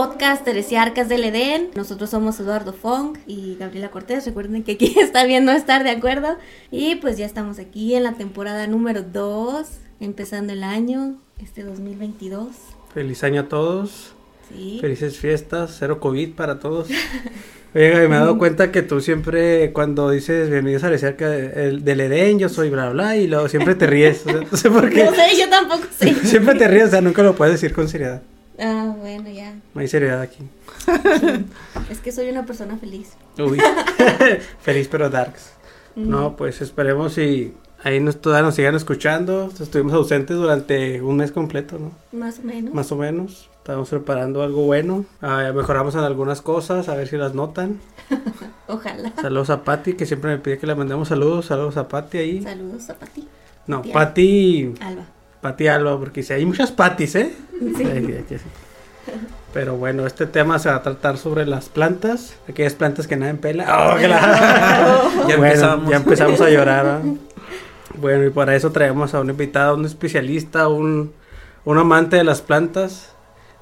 Podcast Teresiarcas del Edén. Nosotros somos Eduardo Fong y Gabriela Cortés. Recuerden que aquí está bien no estar de acuerdo. Y pues ya estamos aquí en la temporada número 2, empezando el año, este 2022. Feliz año a todos. Sí. Felices fiestas, cero COVID para todos. Oye, Gaby, me he dado cuenta que tú siempre, cuando dices bienvenidos a la cerca del Edén, yo soy bla bla, y luego siempre te ríes. O sea, no sé por qué. No sé, yo tampoco sé. Siempre te ríes, o sea, nunca lo puedes decir con seriedad. Ah, bueno, ya. No hay seriedad aquí. Es que soy una persona feliz. Uy. Feliz pero darks. No, pues esperemos y ahí nos, todavía nos sigan escuchando. Estuvimos ausentes durante un mes completo, ¿no? Más o menos. Más o menos. Estamos preparando algo bueno. Ah, mejoramos en algunas cosas, a ver si las notan. Ojalá. Saludos a Patti, que siempre me pide que le mandemos saludos. Saludos a Patti ahí. Saludos a Pati. No, Patti. Alba. Patti Alba, porque si hay muchas Pattis, ¿eh? Sí. Pero bueno, este tema se va a tratar sobre las plantas, aquellas plantas que nadie pela. ¡Oh, que la- Ya Bueno, empezamos. Ya empezamos a llorar. Bueno, y para eso traemos a un invitado, un especialista, un, un amante de las plantas.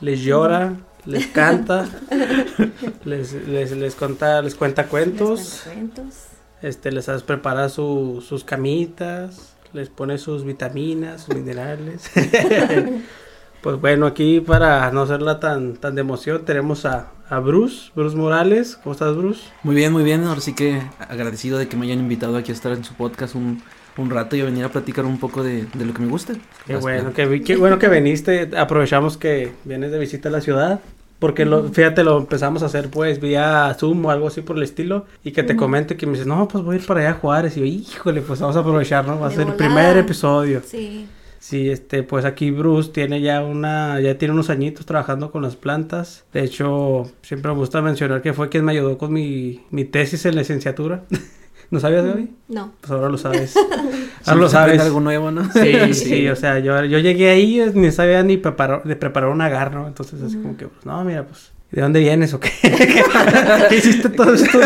Les llora, les canta, les, les, les, cuenta, les cuenta cuentos. Les cuento cuentos. Este, les hace preparar su- sus camitas, les pone sus vitaminas, sus minerales. pues bueno, aquí para no hacerla tan, tan de emoción, tenemos a, a Bruce, Bruce Morales. ¿Cómo estás, Bruce? Muy bien, muy bien. Ahora sí que agradecido de que me hayan invitado aquí a estar en su podcast un, un rato y a venir a platicar un poco de, de lo que me gusta. Qué Las bueno, que, qué bueno que viniste. Aprovechamos que vienes de visita a la ciudad. Porque lo, fíjate, lo empezamos a hacer pues vía Zoom o algo así por el estilo. Y que te comente que me dices, no, pues voy a ir para allá a Juárez. Y yo, híjole, pues vamos a aprovechar, ¿no? Va a ser el primer episodio. Sí. Sí, este, pues aquí Bruce tiene ya una, ya tiene unos añitos trabajando con las plantas. De hecho, siempre me gusta mencionar que fue quien me ayudó con mi, mi tesis en licenciatura. ¿No sabías, Gaby? No. Pues ahora lo sabes. Ahora lo sabes. algo nuevo, ¿no? Sí, sí, o sea, yo, yo llegué ahí y ni sabía ni preparar, de preparar un agar, ¿no? Entonces así como que, pues, no, mira, pues, ¿de dónde vienes o qué? ¿Qué hiciste todos estos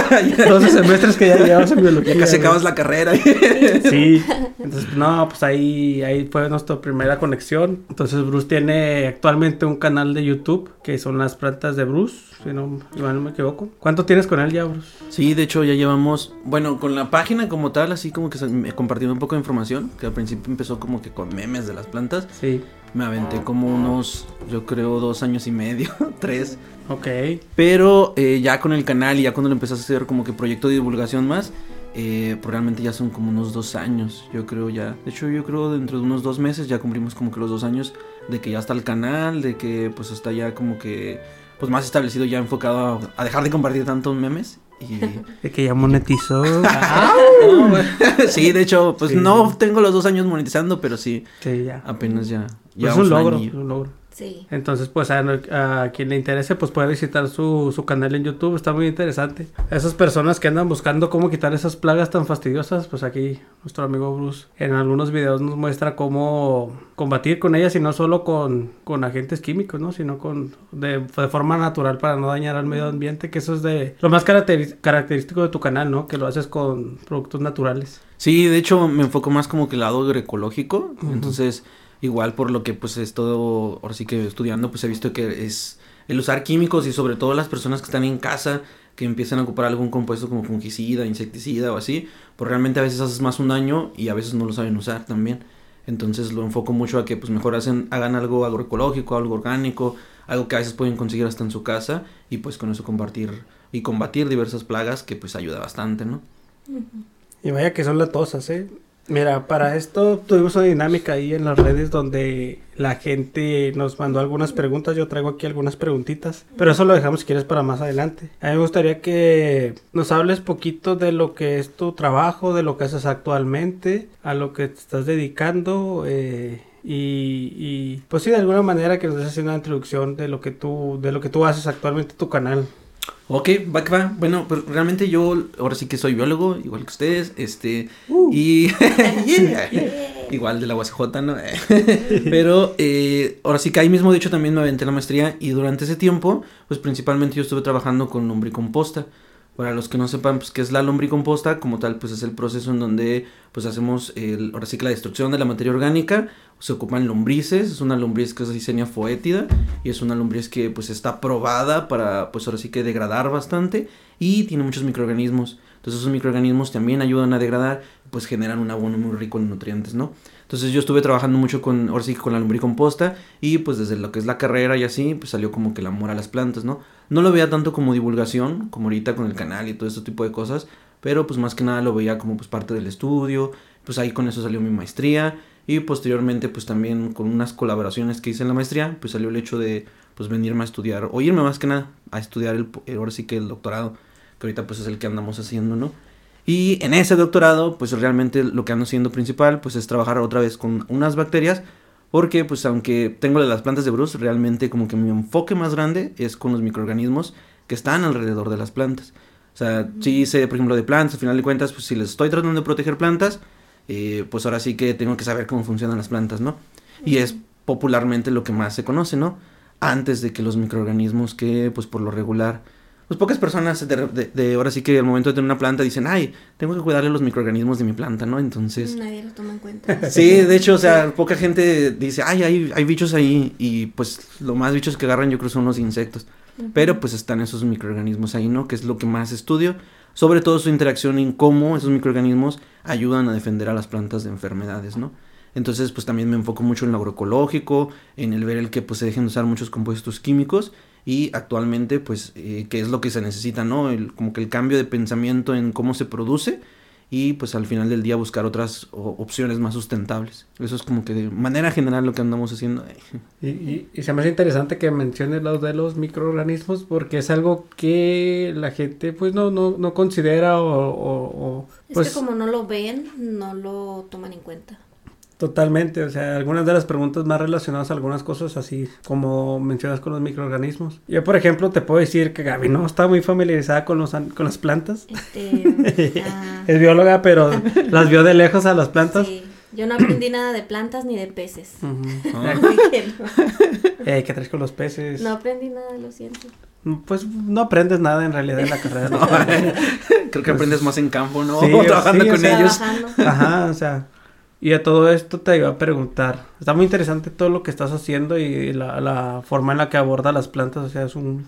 12 semestres que ya llevamos en biología? Ya casi güey? acabas la carrera. Sí, entonces no, pues ahí, ahí fue nuestra primera conexión. Entonces Bruce tiene actualmente un canal de YouTube que son las plantas de Bruce, si no, igual no me equivoco. ¿Cuánto tienes con él ya, Bruce? Sí, de hecho ya llevamos, bueno, con la página como tal, así como que compartiendo un poco de información, que al principio empezó como que con memes de las plantas. Sí, Me aventé como unos, yo creo, dos años y medio, tres. ok. Pero eh, ya con el canal y ya cuando lo empecé a hacer como que proyecto de divulgación más, eh, pues realmente ya son como unos dos años, yo creo ya. De hecho, yo creo dentro de unos dos meses ya cumplimos como que los dos años de que ya está el canal, de que pues está ya como que pues más establecido, ya enfocado a, a dejar de compartir tantos memes. Y... Que ya monetizó. Sí, de hecho, pues Sí. no tengo los dos años monetizando, pero sí, sí, ya. apenas ya. Pues es un logro, es un logro. Sí. Entonces, pues a, a quien le interese, pues puede visitar su, su canal en YouTube, está muy interesante. Esas personas que andan buscando cómo quitar esas plagas tan fastidiosas, pues aquí nuestro amigo Bruce en algunos videos nos muestra cómo combatir con ellas y no solo con, con agentes químicos, ¿no? Sino con de, de forma natural para no dañar al medio ambiente, que eso es de lo más característico de tu canal, ¿no? Que lo haces con productos naturales. Sí, de hecho me enfoco más como que el lado agroecológico, entonces igual por lo que pues he estado ahora sí que estudiando pues he visto que es el usar químicos y sobre todo las personas que están en casa que empiezan a ocupar algún compuesto como fungicida, insecticida o así, pues realmente a veces haces más un daño y a veces no lo saben usar también. Entonces lo enfoco mucho a que pues mejor hacen, hagan algo agroecológico, algo orgánico, algo que a veces pueden conseguir hasta en su casa y pues con eso compartir y combatir diversas plagas que pues ayuda bastante, ¿no? Y vaya que son latosas, ¿eh? Mira, para esto tuvimos una dinámica ahí en las redes donde la gente nos mandó algunas preguntas. Yo traigo aquí algunas preguntitas, pero eso lo dejamos si quieres para más adelante. A mí me gustaría que nos hables poquito de lo que es tu trabajo, de lo que haces actualmente, a lo que te estás dedicando. eh, y, pues sí, de alguna manera que nos des una introducción de lo que tú, de lo que tú haces actualmente en tu canal. Ok, va que va. Bueno, pues realmente yo ahora sí que soy biólogo, igual que ustedes, este, y Yeah. igual de la UACJ, ¿no? Pero eh, ahora sí que ahí mismo, de hecho, también me aventé la maestría y durante ese tiempo, pues principalmente yo estuve trabajando con lombricomposta. Para los que no sepan, pues, qué es la lombricomposta, como tal, pues es el proceso en donde, pues, hacemos, el, ahora la destrucción de la materia orgánica, se ocupan lombrices, es una lombriz que es diseña foétida, y es una lombriz que, pues, está probada para, pues, ahora sí que degradar bastante, y tiene muchos microorganismos. Entonces, esos microorganismos también ayudan a degradar, pues, generan un abono muy rico en nutrientes, ¿no? Entonces yo estuve trabajando mucho con, ahora sí, con la lombricomposta y pues desde lo que es la carrera y así, pues salió como que el amor a las plantas, ¿no? No lo veía tanto como divulgación, como ahorita con el canal y todo este tipo de cosas, pero pues más que nada lo veía como pues parte del estudio, pues ahí con eso salió mi maestría y posteriormente pues también con unas colaboraciones que hice en la maestría, pues salió el hecho de pues venirme a estudiar, o irme más que nada a estudiar el, ahora sí que el doctorado, que ahorita pues es el que andamos haciendo, ¿no? Y en ese doctorado, pues realmente lo que ando haciendo principal, pues es trabajar otra vez con unas bacterias, porque pues aunque tengo las plantas de Bruce, realmente como que mi enfoque más grande es con los microorganismos que están alrededor de las plantas. O sea, sí sé, por ejemplo, de plantas, al final de cuentas, pues si les estoy tratando de proteger plantas, eh, pues ahora sí que tengo que saber cómo funcionan las plantas, ¿no? Y es popularmente lo que más se conoce, ¿no? Antes de que los microorganismos que, pues por lo regular, pues pocas personas de, ahora sí que al momento de tener una planta dicen, ay, tengo que cuidarle los microorganismos de mi planta, ¿no? Entonces... Nadie lo toma en cuenta. Sí, de hecho, o sea, poca gente dice, ay, hay, hay bichos ahí y pues lo más bichos que agarran yo creo son los insectos. Pero pues están esos microorganismos ahí, ¿no? Que es lo que más estudio. Sobre todo su interacción en cómo esos microorganismos ayudan a defender a las plantas de enfermedades, ¿no? Entonces, pues también me enfoco mucho en lo agroecológico, en el ver el que pues se dejen de usar muchos compuestos químicos y actualmente pues eh, qué es lo que se necesita, ¿no? El, como que el cambio de pensamiento en cómo se produce y pues al final del día buscar otras opciones más sustentables. Eso es como que de manera general lo que andamos haciendo. Y, y, se me hace interesante que menciones los de los microorganismos porque es algo que la gente pues no, no, no considera o... pues, es que como no lo ven, no lo toman en cuenta. Totalmente, o sea, algunas de las preguntas más relacionadas a algunas cosas así, como mencionas con los microorganismos. Yo, por ejemplo, te puedo decir que Gaby no está muy familiarizada con, los, con las plantas. Este, ah. Es bióloga, pero las vio de lejos a las plantas. Sí. Yo no aprendí nada de plantas ni de peces. Eh, ¿Qué traes con los peces? No aprendí nada, lo siento. Pues no aprendes nada en realidad en la carrera. Creo que aprendes más en campo, ¿no? Trabajando con ellos. Ajá, o sea, y a todo esto te iba a preguntar, está muy interesante todo lo que estás haciendo y la, la forma en la que aborda las plantas, o sea, es un,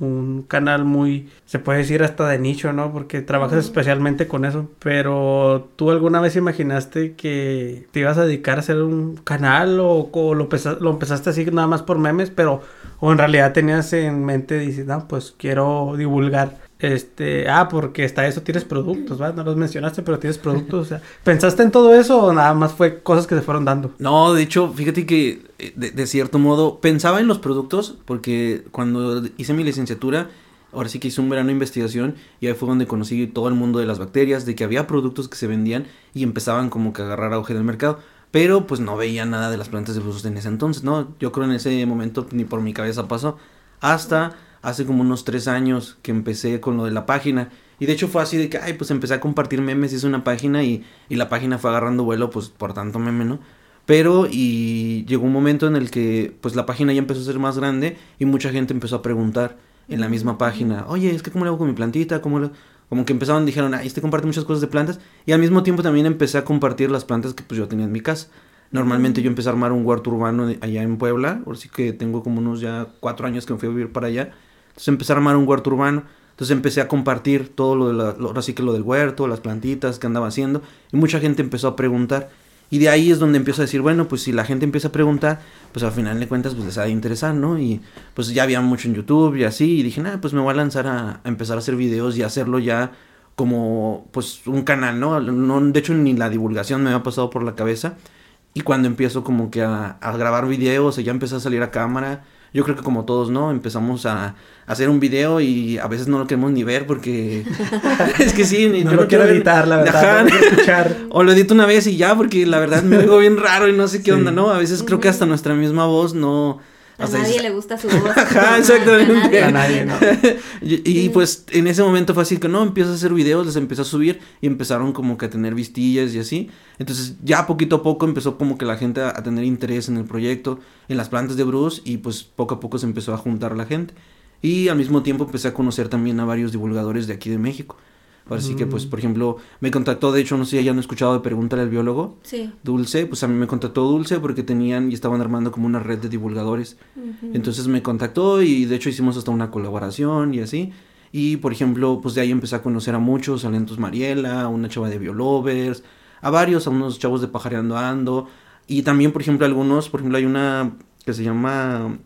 un canal muy, se puede decir hasta de nicho, ¿no? Porque trabajas especialmente con eso. Pero ¿tú alguna vez imaginaste que te ibas a dedicar a hacer un canal o, lo, lo, empezaste así nada más por memes, pero o en realidad tenías en mente, dices, no, pues quiero divulgar este, ah, porque está eso, tienes productos, ¿verdad? No los mencionaste, pero tienes productos, o sea, ¿pensaste en todo eso o nada más fue cosas que se fueron dando? No, de hecho, fíjate que eh, de, cierto modo pensaba en los productos porque cuando hice mi licenciatura, ahora sí que hice un verano de investigación y ahí fue donde conocí todo el mundo de las bacterias, de que había productos que se vendían y empezaban como que a agarrar auge del mercado. Pero pues no veía nada de las plantas de frutos en ese entonces, ¿no? Yo creo en ese momento ni por mi cabeza pasó. Hasta hace como unos tres años que empecé con lo de la página. Y de hecho fue así de que, ay, pues empecé a compartir memes, hice una página y, y la página fue agarrando vuelo, pues por tanto meme, ¿no? Pero y llegó un momento en el que pues la página ya empezó a ser más grande y mucha gente empezó a preguntar en la misma página, oye, es que cómo le hago con mi plantita, cómo le... Como que empezaron, dijeron, ay, este comparte muchas cosas de plantas. Y al mismo tiempo también empecé a compartir las plantas que pues yo tenía en mi casa. Normalmente yo empecé a armar un huerto urbano allá en Puebla. Ahora sí que tengo como unos ya cuatro años que me fui a vivir para allá. Entonces empecé a armar un huerto urbano. Entonces empecé a compartir todo lo de la, sí que lo del huerto, las plantitas que andaba haciendo. Y mucha gente empezó a preguntar. Y de ahí es donde empiezo a decir, bueno, pues si la gente empieza a preguntar, pues al final de cuentas pues les ha de interesar, ¿no? Y pues ya había mucho en YouTube y así. Y dije, nada, pues me voy a lanzar a, empezar a hacer videos y hacerlo ya como pues un canal, ¿no? no de hecho ni la divulgación me había pasado por la cabeza. Y cuando empiezo como que a, grabar videos, ya empecé a salir a cámara yo creo que como todos, ¿no? Empezamos a, hacer un video y a veces no lo queremos ni ver porque es que sí, no yo lo quiero editar, la verdad, escuchar. o lo edito una vez y ya porque la verdad me oigo bien raro y no sé qué onda, ¿no? A veces creo que hasta nuestra misma voz no a nadie le gusta su voz. Ajá, exactamente. A nadie, no. y, pues en ese momento fue así que no, empiezo a hacer videos, les empezó a subir y empezaron como que a tener vistillas y así. Entonces ya poquito a poco empezó como que la gente a, tener interés en el proyecto, en las plantas de Bruce y pues poco a poco se empezó a juntar la gente. Y al mismo tiempo empecé a conocer también a varios divulgadores de aquí de México. Así que, pues, Mm. por ejemplo, me contactó, de hecho, no sé si hayan escuchado de Pregúntale al biólogo, Sí. Dulce, pues a mí me contactó Dulce porque tenían y estaban armando como una red de divulgadores. Entonces me contactó y de hecho hicimos hasta una colaboración y así. Y por ejemplo, pues de ahí empecé a conocer a muchos, a Lentos Mariela, a una chava de Biolovers, a varios, a unos chavos de Pajareando Ando. Y también, por ejemplo, algunos, por ejemplo, hay una que se llama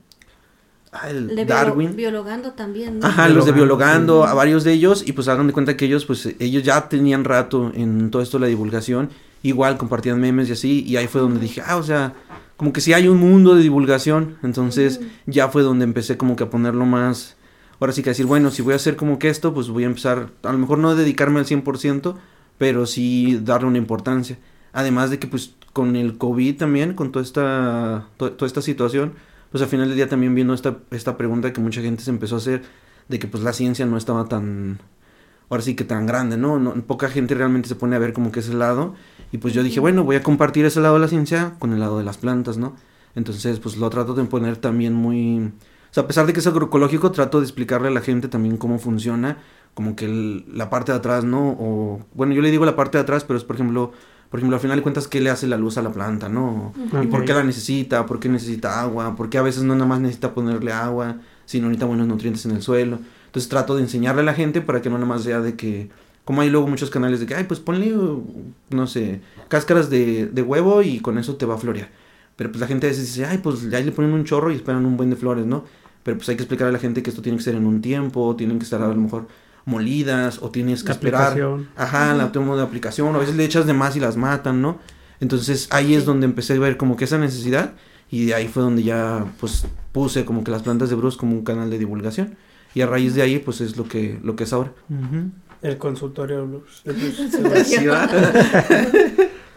ah, el Darwin. biolo- biologando también, ¿no? Ajá, los de Biologando, sí. a varios de ellos, y pues hagan de cuenta que ellos, pues ellos ya tenían rato en todo esto de la divulgación, igual compartían memes y así, y ahí fue donde dije, ah, o sea, como que sí hay un mundo de divulgación, entonces ya fue donde empecé como que a ponerlo más, ahora sí que decir, bueno, si voy a hacer como que esto, pues voy a empezar, a lo mejor no dedicarme al 100%, pero sí darle una importancia. Además de que pues con el COVID también, con toda esta, to- toda esta situación, pues al final del día también viendo esta, esta pregunta que mucha gente se empezó a hacer, de que pues la ciencia no estaba tan, ahora sí que tan grande, ¿no? no poca gente realmente se pone a ver como que ese lado, y pues yo dije, bueno, voy a compartir ese lado de la ciencia con el lado de las plantas, ¿no? Entonces pues lo trato de poner también muy... O sea, a pesar de que es agroecológico, trato de explicarle a la gente también cómo funciona, como que el- la parte de atrás, ¿no? O, bueno, yo le digo la parte de atrás, pero es, por ejemplo, por ejemplo, al final de cuentas, ¿qué le hace la luz a la planta, no? ¿Y por qué la necesita? ¿Por qué necesita agua? ¿Por qué a veces no nada más necesita ponerle agua, sino necesita buenos nutrientes en el suelo? Entonces trato de enseñarle a la gente para que no nada más sea de que, como hay luego muchos canales de que, ay, pues ponle, no sé, cáscaras de, de huevo y con eso te va a florear. Pero pues la gente a veces dice, ay, pues ahí le ponen un chorro y esperan un buen de flores, ¿no? Pero pues hay que explicar a la gente que esto tiene que ser en un tiempo, tienen que estar a lo mejor molidas o tienes que La esperar. aplicación. Ajá, la tomo de aplicación, a veces le echas de más y las matan, ¿no? Entonces ahí es Sí. donde empecé a ver como que esa necesidad y de ahí fue donde ya pues puse como que las plantas de Bruce como un canal de divulgación y a raíz de ahí pues es lo que lo que es ahora. El consultorio Blues. Así va.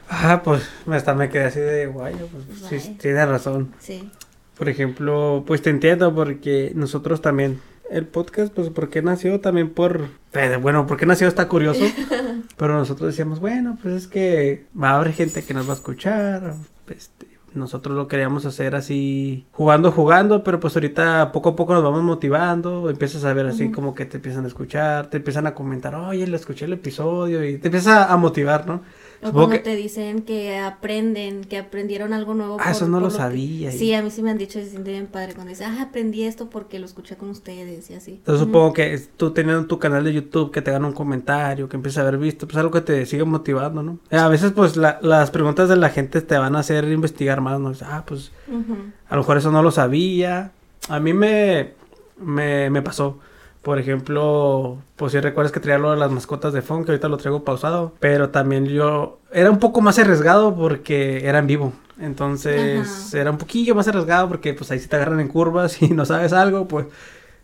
Ah, pues hasta me quedé así de guay. Pues, sí, Vaya. tiene razón. Sí. Por ejemplo, pues te entiendo porque nosotros también. El podcast, pues, ¿por qué nació? También por... eh, bueno, ¿por qué nació? Está curioso. Pero nosotros decíamos, bueno, pues es que va a haber gente que nos va a escuchar. Este, nosotros lo queríamos hacer así, jugando, jugando, pero pues ahorita poco a poco nos vamos motivando. Empiezas a ver así como que te empiezan a escuchar, te empiezan a comentar, oye, le escuché el episodio y te empieza a motivar, ¿no? O Supongo cuando que- te dicen que aprenden, que aprendieron algo nuevo. Ah, eso no lo que- sabía. y- Sí, a mí sí me han dicho se siente bien padre cuando dicen, ah, aprendí esto porque lo escuché con ustedes y así. Entonces Ujú. supongo que tú teniendo tu canal de YouTube, que te hagan un comentario, que empieces a haber visto, pues algo que te sigue motivando, ¿no? Eh, A veces pues la- las preguntas de la gente te van a hacer investigar más, ¿no? Ah, pues Ujú. a lo mejor eso no lo sabía. A mí me, me, me pasó. Por ejemplo, pues si recuerdas que traía lo de las mascotas de Fon, que ahorita lo traigo pausado. Pero también yo era un poco más arriesgado porque era en vivo. Entonces Ajá. era un poquillo más arriesgado porque pues ahí si te agarran en curvas y no sabes algo, pues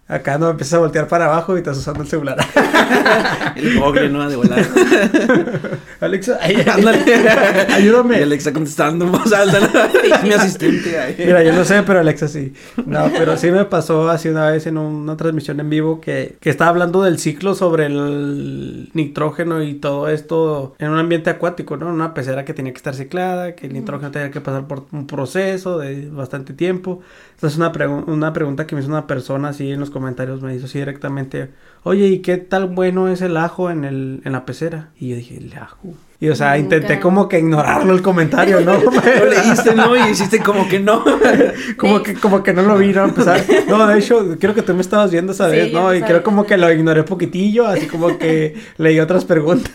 acá no empiezas a voltear para abajo y estás usando el celular. El google no ha de volar. Alexa, ay, Ándale. Y ayúdame. Alexa contestando. ¿no? Es mi asistente. Mira, yo no sé, pero Alexa sí. No, pero sí me pasó así una vez en un- una transmisión en vivo que, que estaba hablando del ciclo sobre el nitrógeno y todo esto en un ambiente acuático, ¿no? Una pecera que tenía que estar ciclada, que el nitrógeno tenía que pasar por un proceso de bastante tiempo. Entonces una, pregu- una pregunta que me hizo una persona así en los comentarios me hizo así directamente, oye, ¿y qué tal bueno es el ajo en, el, en la pecera? Y yo dije, el ajo. Y o sea, intenté como que ignorarlo el comentario, ¿no? Lo leíste, ¿no? Y hiciste como que no. Como que, como que no lo vi, ¿no? Empezar. No, de hecho, creo que tú me estabas viendo esa vez, ¿no? Y creo como que lo ignoré poquitillo, así como que leí otras preguntas,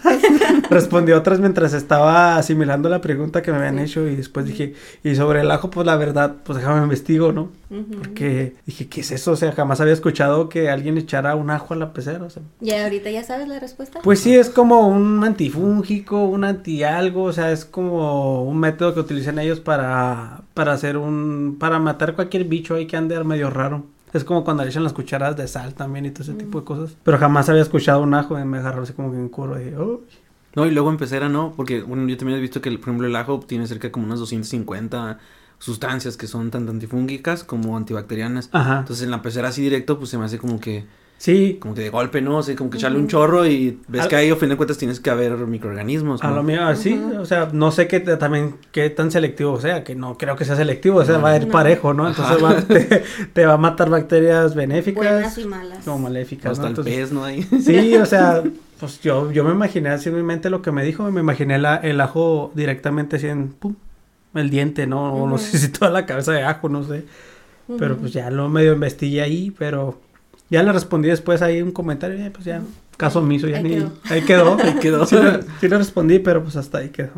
respondí otras mientras estaba asimilando la pregunta que me habían Sí. hecho y después dije, y sobre el ajo, pues la verdad, pues déjame investigo, ¿no? Ujú. Porque dije, ¿qué es eso? O sea, jamás había escuchado que alguien echara un ajo a la pecera, o sea. ¿Y ahorita ya sabes la respuesta? Pues sí, es como un antifúngico, un anti algo, o sea, es como un método que utilizan ellos para, para hacer un, para matar cualquier bicho ahí que ande medio raro. Es como cuando le echan las cucharadas de sal también y todo ese tipo de cosas. Pero jamás había escuchado un ajo y me agarró así como que en curva y dije, "Oh". No, y luego empecé a no, porque bueno, yo también he visto que, por ejemplo, el ajo tiene cerca como unas 250 sustancias que son tanto antifúngicas como antibacterianas. Ajá. Entonces en la pecera así directo, pues se me hace como que Sí. Como que de golpe, ¿no? O sea, como que echarle un chorro y ves Al- que ahí, a fin de cuentas, tienes que haber microorganismos, A ¿no? lo mío, así, o sea, no sé qué también qué tan selectivo sea, que no creo que sea selectivo, o sea, va a ir No. parejo, ¿no? Entonces va- te, te va a matar bacterias benéficas Buenas y malas. o maléficas, Hasta ¿no? el Entonces, pez, ¿no? Ahí. Sí, o sea, pues yo, yo me imaginé así en mi mente lo que me dijo, me imaginé la, el ajo directamente así en, pum, el diente, ¿no? O no sé si toda la cabeza de ajo, no sé. Pero pues ya lo medio investigué ahí, pero ya le respondí después ahí un comentario, eh, pues ya, caso omiso, ya Ahí ni, quedó. ahí quedó. Ahí quedó. Sí, le, sí le respondí, pero pues hasta ahí quedó.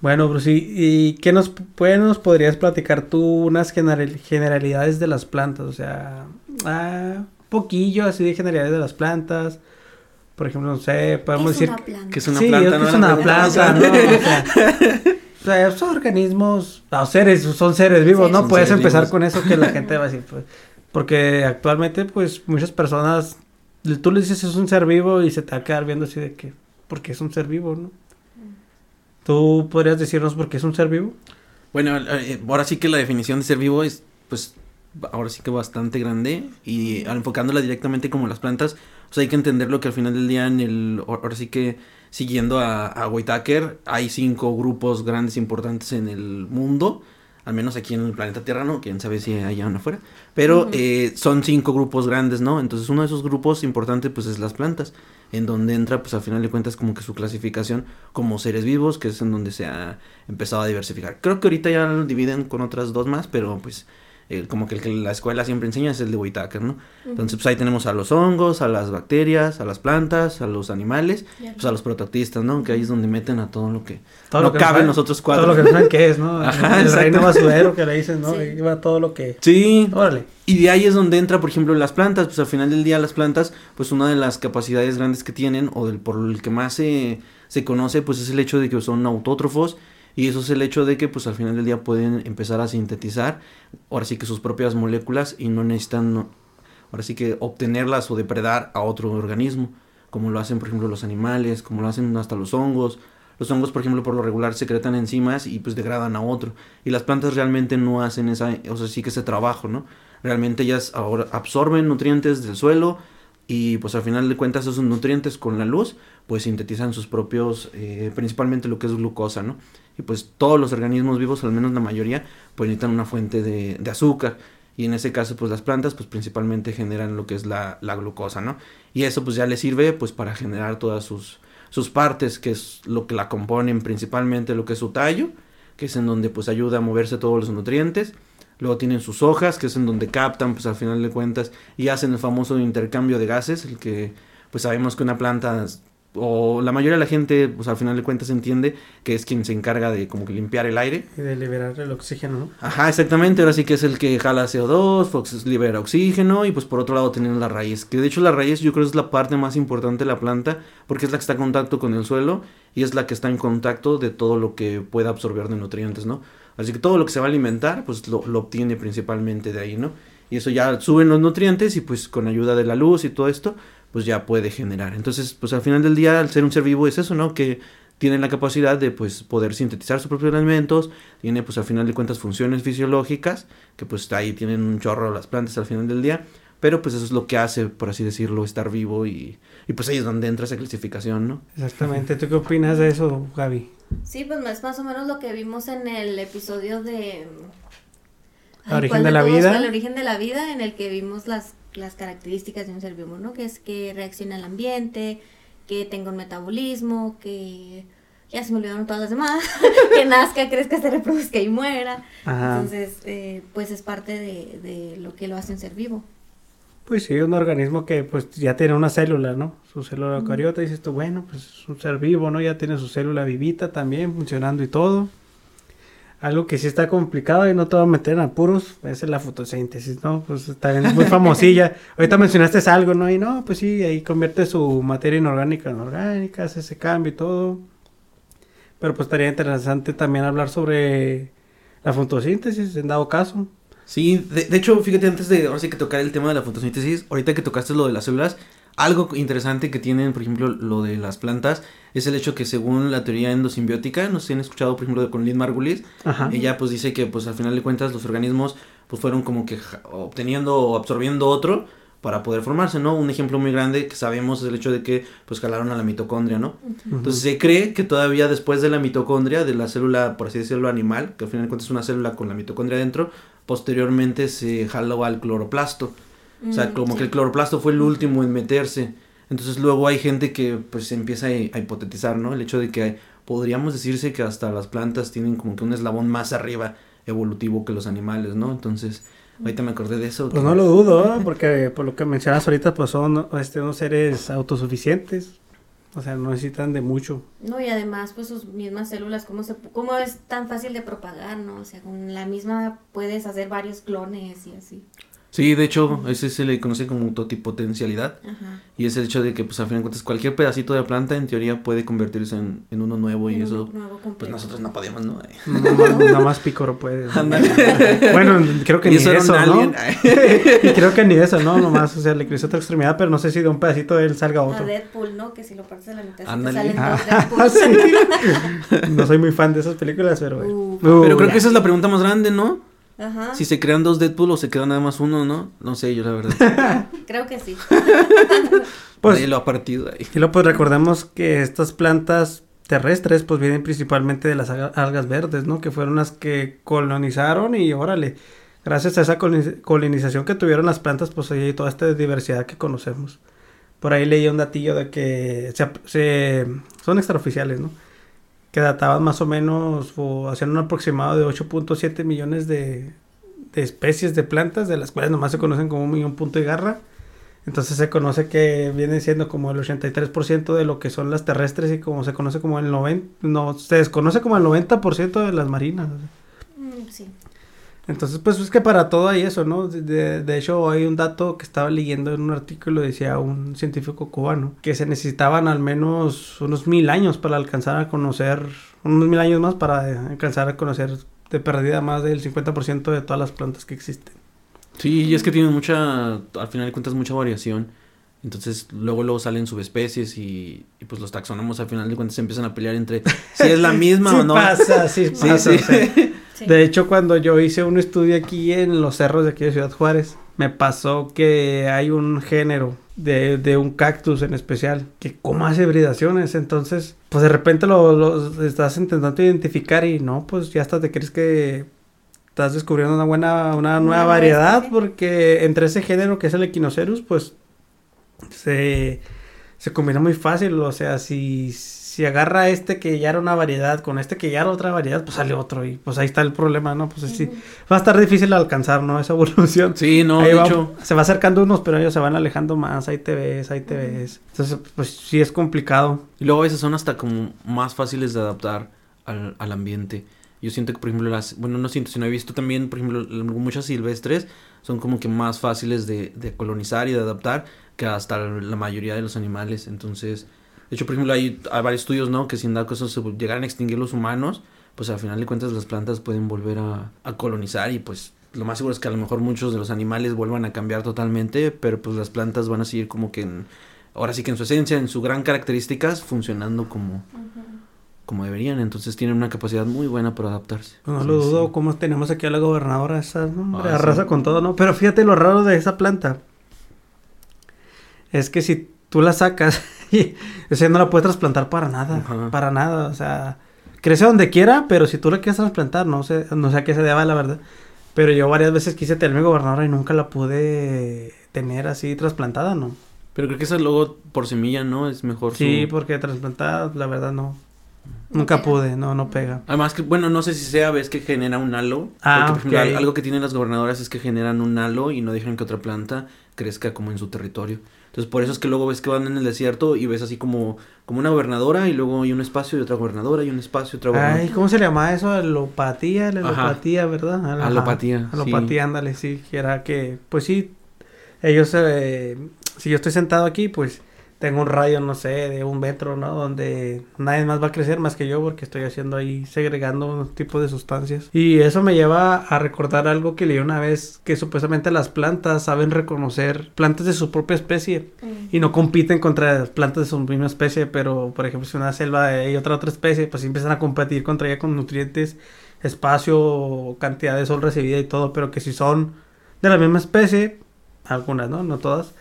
Bueno, Bruce, ¿y y qué nos, pues, nos podrías platicar tú unas general- generalidades de las plantas? O sea, ah, poquillo así de generalidades de las plantas. Por ejemplo, no sé, podemos ¿Qué es decir... una planta? Que es una sí, planta, es que ¿no? es una planta, ¿no? O sea, o sea, son organismos, o seres, son seres vivos, Sí, ¿no? Puedes empezar vivos. con eso que la gente va a decir, pues, porque actualmente, pues, muchas personas, tú le dices es un ser vivo y se te va a quedar viendo así de que, porque es un ser vivo, ¿no? ¿Tú podrías decirnos por qué es un ser vivo? Bueno, eh, ahora sí que la definición de ser vivo es, pues, ahora sí que bastante grande y al enfocándola directamente como las plantas, pues hay que entender lo que al final del día en el, ahora sí que siguiendo a, a Whitaker, hay cinco grupos grandes importantes en el mundo, al menos aquí en el planeta Tierra, ¿no? Quién sabe si hay aún afuera, pero eh, son cinco grupos grandes, ¿no? Entonces uno de esos grupos importantes pues es las plantas, en donde entra pues al final de cuentas como que su clasificación como seres vivos, que es en donde se ha empezado a diversificar. Creo que ahorita ya lo dividen con otras dos más, pero pues eh, como que el que la escuela siempre enseña es el de Whitaker, ¿no? Entonces pues ahí tenemos a los hongos, a las bacterias, a las plantas, a los animales, pues a los prototistas, ¿no? Que ahí es donde meten a todo lo que Todo no lo que cabe en nosotros cuatro. Todo lo que saben que es, ¿no? Ajá, el reino basurero que le dicen, ¿no? Sí. Y va todo lo que... Sí, Órale. Y de ahí es donde entra, por ejemplo, las plantas. Pues al final del día las plantas, pues una de las capacidades grandes que tienen, o del por el que más se, se conoce, pues es el hecho de que son autótrofos. Y eso es el hecho de que, pues al final del día pueden empezar a sintetizar, ahora sí que sus propias moléculas y no necesitan, ahora sí que obtenerlas o depredar a otro organismo, como lo hacen, por ejemplo, los animales, como lo hacen hasta los hongos. Los hongos, por ejemplo, por lo regular secretan enzimas y pues degradan a otro. Y las plantas realmente no hacen esa, o sea, sí que ese trabajo, ¿no? Realmente ellas ahora absorben nutrientes del suelo y pues al final de cuentas esos nutrientes con la luz pues sintetizan sus propios, eh, principalmente lo que es glucosa, ¿no? Y pues todos los organismos vivos, al menos la mayoría, pues necesitan una fuente de, azúcar. Y en ese caso, pues las plantas, pues principalmente generan lo que es la, la glucosa, ¿no? Y eso pues ya les sirve pues para generar todas sus, sus partes, que es lo que la componen principalmente lo que es su tallo, que es en donde pues ayuda a moverse todos los nutrientes. Luego tienen sus hojas, que es en donde captan, pues al final de cuentas, y hacen el famoso intercambio de gases, el que pues sabemos que una planta, o la mayoría de la gente, pues al final de cuentas entiende que es quien se encarga de como que limpiar el aire. Y de liberar el oxígeno, ¿no? Ajá, exactamente, ahora sí que es el que jala CO2, pues libera oxígeno y pues por otro lado tenemos la raíz, que de hecho la raíz yo creo es la parte más importante de la planta porque es la que está en contacto con el suelo y es la que está en contacto de todo lo que pueda absorber de nutrientes, ¿no? Así que todo lo que se va a alimentar pues lo, lo obtiene principalmente de ahí, ¿no? Y eso ya suben los nutrientes y pues con ayuda de la luz y todo esto pues ya puede generar. Entonces pues al final del día al ser un ser vivo es eso, ¿no? Que tienen la capacidad de pues poder sintetizar sus propios alimentos, tiene pues al final de cuentas funciones fisiológicas, que pues ahí tienen un chorro las plantas al final del día, pero pues eso es lo que hace, por así decirlo, estar vivo y, y pues ahí es donde entra esa clasificación, ¿no? Exactamente. ¿Tú qué opinas de eso, Gaby? Sí, pues es más o menos lo que vimos en el episodio de... El origen ¿cuál de la vida. El origen de la vida, en el que vimos las, las características de un ser vivo, ¿no? Que es que reacciona al ambiente, que tenga un metabolismo, que... Ya se me olvidaron todas las demás. que nazca, crezca, se reproduzca y muera. Ajá. Entonces, eh, pues es parte de, de lo que lo hace un ser vivo. Pues sí, un organismo que pues ya tiene una célula, ¿no? Su célula eucariota, dices tú, bueno, pues es un ser vivo, ¿no? Ya tiene su célula vivita también funcionando y todo. Algo que sí está complicado y no te va a meter en apuros es la fotosíntesis, ¿no? Pues también es muy famosilla. Ahorita mencionaste algo, ¿no? Y no, pues sí, ahí convierte su materia inorgánica en orgánica, hace ese cambio y todo. Pero pues estaría interesante también hablar sobre la fotosíntesis, en dado caso. Sí, de, de hecho, fíjate, antes de ahora sí que tocar el tema de la fotosíntesis, ahorita que tocaste lo de las células, algo interesante que tienen, por ejemplo, lo de las plantas, es el hecho que según la teoría endosimbiótica, no sé si han escuchado, por ejemplo, con Lynn Margulis, Ajá. ella pues dice que pues al final de cuentas los organismos pues fueron como que obteniendo o absorbiendo otro para poder formarse, ¿no? Un ejemplo muy grande que sabemos es el hecho de que pues jalaron a la mitocondria, ¿no? Entonces se cree que todavía después de la mitocondria, de la célula, por así decirlo, animal, que al final de cuentas es una célula con la mitocondria dentro, posteriormente se jaló al cloroplasto. O sea, Mm, como sí. que el cloroplasto fue el último en meterse. Entonces luego hay gente que pues empieza a, a hipotetizar, ¿no? El hecho de que podríamos decirse que hasta las plantas tienen como que un eslabón más arriba evolutivo que los animales, ¿no? Entonces, ahorita me acordé de eso. Pues que- no lo dudo, porque por lo que mencionas ahorita, pues son este, unos seres autosuficientes. O sea, no necesitan de mucho. No, y además, pues sus mismas células, ¿cómo, se, ¿cómo es tan fácil de propagar, no? O sea, con la misma puedes hacer varios clones y así. Sí, de hecho, ese se le conoce como totipotencialidad. Ajá. Y es el hecho de que, pues, al fin de cuentas, cualquier pedacito de planta, en teoría, puede convertirse en, en uno nuevo. Y En un eso, nuevo pues, nosotros no podemos, ¿no? Nomás, nomás Picoro puede. Bueno, creo que Y ni eso ¿no? y creo que ni eso, ¿no? Nomás, o sea, le creció otra extremidad, pero no sé si de un pedacito de él salga A otro. Deadpool, ¿no? Que si lo partes a la mitad, sí te salen Ah, dos Deadpool. sí. No soy muy fan de esas películas, pero. Uh, Pero creo ya. que esa es la pregunta más grande, ¿no? Ajá. Si se crean dos Deadpool o se queda nada más uno, ¿no? No sé, yo la verdad. Creo que sí. Pues- Nadie lo ha partido ahí. Y luego pues recordemos que estas plantas terrestres pues vienen principalmente de las alga- algas verdes, ¿no? Que fueron las que colonizaron y órale, gracias a esa coloni- colonización que tuvieron las plantas pues hay toda esta diversidad que conocemos. Por ahí leí un datillo de que se, ap- se- son extraoficiales, ¿no? Que databan más o menos o hacían un aproximado de 8.7 millones de, de especies de plantas, de las cuales nomás se conocen como un millón punto y garra. Entonces se conoce que viene siendo como el 83% de lo que son las terrestres y como se conoce como el 90, no, se desconoce como el 90% de las marinas. Mm, sí. Entonces, pues es que para todo hay eso, ¿no? De- De, hecho, hay un dato que estaba leyendo en un artículo, decía un científico cubano, que se necesitaban al menos unos mil años para alcanzar a conocer, unos mil años más para eh, alcanzar a conocer de perdida más del 50% de todas las plantas que existen. Sí, y es que tienen mucha, al final de cuentas, mucha variación. Entonces, luego luego salen subespecies y, y pues los taxónomos al final de cuentas se empiezan a pelear entre si es la misma sí o no. pasa, sí, Sí, pasa, sí. o sea. sí. De hecho, cuando yo hice un estudio aquí en los cerros de aquí de Ciudad Juárez, me pasó que hay un género de, de un cactus en especial que como hace hibridaciones. Entonces, pues de repente lo, lo estás intentando identificar y no, pues ya hasta te crees que estás descubriendo una buena, una nueva variedad porque entre ese género que es el Equinocerus, pues se, se combina muy fácil. O sea, si, si agarra este que ya era una variedad con este que ya era otra variedad, pues sale otro. Y pues ahí está el problema, ¿no? Pues sí, va a estar difícil alcanzar, ¿no? Esa evolución. Sí, no, Ahí de va- hecho, se va acercando unos, pero ellos se van alejando más. Ahí te ves, ahí te ves. Entonces, pues sí es complicado. y luego a veces son hasta como más fáciles de adaptar al, al ambiente. Yo siento que, por ejemplo, las, bueno, no siento, sino he visto también, por ejemplo, muchas silvestres son como que más fáciles de, de colonizar y de adaptar que hasta la mayoría de los animales. Entonces, de hecho, por ejemplo, hay, hay varios estudios, ¿no? Que si en dado caso se llegaran a extinguir los humanos, pues al final de cuentas las plantas pueden volver a, a colonizar y pues lo más seguro es que a lo mejor muchos de los animales vuelvan a cambiar totalmente, pero pues las plantas van a seguir como que en, ahora sí que en su esencia, en su gran características, funcionando como, como deberían. Entonces tienen una capacidad muy buena para adaptarse. Pues no Sí, lo sí. dudo, como tenemos aquí a la gobernadora, esa, ¿no? Hombre, Ah, arrasa sí. con todo, ¿no? Pero fíjate lo raro de esa planta. Es que si tú la sacas, y, o sea, no la puedes trasplantar para nada, Ajá. para nada, o sea, crece donde quiera, pero si tú la quieres trasplantar, no sé, no sé a qué se deba, la verdad. Pero yo varias veces quise tener mi gobernadora y nunca la pude tener así trasplantada, ¿no? Pero creo que esa luego por semilla, ¿no? Es mejor. Sí, su- porque trasplantada, la verdad, no. No Nunca pude, no, no pega. Además que, bueno, no sé si sea, ves que genera un halo. Ah, porque, por ejemplo, algo que tienen las gobernadoras es que generan un halo y no dejan que otra planta crezca como en su territorio. Entonces, por eso es que luego ves que van en el desierto y ves así como, como una gobernadora y luego hay un espacio y otra gobernadora y un espacio y otra gobernadora. Ay, ¿cómo se le llama eso? Alopatía, la Ajá. alopatía, ¿verdad? Ajá. Alopatía, sí. Alopatía, ándale, sí, que era que, pues sí, ellos, eh, si yo estoy sentado aquí, pues tengo un rayo, no sé, de un metro, ¿no? Donde nadie más va a crecer más que yo porque estoy haciendo ahí, segregando un tipo de sustancias. Y eso me lleva a recordar algo que leí una vez, que supuestamente las plantas saben reconocer plantas de su propia especie y no compiten contra las plantas de su misma especie, pero por ejemplo si una selva hay otra otra especie, pues empiezan a competir contra ella con nutrientes, espacio, cantidad de sol recibida y todo, pero que si son de la misma especie, algunas, ¿no? No todas,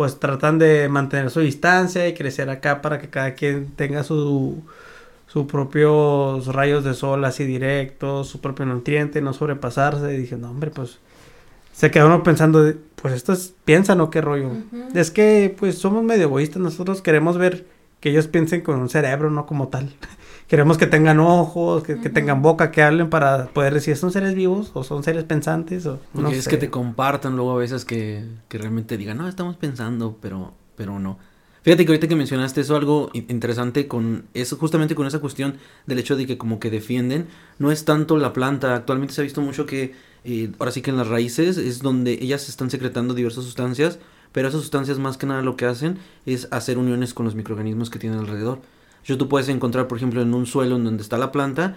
pues tratan de mantener su distancia y crecer acá para que cada quien tenga su sus propios rayos de sol así directos, su propio nutriente, no sobrepasarse. Y dije, no, hombre, pues se queda uno pensando, pues esto es, piensan o qué rollo. Es que, pues somos medio egoístas, nosotros queremos ver que ellos piensen con un cerebro, no como tal. Queremos que tengan ojos, que, tengan boca, que hablen para poder decir, ¿son seres vivos o son seres pensantes? O, no es que te compartan luego a veces que, que realmente digan, no, estamos pensando, pero, pero no. Fíjate que ahorita que mencionaste eso, algo interesante con eso, justamente con esa cuestión del hecho de que como que defienden, no es tanto la planta, actualmente se ha visto mucho que eh, ahora sí que en las raíces es donde ellas están secretando diversas sustancias, pero esas sustancias más que nada lo que hacen es hacer uniones con los microorganismos que tienen alrededor. Yo tú puedes encontrar, por ejemplo, en un suelo en donde está la planta,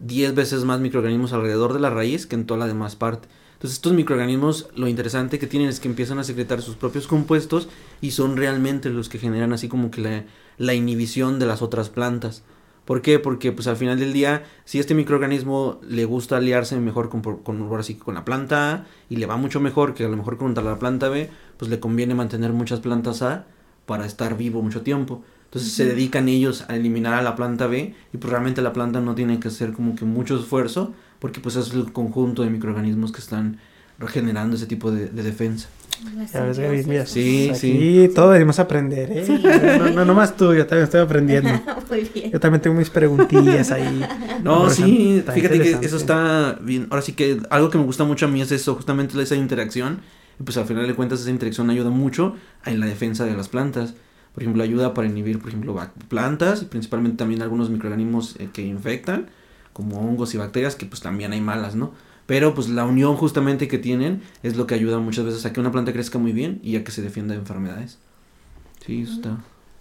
10 veces más microorganismos alrededor de la raíz que en toda la demás parte. Entonces estos microorganismos lo interesante que tienen es que empiezan a secretar sus propios compuestos y son realmente los que generan así como que la, inhibición de las otras plantas. ¿Por qué? Porque pues al final del día, si este microorganismo le gusta aliarse mejor con, con, así, con la planta A y le va mucho mejor que a lo mejor contra la planta B, pues le conviene mantener muchas plantas A para estar vivo mucho tiempo. Entonces se dedican ellos a eliminar a la planta B y pues realmente la planta no tiene que hacer como que mucho esfuerzo porque pues es el conjunto de microorganismos que están regenerando ese tipo de, defensa. Ya ves, Gaby, mira, sí, pues sí. todo debemos aprender, ¿eh? No, no, no, más tú, yo también estoy aprendiendo. Muy bien. Yo también tengo mis preguntillas ahí. No, sí, fíjate que eso está bien. Ahora sí que algo que me gusta mucho a mí es eso, justamente esa interacción. Y pues al final de cuentas esa interacción ayuda mucho en la defensa de las plantas. Por ejemplo, ayuda para inhibir, por ejemplo, plantas y principalmente también algunos microorganismos eh, que infectan como hongos y bacterias, que pues también hay malas, ¿no? Pero pues la unión justamente que tienen es lo que ayuda muchas veces a que una planta crezca muy bien y a que se defienda de enfermedades. Sí, eso está.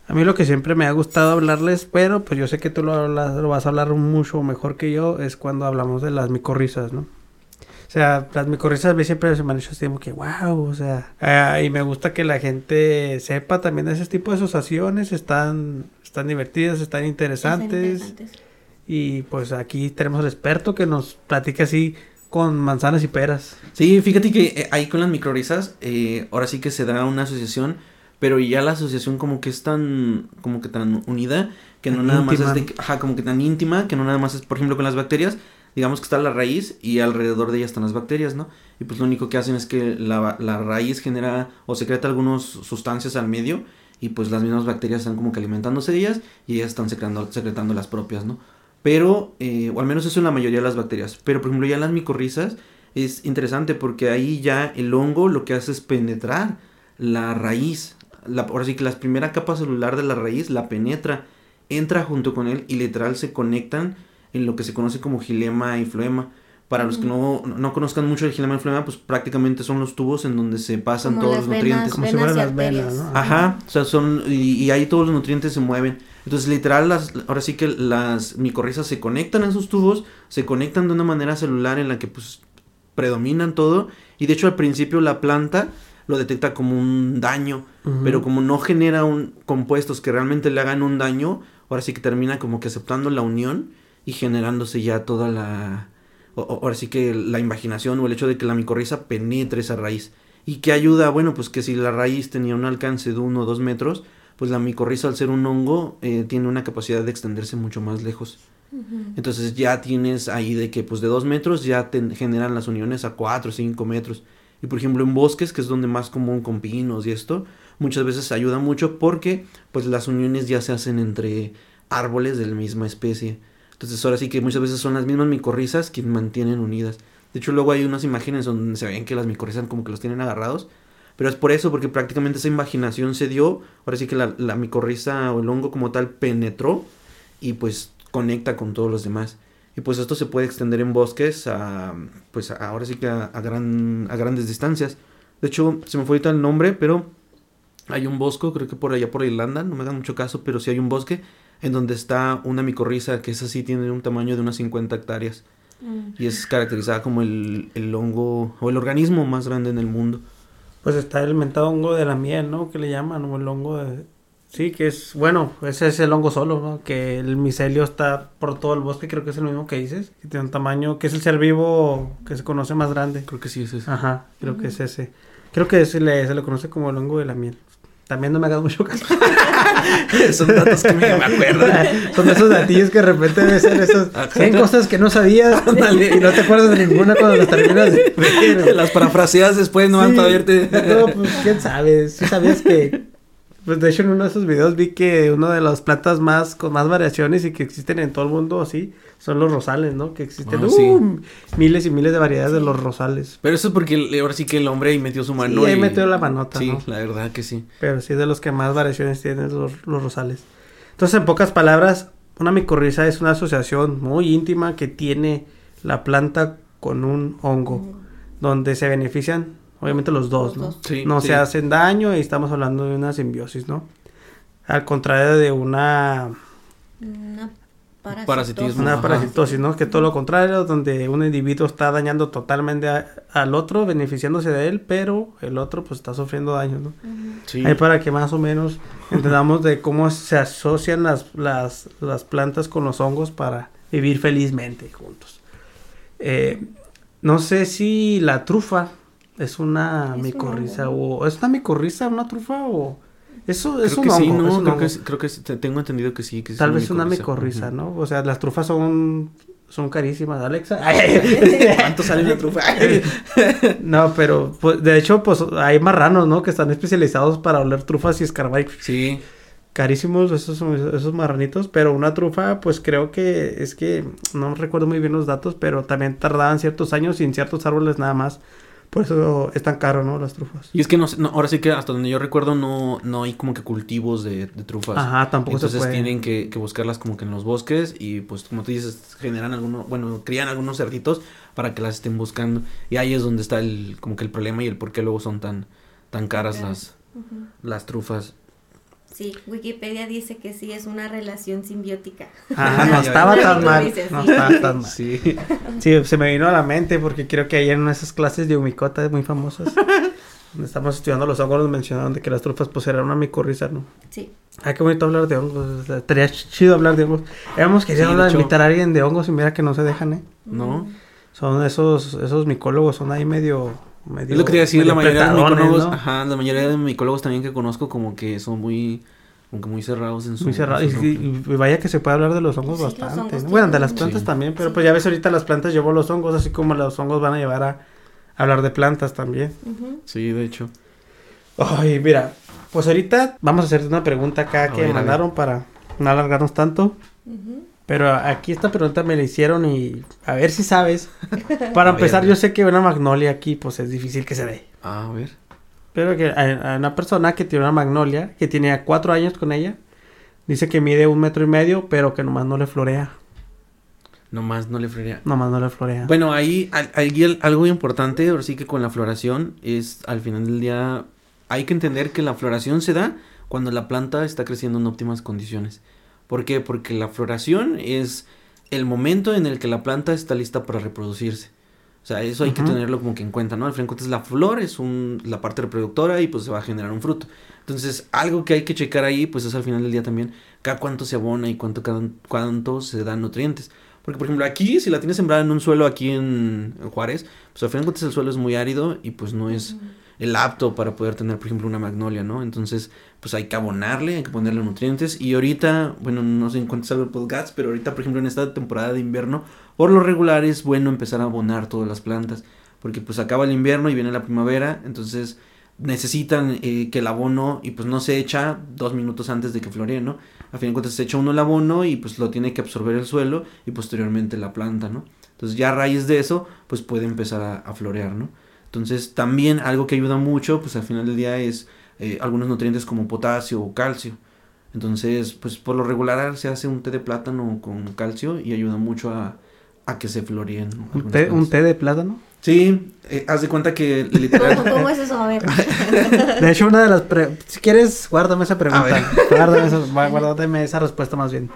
A mí lo que siempre me ha gustado hablarles, pero pues yo sé que tú lo, lo vas a hablar mucho mejor que yo, es cuando hablamos de las micorrizas, ¿no? O sea, las micorrizas a mí siempre se me han hecho así como que wow, o sea, eh, y me gusta que la gente sepa también de ese tipo de asociaciones, están, están divertidas, están interesantes. Y pues aquí tenemos al experto que nos platique así con manzanas y peras. Sí, fíjate que eh, ahí con las microrisas, eh, ahora sí que se da una asociación, pero ya la asociación como que es tan, como que tan unida, que no nada más es de, ajá, como que tan íntima, que no nada más es, por ejemplo, con las bacterias, digamos que está la raíz y alrededor de ella están las bacterias, ¿no? Y pues lo único que hacen es que la, la raíz genera o secreta algunas sustancias al medio y pues las mismas bacterias están como que alimentándose de ellas y ellas están secretando, secretando las propias, ¿no? Pero, eh, o al menos eso en la mayoría de las bacterias. Pero, por ejemplo, ya en las micorrizas es interesante porque ahí ya el hongo lo que hace es penetrar la raíz. Ahora sí que la primera capa celular de la raíz la penetra, entra junto con él y literal se conectan en lo que se conoce como gilema y floema. Para los que no, no conozcan mucho el gilema y floema, pues prácticamente son los tubos en donde se pasan todos los nutrientes. como si fueran las venas, ¿no? Ajá, o sea, son, y, y ahí todos los nutrientes se mueven. Entonces, literal, las, ahora sí que las micorrizas se conectan a esos tubos, se conectan de una manera celular en la que pues predominan todo. Y de hecho, al principio la planta lo detecta como un daño, pero como no genera un, compuestos que realmente le hagan un daño, ahora sí que termina como que aceptando la unión y generándose ya toda la... ahora sí que la imaginación o el hecho de que la micorriza penetre esa raíz. ¿Y qué ayuda? Bueno, pues que si la raíz tenía un alcance de uno o dos metros, pues la micorriza al ser un hongo eh, tiene una capacidad de extenderse mucho más lejos. Entonces ya tienes ahí de que pues de dos metros ya te generan las uniones a cuatro o cinco metros. Y por ejemplo en bosques, que es donde más común con pinos y esto, muchas veces ayuda mucho porque pues las uniones ya se hacen entre árboles de la misma especie. Entonces ahora sí que muchas veces son las mismas micorrizas quienes mantienen unidas. De hecho luego hay unas imágenes donde se ven que las micorrizas como que los tienen agarrados pero es por eso, porque prácticamente esa imaginación se dio. Ahora sí que la, la micorriza o el hongo como tal penetró y pues conecta con todos los demás. Y pues esto se puede extender en bosques a, pues ahora sí que a, gran, a grandes distancias. De hecho, se me fue ahorita el nombre, pero hay un bosque, creo que por allá por Irlanda, no me hagan mucho caso, pero sí hay un bosque en donde está una micorriza que es así, tiene un tamaño de unas 50 hectáreas. Mm. Y es caracterizada como el, el hongo o el organismo más grande en el mundo. Pues está el mentado hongo de la miel, ¿no? Que le llaman, o el hongo de... Sí, que es, bueno, ese es el hongo solo, ¿no? Que el micelio está por todo el bosque, creo que es el mismo que dices. Que tiene un tamaño, que es el ser vivo que se conoce más grande. Creo que sí es ese. Ajá, creo que es ese. Creo que se le, se le conoce como el hongo de la miel. También no me hagas mucho caso. Son datos que me, me acuerdo. Son esos datillos que de repente deben ser esos. Ajá. 100 cosas que no sabías y no te acuerdas de ninguna cuando las terminas de ver. Las parafraseas después no van Sí. para verte. No, pues quién sabe. Sí sabías que. Pues de hecho en uno de esos videos vi que una de las plantas más con más variaciones y que existen en todo el mundo así son los rosales, ¿no? Que existen Ah, uh, sí. miles y miles de variedades de los rosales. Pero eso es porque el- ahora sí que el hombre ahí metió su mano. Sí, ahí metió la manota, Sí, ¿no? la verdad que sí. Pero sí de los que más variaciones tienen los, los rosales. Entonces, en pocas palabras, una micorriza es una asociación muy íntima que tiene la planta con un hongo, donde se benefician, obviamente, los dos, Los ¿no? dos. Sí, no sí. se hacen daño y estamos hablando de una simbiosis, ¿no? Al contrario de una, Una parasitosis. Parasitismo. una Ajá. parasitosis, ¿no? Que todo lo contrario, donde un individuo está dañando totalmente a- al otro, beneficiándose de él, pero el otro pues está sufriendo daños, ¿no? Sí. Ahí para que más o menos entendamos de cómo se asocian las, las, las plantas con los hongos para vivir felizmente juntos. Eh, no sé si la trufa es una Es micorriza o es una micorriza, una trufa o eso es creo un que sí, hongo, no, es un creo que, creo tengo entendido que sí. Que Tal es vez una micorriza. ¿no? O sea, las trufas son son carísimas, Alexa. ¿Cuánto sale una trufa? no, pero pues, de hecho pues hay marranos, ¿no? Que están especializados para oler trufas y escarbar y sí. carísimos esos, esos marranitos, pero una trufa, pues creo que es que no recuerdo muy bien los datos, pero también tardaban ciertos años y en ciertos árboles nada más. Por eso es tan caro, ¿no? Las trufas. Y es que no, sé, no, ahora sí que hasta donde yo recuerdo no, no hay como que cultivos de, de trufas. Ajá, tampoco Entonces tienen que, que buscarlas como que en los bosques y pues como tú dices, generan algunos, bueno, crían algunos cerditos para que las estén buscando. Y ahí es donde está el, como que el problema y el por qué luego son tan, tan caras las, las trufas. Sí, Wikipedia dice que sí es una relación simbiótica. Ajá, no Ya, estaba tan mal. Dices, No sí. estaba tan mal. Sí. Sí, se me vino a la mente porque creo que ayer en esas clases de humicota muy famosas, donde estamos estudiando los hongos, nos mencionaron de que las trufas pues eran una micorriza, ¿no? Sí. Ah, qué bonito hablar de hongos. Estaría ch- chido hablar de hongos. Habíamos querido Sí, hecho. invitar a alguien de hongos y mira que no se dejan, ¿eh? ¿No? Son esos, esos micólogos, son ahí medio, medio Es lo que quería decir, la mayoría de micólogos, ¿no? ajá, la mayoría de micólogos también que conozco como que son muy, como que muy cerrados en su... Muy cerrado. en Y, su- y- y vaya que se puede hablar de los hongos Sí, los bastante. hongos ¿no? Bueno, de las plantas Sí. también, pero Sí. pues ya ves ahorita las plantas llevó los hongos, así como los hongos van a llevar a hablar de plantas también. Sí, de hecho. Ay, mira, pues ahorita vamos a hacerte una pregunta acá A que ver, mandaron para no alargarnos tanto. Ujú. Pero aquí esta pregunta me la hicieron y a ver si sabes. Para A empezar, a ver. yo sé que una magnolia aquí pues es difícil que se dé. Ah, a ver. Pero que hay, hay una persona que tiene una magnolia, que tiene cuatro años con ella, dice que mide un metro y medio, pero que nomás no le florea. Nomás no le freía. Nomás no le florea. Bueno, ahí, al- ahí algo importante, ahora sí que con la floración, es al final del día, hay que entender que la floración se da cuando la planta está creciendo en óptimas condiciones. ¿Por qué? Porque la floración es el momento en el que la planta está lista para reproducirse. O sea, eso hay que tenerlo como que en cuenta, ¿no? Al fin de cuentas, la flor es un, la parte reproductora y pues se va a generar un fruto. Entonces, algo que hay que checar ahí, pues es al final del día también, cada cuánto se abona y cuánto, cada, cuánto se dan nutrientes. Porque, por ejemplo, aquí, si la tienes sembrada en un suelo aquí en, en Juárez, pues al final de cuentas el suelo es muy árido y pues no es el apto para poder tener, por ejemplo, una magnolia, ¿no? Entonces, pues hay que abonarle, hay que ponerle nutrientes. Y ahorita, bueno, no sé en cuánto salga el podcast, pero ahorita, por ejemplo, en esta temporada de invierno, por lo regular es bueno empezar a abonar todas las plantas. Porque pues acaba el invierno y viene la primavera, entonces necesitan eh, que el abono, y pues no se echa dos minutos antes de que floree, ¿no? A fin de cuentas se echa uno el abono y pues lo tiene que absorber el suelo y posteriormente la planta, ¿no? Entonces ya a raíz de eso, pues puede empezar a, a florear, ¿no? Entonces también algo que ayuda mucho, pues al final del día es eh, algunos nutrientes como potasio o calcio. Entonces, pues por lo regular se hace un té de plátano con calcio y ayuda mucho a, a que se floreen. ¿no? ¿Un té, un té de plátano? Sí, eh, haz de cuenta que ¿Cómo, literal... cómo es eso? A ver. De hecho, una de las... pre- Si quieres, guárdame esa pregunta. Guárdame esa, guárdame esa respuesta más bien.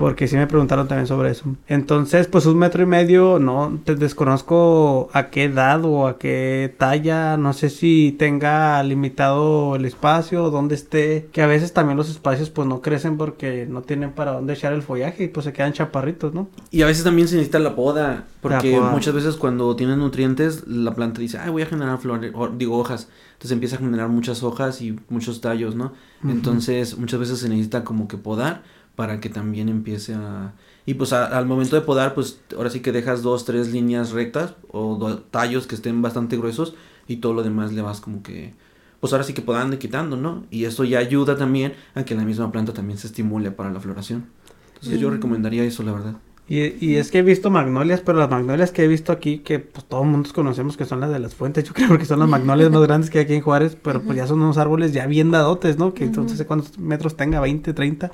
Porque sí me preguntaron también sobre eso. Entonces, pues un metro y medio, no, te desconozco a qué edad o a qué talla, no sé si tenga limitado el espacio, dónde esté, que a veces también los espacios pues no crecen porque no tienen para dónde echar el follaje y pues se quedan chaparritos, ¿no? Y a veces también se necesita la poda, porque La poda. muchas veces cuando tienen nutrientes, la planta dice, ay, voy a generar flores, o, digo hojas. Entonces empieza a generar muchas hojas y muchos tallos, ¿no? Entonces muchas veces se necesita como que podar para que también empiece a... Y pues a- al momento de podar, pues ahora sí que dejas dos, tres líneas rectas o do- tallos que estén bastante gruesos y todo lo demás le vas como que... Pues ahora sí que podando y quitando, ¿no? Y eso ya ayuda también a que la misma planta también se estimule para la floración. Entonces yo recomendaría eso, la verdad. Y, y es que he visto magnolias, pero las magnolias que he visto aquí, que pues todo el mundo conocemos que son las de las fuentes, yo creo que son las magnolias más grandes que hay aquí en Juárez, pero pues ya son unos árboles ya bien dadotes, ¿no? Que entonces no sé cuántos metros tenga, 20, 30.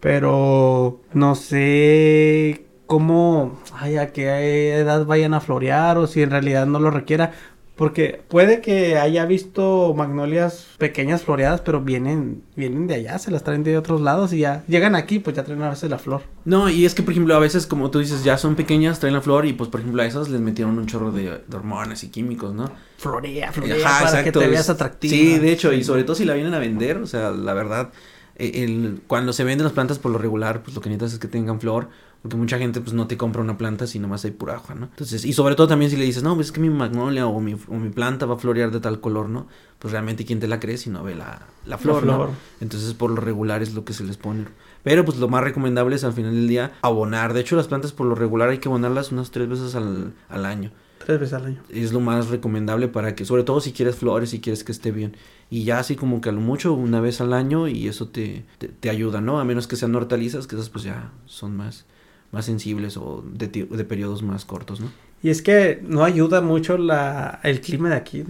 Pero no sé cómo, ay, a qué edad vayan a florear o si en realidad no lo requiera. Porque puede que haya visto magnolias pequeñas floreadas, pero vienen, vienen de allá, se las traen de otros lados y ya llegan aquí, pues ya traen a veces la flor. No, y es que, por ejemplo, a veces, como tú dices, ya son pequeñas, traen la flor y, pues, por ejemplo, a esas les metieron un chorro de, de hormonas y químicos, ¿no? Florea, florea, Ajá, para exacto, que te veas atractiva. Sí, de hecho, y sobre todo si la vienen a vender, o sea, la verdad, el, cuando se venden las plantas por lo regular, pues lo que necesitas es que tengan flor, porque mucha gente pues no te compra una planta si nomás hay pura hoja, ¿no? Entonces, y sobre todo también si le dices, no, pues es que mi magnolia o mi, o mi planta va a florear de tal color, ¿no? Pues realmente quién te la cree si no ve la, la flor, flor. ¿no? Entonces por lo regular es lo que se les pone. Pero pues lo más recomendable es al final del día abonar. De hecho las plantas por lo regular hay que abonarlas unas tres veces al, al año Tres veces al año. es lo más recomendable para que, sobre todo si quieres flores, si quieres que esté bien. Y ya así como que a lo mucho una vez al año y eso te, te, te ayuda, ¿no? A menos que sean hortalizas, que esas pues ya son más, más sensibles o de, ti- de periodos más cortos, ¿no? Y es que no ayuda mucho la, el clima de aquí.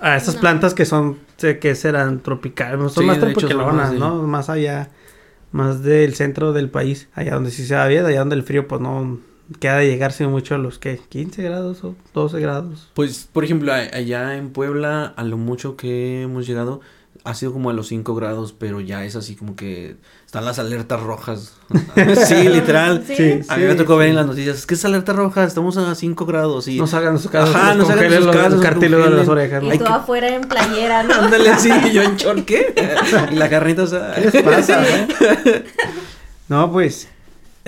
A estas No. plantas que son, sé que serán tropicales, son Sí, más de- ¿no? Más allá, más del centro del país, allá donde sí se va bien, allá donde el frío pues no queda de llegarse mucho a los que 15 grados o 12 grados. Pues, por ejemplo, a- allá en Puebla, a lo mucho que hemos llegado, ha sido como a los 5 grados, pero ya es así como que están las alertas rojas. sí, literal. Sí. Sí, A mí me tocó ver sí. en las noticias, es que es alerta roja, estamos a 5 grados y... No salgan de su casa, Ajá, no salgan de sus los- casas, cartílagos de las orejas. ¿no? Y tú que- afuera en playera, ¿no? Ándale, sí, yo en short, ¿qué? Y la carnita, o sea... ¿Qué les pasa? eh? no, pues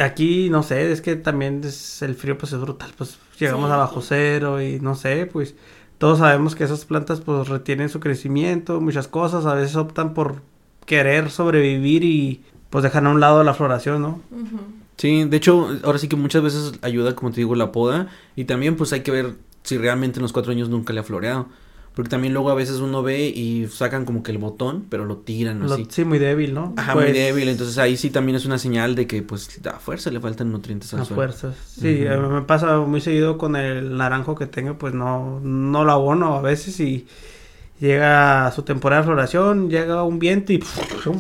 aquí no sé, es que también es, el frío pues es brutal, pues llegamos Sí. a bajo cero y no sé, pues todos sabemos que esas plantas pues retienen su crecimiento, muchas cosas, a veces optan por querer sobrevivir y pues dejan a un lado la floración, ¿no? Sí, de hecho, ahora sí que muchas veces ayuda, como te digo, la poda. Y también pues hay que ver si realmente en los cuatro años nunca le ha floreado. Porque también luego a veces uno ve y sacan como que el botón, pero lo tiran Lo- así. sí, muy débil, ¿no? Ajá, Pues, muy débil. Entonces ahí sí también es una señal de que pues a fuerza le faltan nutrientes al A suelo. fuerzas. Sí, me pasa muy seguido con el naranjo que tengo, pues no, no lo abono a veces y llega su temporada de floración, llega un viento y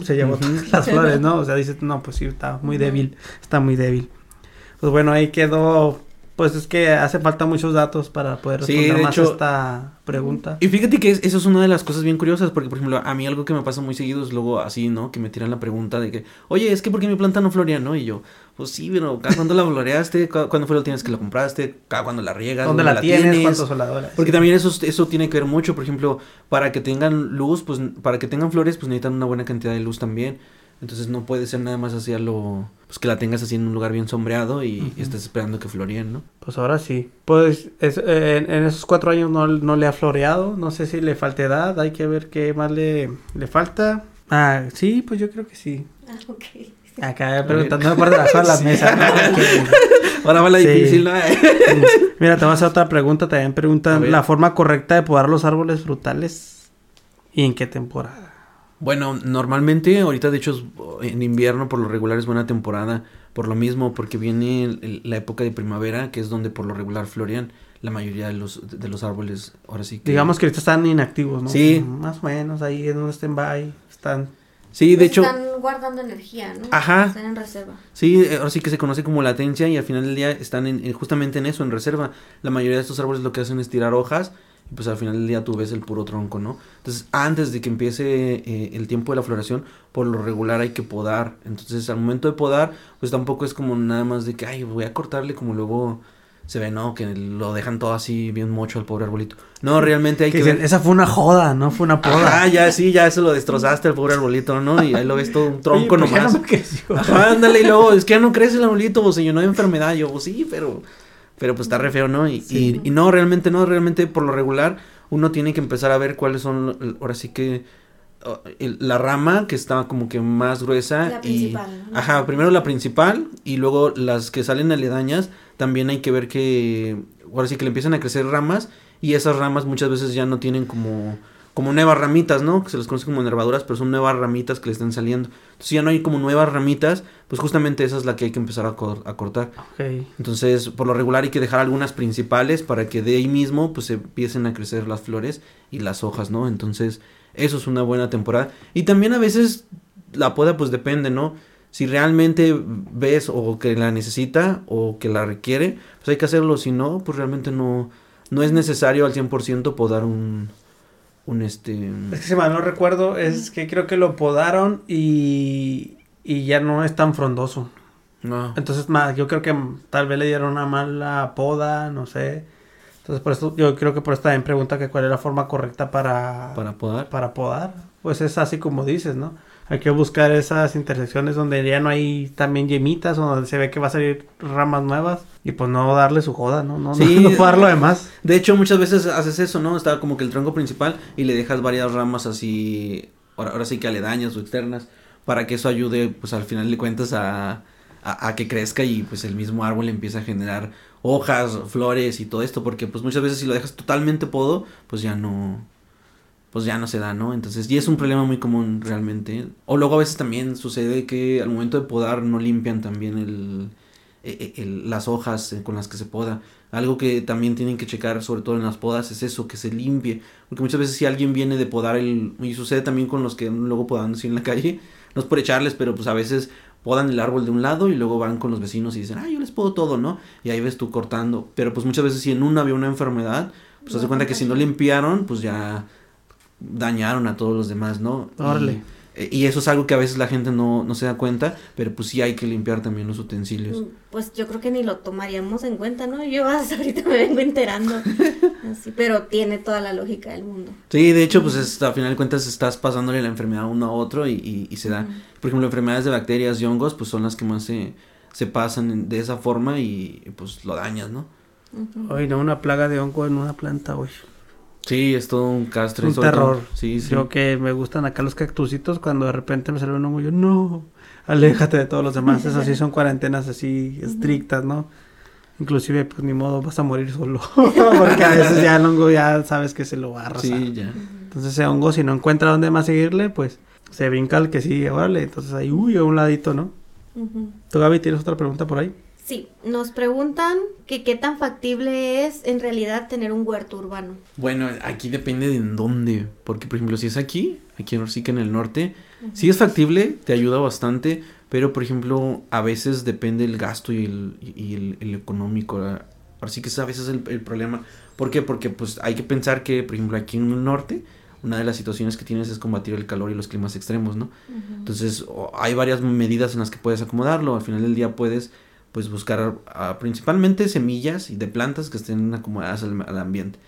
se llevó todas las flores, ¿no? O sea, dices, no, pues sí, está muy débil, está muy débil. Pues bueno, ahí quedó, pues es que hace falta muchos datos para poder Sí, responder de más hecho- esta pregunta. Y fíjate que es- eso es una de las cosas bien curiosas, porque por ejemplo, a mí algo que me pasa muy seguido es luego así, ¿no? Que me tiran la pregunta de que, oye, es que ¿por qué mi planta no florea, no? Y yo, pues sí, pero ¿cada cuándo la floreaste? ¿Cu- ¿Cuándo fue la última vez que la compraste? ¿Cada cuándo la riegas? ¿Dónde la tienes? ¿Cuántos soladores? Porque también eso, eso tiene que ver mucho, por ejemplo, para que tengan luz, pues para que tengan flores, pues necesitan una buena cantidad de luz también. Entonces no puede ser nada más así a lo, pues que la tengas así en un lugar bien sombreado y, y estés esperando que floreen, ¿no? Pues ahora sí. Pues es- eh, en, en esos cuatro años no, no le ha floreado. No sé si le falta edad. Hay que ver qué más le, le falta. Ah, sí, pues yo creo que sí. Ah, ok. Acá preguntando por debajo de la Sí. mesa. ¿no? Ahora va la Sí. difícil, ¿no? Mira, te voy a hacer otra pregunta. También preguntan la forma correcta de podar los árboles frutales y en qué temporada. Bueno, normalmente ahorita de hecho es- en invierno por lo regular es buena temporada, por lo mismo, porque viene el- el- la época de primavera, que es donde por lo regular florean la mayoría de los, de los árboles, ahora sí que... Digamos que ahorita están inactivos, ¿no? Sí. Más o menos ahí en un stand-by. Están. Sí, de Pues hecho, Están guardando energía, ¿no? Ajá. Están en reserva. sí, eh, ahora sí que se conoce como latencia y al final del día están en, en- justamente en eso, en reserva. La mayoría de estos árboles lo que hacen es tirar hojas y pues al final del día tú ves el puro tronco, ¿no? Entonces, antes de que empiece eh, el tiempo de la floración, por lo regular hay que podar. Entonces, al momento de podar, pues tampoco es como nada más de que, ay, voy a cortarle como luego se ve, ¿no? Que lo dejan todo así bien mocho al pobre arbolito. No, realmente hay que, ver... Esa fue una joda, no fue una poda. Ah, ya, sí, ya eso lo destrozaste al pobre arbolito, ¿no? Y ahí lo ves todo un tronco nomás. Ajá, ándale, y luego, es que ya no crece el arbolito, pues, yo no hay enfermedad. Yo, pues sí, pero pero pues está re feo, ¿no? Y, y, no, realmente no, realmente por lo regular uno tiene que empezar a ver cuáles son, ahora sí que la rama que está como que más gruesa la principal, y ajá primero la principal y luego las que salen aledañas también hay que ver que ahora sí que le empiezan a crecer ramas y esas ramas muchas veces ya no tienen como como nuevas ramitas, ¿no? Que se les conoce como nervaduras, pero son nuevas ramitas que le están saliendo. Entonces ya no hay como nuevas ramitas, pues justamente esa es la que hay que empezar a, cortar. Entonces, por lo regular hay que dejar algunas principales para que de ahí mismo pues empiecen a crecer las flores y las hojas, ¿no? Entonces, eso es una buena temporada. Y también a veces la poda pues depende, ¿no? Si realmente ves o que la necesita o que la requiere, pues hay que hacerlo. Si no, pues realmente no, no es necesario al 100% podar un un este... Es que si mal no recuerdo, es que creo que lo podaron y, y ya no es tan frondoso. No. Entonces, más, yo creo que tal vez le dieron una mala poda, no sé. Entonces, por eso, yo creo que por eso también pregunta que cuál es la forma correcta para... Para podar. Para podar. Pues es así como dices, ¿no? Hay que buscar esas intersecciones donde ya no hay también yemitas o donde se ve que va a salir ramas nuevas y pues no darle su joda, ¿no? No, sí, no, no lo demás. De hecho, muchas veces haces eso, ¿no? Está como que el tronco principal y le dejas varias ramas así, ahora, sí que aledañas o externas, para que eso ayude, pues al final de cuentas a, a, a que crezca y pues el mismo árbol empieza a generar hojas, flores y todo esto, porque pues muchas veces si lo dejas totalmente podo, pues ya no pues ya no se da, ¿no? Entonces, y es un problema muy común realmente. O luego a veces también sucede que al momento de podar no limpian también el, e, e, las hojas con las que se poda. Algo que también tienen que checar, sobre todo en las podas, es eso, que se limpie. Porque muchas veces si alguien viene de podar el... Y sucede también con los que luego podan así en la calle. No es por echarles, pero pues a veces podan el árbol de un lado y luego van con los vecinos y dicen, ah, yo les puedo todo, ¿no? Y ahí ves tú cortando. Pero pues muchas veces si en una había una enfermedad, pues no, hace cuenta que si no limpiaron, pues ya dañaron a todos los demás, ¿no? Órale. Eh, y, eso es algo que a veces la gente no, no se da cuenta, pero pues sí hay que limpiar también los utensilios. Mm, pues yo creo que ni lo tomaríamos en cuenta, ¿no? Yo hasta ahorita me vengo enterando. Así, pero tiene toda la lógica del mundo. Sí, de hecho, pues es, a final de cuentas estás pasándole la enfermedad uno a otro y, y, se da. Por ejemplo, enfermedades de bacterias y hongos, pues son las que más se, se pasan de esa forma y pues lo dañas, ¿no? Oye, no, una plaga de hongo en una planta, güey. Sí, es todo un castre. Un terror. Sí, sí. Yo que me gustan acá los cactusitos, cuando de repente me sale un hongo, yo, no, aléjate de todos los demás. Esas sí son cuarentenas así estrictas, ¿no? Inclusive, pues ni modo, vas a morir solo. Porque a veces ya el hongo ya sabes que se lo va a arrasar. Sí, ya. Entonces ese hongo, si no encuentra dónde más seguirle, pues se brinca al que sigue, órale. Entonces ahí, uy, a un ladito, ¿no? ¿Tú, Gaby, tienes otra pregunta por ahí? Sí, nos preguntan que qué tan factible es en realidad tener un huerto urbano. Bueno, aquí depende de en dónde, porque por ejemplo si es aquí, aquí sí que en el norte, sí es factible, te ayuda bastante, pero por ejemplo a veces depende el gasto y el, el, económico, ahora sí que es a veces el, el problema. ¿Por qué? Porque pues hay que pensar que por ejemplo aquí en el norte, una de las situaciones que tienes es combatir el calor y los climas extremos, ¿no? Entonces, hay varias medidas en las que puedes acomodarlo. Al final del día puedes pues buscar ah, principalmente semillas y de plantas que estén acomodadas al, ambiente.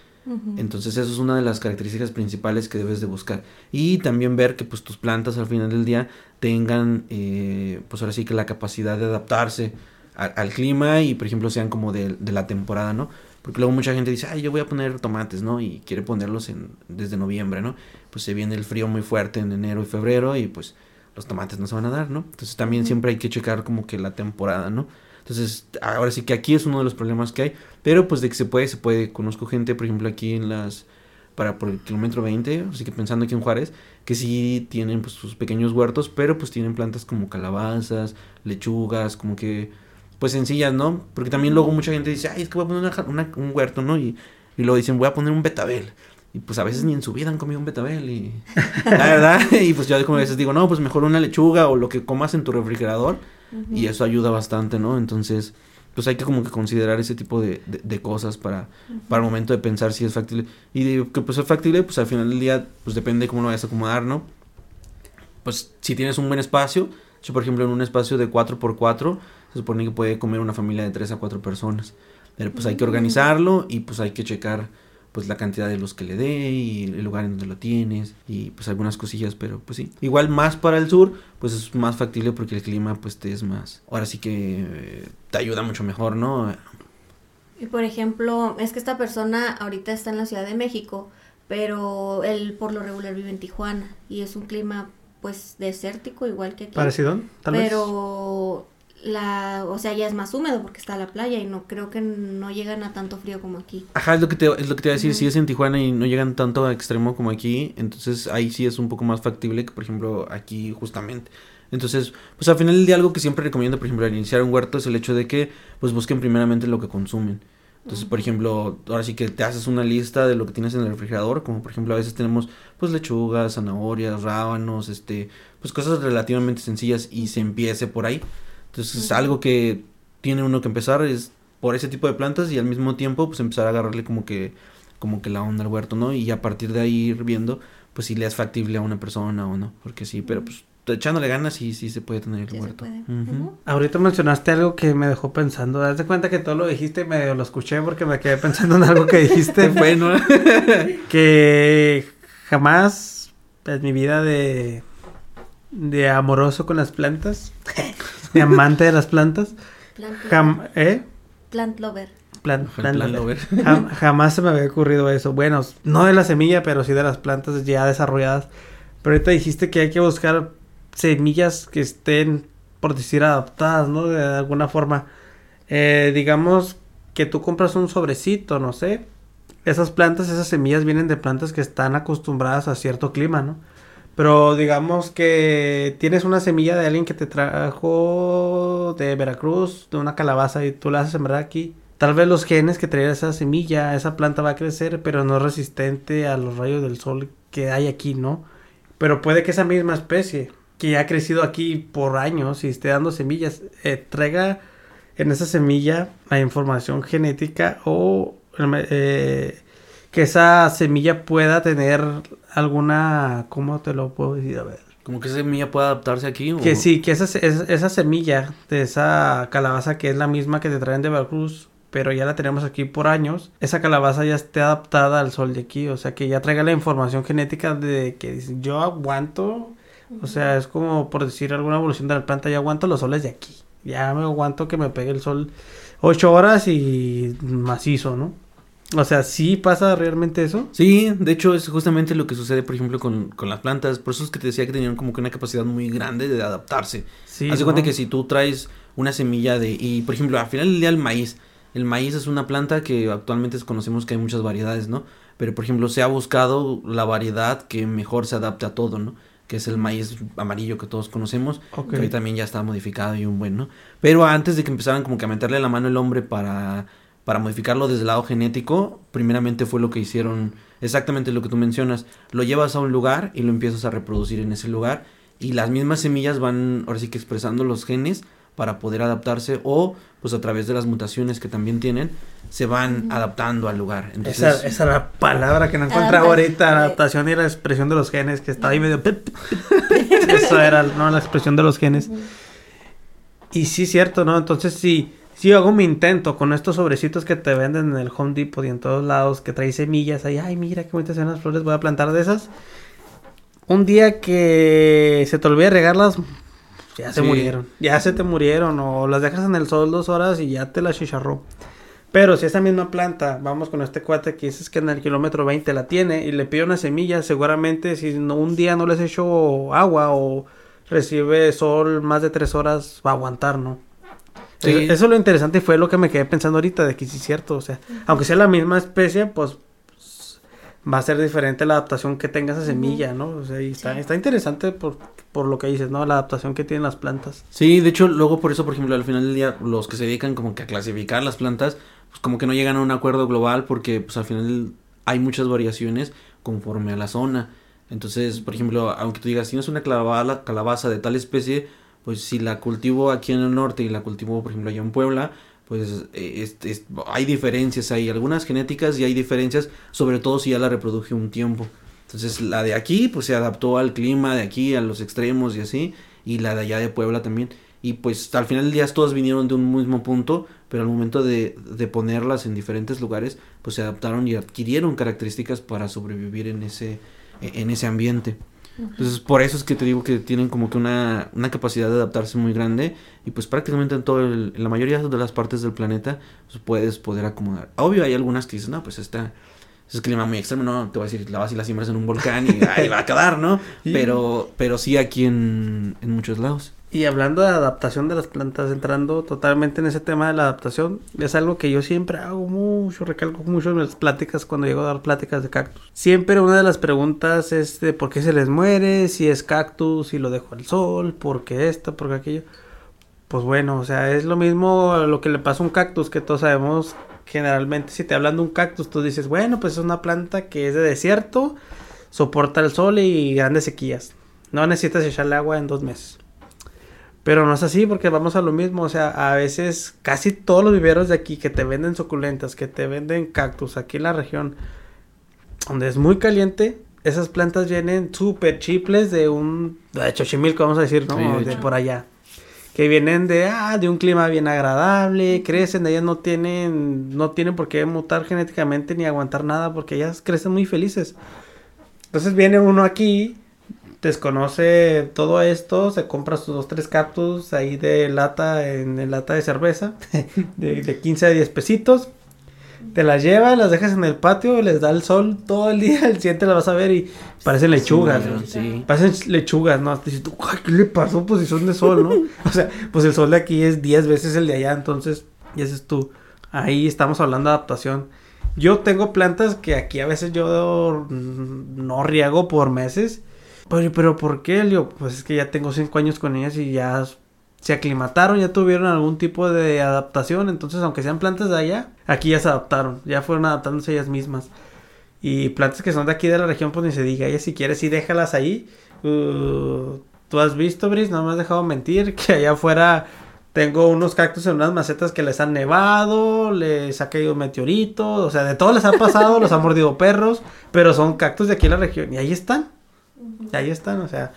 Entonces eso es una de las características principales que debes de buscar. Y también ver que pues tus plantas al final del día tengan eh, pues ahora sí que la capacidad de adaptarse al clima y por ejemplo sean como de, la temporada, ¿no? Porque luego mucha gente dice, ay, yo voy a poner tomates, ¿no? Y quiere ponerlos en, desde noviembre, ¿no? Pues se viene el frío muy fuerte en enero y febrero y pues los tomates no se van a dar, ¿no? Entonces también siempre hay que checar como que la temporada, ¿no? Entonces, ahora sí que aquí es uno de los problemas que hay. Pero pues de que se puede, se puede. Conozco gente, por ejemplo, aquí en las... Para por el kilómetro 20, así que pensando aquí en Juárez, que sí tienen pues sus pequeños huertos, pero pues tienen plantas como calabazas, lechugas, como que pues sencillas, ¿no? Porque también luego mucha gente dice, ay, es que voy a poner una, un huerto, ¿no? Y, y luego dicen, voy a poner un betabel. Y pues a veces ni en su vida han comido un betabel. Y la verdad, y pues yo como a veces digo, no, pues mejor una lechuga o lo que comas en tu refrigerador y eso ayuda bastante, ¿no? Entonces, pues hay que como que considerar ese tipo de, de, de cosas para, para el momento de pensar si es factible. Y de que pues es factible, pues al final del día, pues depende de cómo lo vayas a acomodar, ¿no? Pues si tienes un buen espacio, si por ejemplo en un espacio de 4x4, se supone que puede comer una familia de 3 a 4 personas. Pero pues hay que organizarlo y pues hay que checar pues la cantidad de los que le dé y el lugar en donde lo tienes y pues algunas cosillas, pero pues sí. Igual más para el sur, pues es más factible porque el clima pues te es más. Ahora sí que eh, te ayuda mucho mejor, ¿no? Y por ejemplo, es que esta persona ahorita está en la Ciudad de México, pero él por lo regular vive en Tijuana y es un clima pues desértico igual que aquí. Parecido, tal vez. La, o sea, ya es más húmedo porque está la playa y no creo que no llegan a tanto frío como aquí. Ajá, es lo que te, es lo que te iba a decir, si es en Tijuana y no llegan tanto a extremo como aquí, entonces ahí sí es un poco más factible que por ejemplo aquí justamente. Entonces, pues al final del día algo que siempre recomiendo, por ejemplo, al iniciar un huerto es el hecho de que pues busquen primeramente lo que consumen. Entonces, por ejemplo, ahora sí que te haces una lista de lo que tienes en el refrigerador, como por ejemplo a veces tenemos pues lechugas, zanahorias, rábanos, este, pues cosas relativamente sencillas y se empiece por ahí. Entonces, Ujú. algo que tiene uno que empezar es por ese tipo de plantas y al mismo tiempo pues empezar a agarrarle como que como que la onda al huerto, ¿no? Y a partir de ahí ir viendo pues si le es factible a una persona o no, porque sí, pero pues echándole ganas sí sí se puede tener el Sí huerto. Ahorita mencionaste algo que me dejó pensando. Haz de cuenta que todo lo dijiste y medio lo escuché porque me quedé pensando en algo que dijiste. Bueno, que jamás en mi vida de, de amoroso con las plantas, amante de las plantas, Plant, jam- ¿eh? plant lover. Plan- plan- plan lo ver. jam- jamás se me había ocurrido eso. Bueno, no de la semilla, pero sí de las plantas ya desarrolladas. Pero ahorita dijiste que hay que buscar semillas que estén, por decir, adaptadas, ¿no? De alguna forma. Eh, digamos que tú compras un sobrecito, no sé. Esas plantas, esas semillas vienen de plantas que están acostumbradas a cierto clima, ¿no? Pero digamos que tienes una semilla de alguien que te trajo de Veracruz, de una calabaza, y tú la haces sembrar aquí. Tal vez los genes que traía esa semilla, esa planta va a crecer, pero no es resistente a los rayos del sol que hay aquí, ¿no? Pero puede que esa misma especie, que ha crecido aquí por años y esté dando semillas, eh, traiga en esa semilla la información genética o eh, que esa semilla pueda tener alguna, ¿cómo te lo puedo decir? A ver. Como que esa semilla puede adaptarse aquí o Que sí, que esa, esa, esa semilla de esa calabaza que es la misma que te traen de Veracruz, pero ya la tenemos aquí por años, esa calabaza ya esté adaptada al sol de aquí, o sea que ya traiga la información genética de que dicen, yo aguanto, o sea, es como por decir alguna evolución de la planta, yo aguanto los soles de aquí, ya me aguanto que me pegue el sol ocho horas y macizo, ¿no? O sea, ¿sí pasa realmente eso? Sí, de hecho es justamente lo que sucede, por ejemplo, con, con las plantas. Por eso es que te decía que tenían como que una capacidad muy grande de adaptarse. Sí. Haz de ¿no? cuenta que si tú traes una semilla de... Y, por ejemplo, al final del día el maíz. El maíz es una planta que actualmente conocemos que hay muchas variedades, ¿no? Pero, por ejemplo, se ha buscado la variedad que mejor se adapte a todo, ¿no? Que es el maíz amarillo que todos conocemos. Que hoy también ya está modificado y un buen, ¿no? Pero antes de que empezaran como que a meterle la mano el hombre para, para modificarlo desde el lado genético, primeramente fue lo que hicieron, exactamente lo que tú mencionas. Lo llevas a un lugar y lo empiezas a reproducir en ese lugar. Y las mismas semillas van, ahora sí que expresando los genes para poder adaptarse o pues a través de las mutaciones que también tienen se van adaptando al lugar. Entonces, Esa, esa es la palabra que no encuentro Adaptación. ahorita, adaptación y la expresión de los genes, que está ahí medio... Eso era, ¿no? La expresión de los genes. Y sí, cierto, ¿no? Entonces, sí, sí hago mi intento con estos sobrecitos que te venden en el Home Depot y en todos lados, que trae semillas ahí, ay, mira qué bonitas son las flores, voy a plantar de esas. Un día que se te olvide regarlas, ya se Sí. murieron. Ya se te murieron, o las dejas en el sol dos horas y ya te la chicharró. Pero si esa misma planta, vamos con este cuate que dices que en el kilómetro 20 la tiene y le pide una semilla, seguramente si no, un día no les echo agua o recibe sol más de tres horas, va a aguantar, ¿no? Sí. Eso, eso es lo interesante y fue lo que me quedé pensando ahorita, de que sí es cierto, o sea, aunque sea la misma especie, pues va a ser diferente la adaptación que tenga esa semilla, ¿no? O sea, y está, Sí. está interesante por, por lo que dices, ¿no? La adaptación que tienen las plantas. Sí, de hecho, luego por eso, por ejemplo, al final del día, los que se dedican como que a clasificar las plantas, pues como que no llegan a un acuerdo global porque pues al final hay muchas variaciones conforme a la zona. Entonces, por ejemplo, aunque tú digas, si no es una calabaza, calabaza de tal especie, pues si la cultivo aquí en el norte y la cultivo, por ejemplo, allá en Puebla, pues eh, hay diferencias ahí, algunas genéticas y hay diferencias, sobre todo si ya la reproduje un tiempo. Entonces la de aquí pues se adaptó al clima de aquí, a los extremos y así, y la de allá de Puebla también. Y pues al final del día todas vinieron de un mismo punto, pero al momento de, de ponerlas en diferentes lugares, pues se adaptaron y adquirieron características para sobrevivir en ese, en ese ambiente. Entonces, por eso es que te digo que tienen como que una, una capacidad de adaptarse muy grande y pues prácticamente en todo el- en la mayoría de las partes del planeta pues, puedes poder acomodar. Obvio hay algunas que dicen, no, pues esta es clima muy extremo, no, te voy a decir, la vas y la siembras en un volcán y ahí va a quedar, ¿no? Pero, pero sí aquí en, en muchos lados. Y hablando de adaptación de las plantas, entrando totalmente en ese tema de la adaptación, es algo que yo siempre hago mucho, recalco mucho en las pláticas cuando llego a dar pláticas de cactus. Siempre una de las preguntas es de por qué se les muere, si es cactus, si lo dejo al sol, por qué esto, por qué aquello. Pues bueno, o sea, es lo mismo lo que le pasa a un cactus, que todos sabemos generalmente si te hablan de un cactus, tú dices, bueno, pues es una planta que es de desierto, soporta el sol y grandes sequías. No necesitas echarle agua en dos meses. Pero no es así porque vamos a lo mismo, o sea, a veces casi todos los viveros de aquí que te venden suculentas, que te venden cactus aquí en la región, donde es muy caliente, esas plantas vienen súper chiples de un, de Xochimilco, vamos a decir, ¿no? Sí, de de por allá. Que vienen de, ah, de un clima bien agradable, crecen, ellas no tienen, no tienen por qué mutar genéticamente ni aguantar nada porque ellas crecen muy felices. Entonces viene uno aquí, desconoce todo esto, se compra sus dos, tres cactus ahí de lata, en, en lata de cerveza, de, de 15 a 10 pesitos. Te las lleva, las dejas en el patio, les da el sol todo el día, el siguiente la vas a ver y parecen lechugas. Sí, ¿no? sí. Parecen lechugas, ¿no? Dices tú, "Ay, ¿qué le pasó? Pues si son de sol, ¿no? O sea, pues el sol de aquí es 10 veces el de allá, entonces, y ese es tú. Ahí estamos hablando de adaptación. Yo tengo plantas que aquí a veces yo mm, no riego por meses. Pero, pero ¿por qué, Leo? Pues es que ya tengo 5 años con ellas y ya se aclimataron, ya tuvieron algún tipo de adaptación. Entonces, aunque sean plantas de allá, aquí ya se adaptaron, ya fueron adaptándose ellas mismas. Y plantas que son de aquí de la región, pues ni se diga. Ellas si quieres, sí déjalas ahí. Uh, Tú has visto, Brice, no me has dejado mentir, que allá afuera tengo unos cactus en unas macetas que les han nevado, les ha caído meteorito, o sea, de todo les ha pasado, los han mordido perros, pero son cactus de aquí en la región y ahí están. Y ahí están, o sea,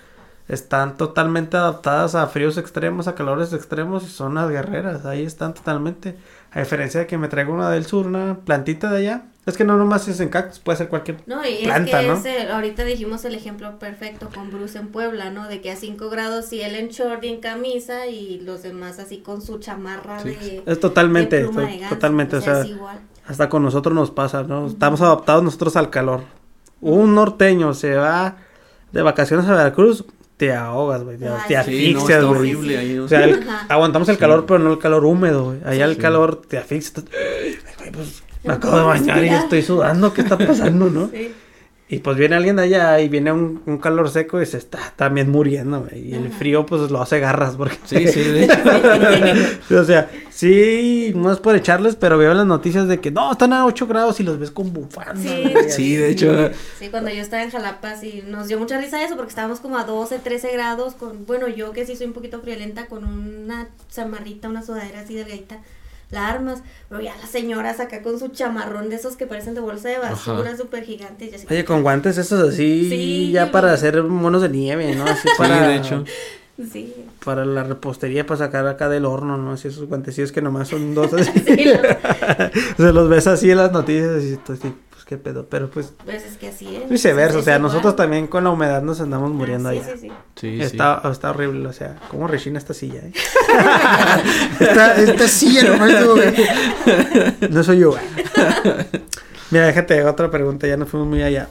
están totalmente adaptadas a fríos extremos, a calores extremos y son las guerreras, ahí están totalmente. A diferencia de que me traigo una del sur, una plantita de allá. Es que no nomás es en cactus, puede ser cualquier No, y planta, es que ¿no? es el- ahorita dijimos el ejemplo perfecto con Bruce en Puebla, ¿no? De que a 5 grados y él en short y en camisa y los demás así con su chamarra Sí. de... Es totalmente, de pluma to- de ganso, totalmente, o sea, es igual. hasta con nosotros nos pasa, ¿no? Estamos adaptados nosotros al calor. Un norteño se va de vacaciones a Veracruz, te ahogas, güey, te, Ay, te sí. Sí, no, asfixias, güey. horrible ahí. O sea, el- aguantamos el calor, pero no el calor húmedo, güey. Allá el Sí. calor te güey, pues, me acabo de bañar y ya estoy sudando, ¿qué está pasando, no? Sí. Y pues viene alguien de allá y viene un, un calor seco y se está también muriendo, güey. Y el frío, pues lo hace garras, porque. Sí, sí, de hecho. o sea, sí, no es por echarles, pero veo las noticias de que no, están a 8 grados y los ves con bufanda. Sí. Sí, de hecho. Sí, cuando yo estaba en Jalapa, sí, nos dio mucha risa eso porque estábamos como a 12, 13 grados con, bueno, yo que sí soy un poquito friolenta con una chamarrita, una sudadera así delgadita, la armas, pero ya las señoras acá con su chamarrón de esos que parecen de bolsa de basura, súper gigantes, y así, Oye, con guantes esos así, Sí, ya para vi. hacer monos de nieve, ¿no? Así Sí, para, de hecho. sí, para la repostería, para sacar acá del horno, ¿no? Así esos guantecillos que nomás son dos así. sí, lo- Se los ves así en las noticias y así, qué pedo. Pero pues pues es que así es. viceversa, o sea, nosotros también con la humedad nos andamos Ah, muriendo sí, allá. sí, sí. Está, está horrible, o sea, ¿cómo rechina esta silla, eh? esta, esta silla nomás, güey. No soy yo, güey. Mira, déjate, otra pregunta, ya nos fuimos muy allá.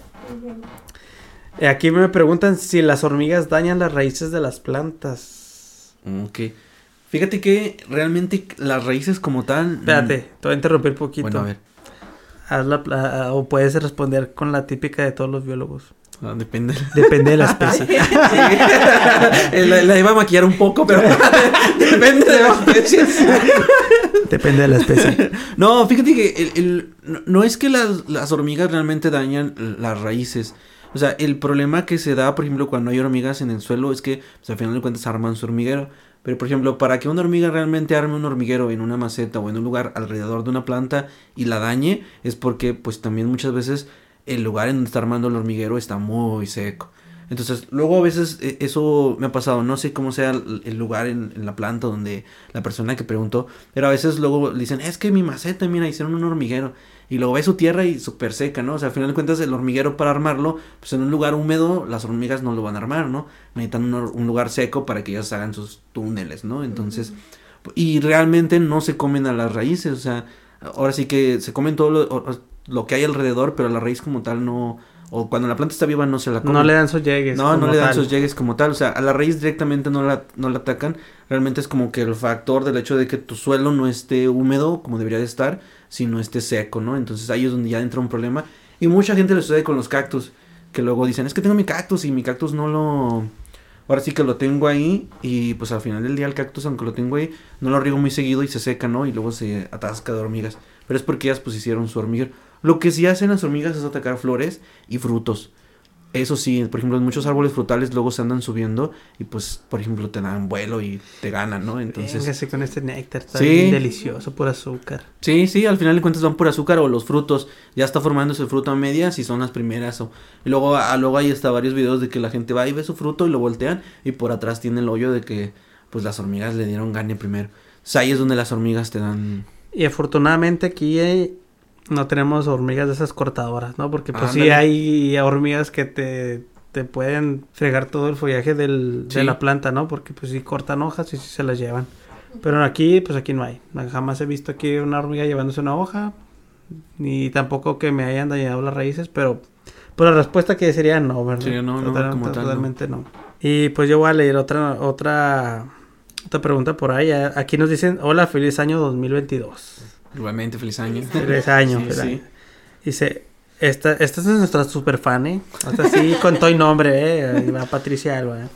Aquí me preguntan si las hormigas dañan las raíces de las plantas. Ok. Fíjate que realmente las raíces como tal. Espérate, te voy a interrumpir poquito. Bueno, a ver. Haz la o puedes responder con la típica de todos los biólogos. Ah, depende. Depende de la especie. Eh, la, la iba a maquillar un poco, pero depende de la especie. Depende de la especie. No, fíjate que el, el- no, no es que las, las hormigas realmente dañan las raíces. O sea, el problema que se da, por ejemplo, cuando hay hormigas en el suelo es que, pues, al final de cuentas, arman su hormiguero. Pero, por ejemplo, para que una hormiga realmente arme un hormiguero en una maceta o en un lugar alrededor de una planta y la dañe, es porque, pues, también muchas veces el lugar en donde está armando el hormiguero está muy seco. Entonces, luego a veces eh, eso me ha pasado, no sé cómo sea el lugar en, en la planta donde la persona que preguntó, pero a veces luego le dicen, es que mi maceta, mira, hicieron un hormiguero. Y luego ve su tierra y súper seca, ¿no? O sea, al final de cuentas el hormiguero para armarlo, pues en un lugar húmedo las hormigas no lo van a armar, ¿no? Necesitan un, un lugar seco para que ellas hagan sus túneles, ¿no? Entonces, y realmente no se comen a las raíces, o sea, ahora sí que se comen todo lo que hay alrededor, pero la raíz como tal no, o cuando la planta está viva no se la comen. No le dan sus llegues. No, no le dan tal. sus llegues como tal, o sea, a la raíz directamente no la, no la atacan, realmente es como que el factor del hecho de que tu suelo no esté húmedo como debería de estar, sino esté seco, ¿no? Entonces ahí es donde ya entra un problema. Y mucha gente le sucede con los cactus, que luego dicen, es que tengo mi cactus y mi cactus no lo... Ahora sí que lo tengo ahí y pues al final del día el cactus, aunque lo tengo ahí, no lo riego muy seguido y se seca, ¿no? Y luego se atasca de hormigas. Pero es porque ellas pues hicieron su hormiguero. Lo que sí hacen las hormigas es atacar flores y frutos. Eso sí, por ejemplo, en muchos árboles frutales luego se andan subiendo y pues, por ejemplo, te dan vuelo y te ganan, ¿no? Entonces, Véngase con este néctar, está Sí. bien delicioso, por azúcar. sí, sí, al final de cuentas van por azúcar o los frutos. Ya está formándose el fruto a medias y son las primeras. O, y luego, ah, luego hay hasta varios videos de que la gente va y ve su fruto y lo voltean y por atrás tiene el hoyo de que pues las hormigas le dieron gane primero. O sea, ahí es donde las hormigas te dan... Y afortunadamente aquí eh, no tenemos hormigas de esas cortadoras, ¿no? Porque pues sí hay hormigas que te, te pueden fregar todo el follaje del, de la planta, ¿no? Porque pues sí cortan hojas y sí se las llevan. Pero aquí, pues aquí no hay. Jamás he visto aquí una hormiga llevándose una hoja. Ni tampoco que me hayan dañado las raíces, pero pues la respuesta que sería no, ¿verdad? Sí, no, no, Total- como tal, no. totalmente no. Y pues yo voy a leer otra, otra, otra pregunta por ahí. Aquí nos dicen, hola, feliz año 2022. Igualmente, feliz año. Feliz año. Sí, feliz sí. año. Dice, esta, esta es nuestra super fan, ¿eh? Hasta sí, con todo y nombre, ¿eh? Ahí va Patricia Alba, ¿eh?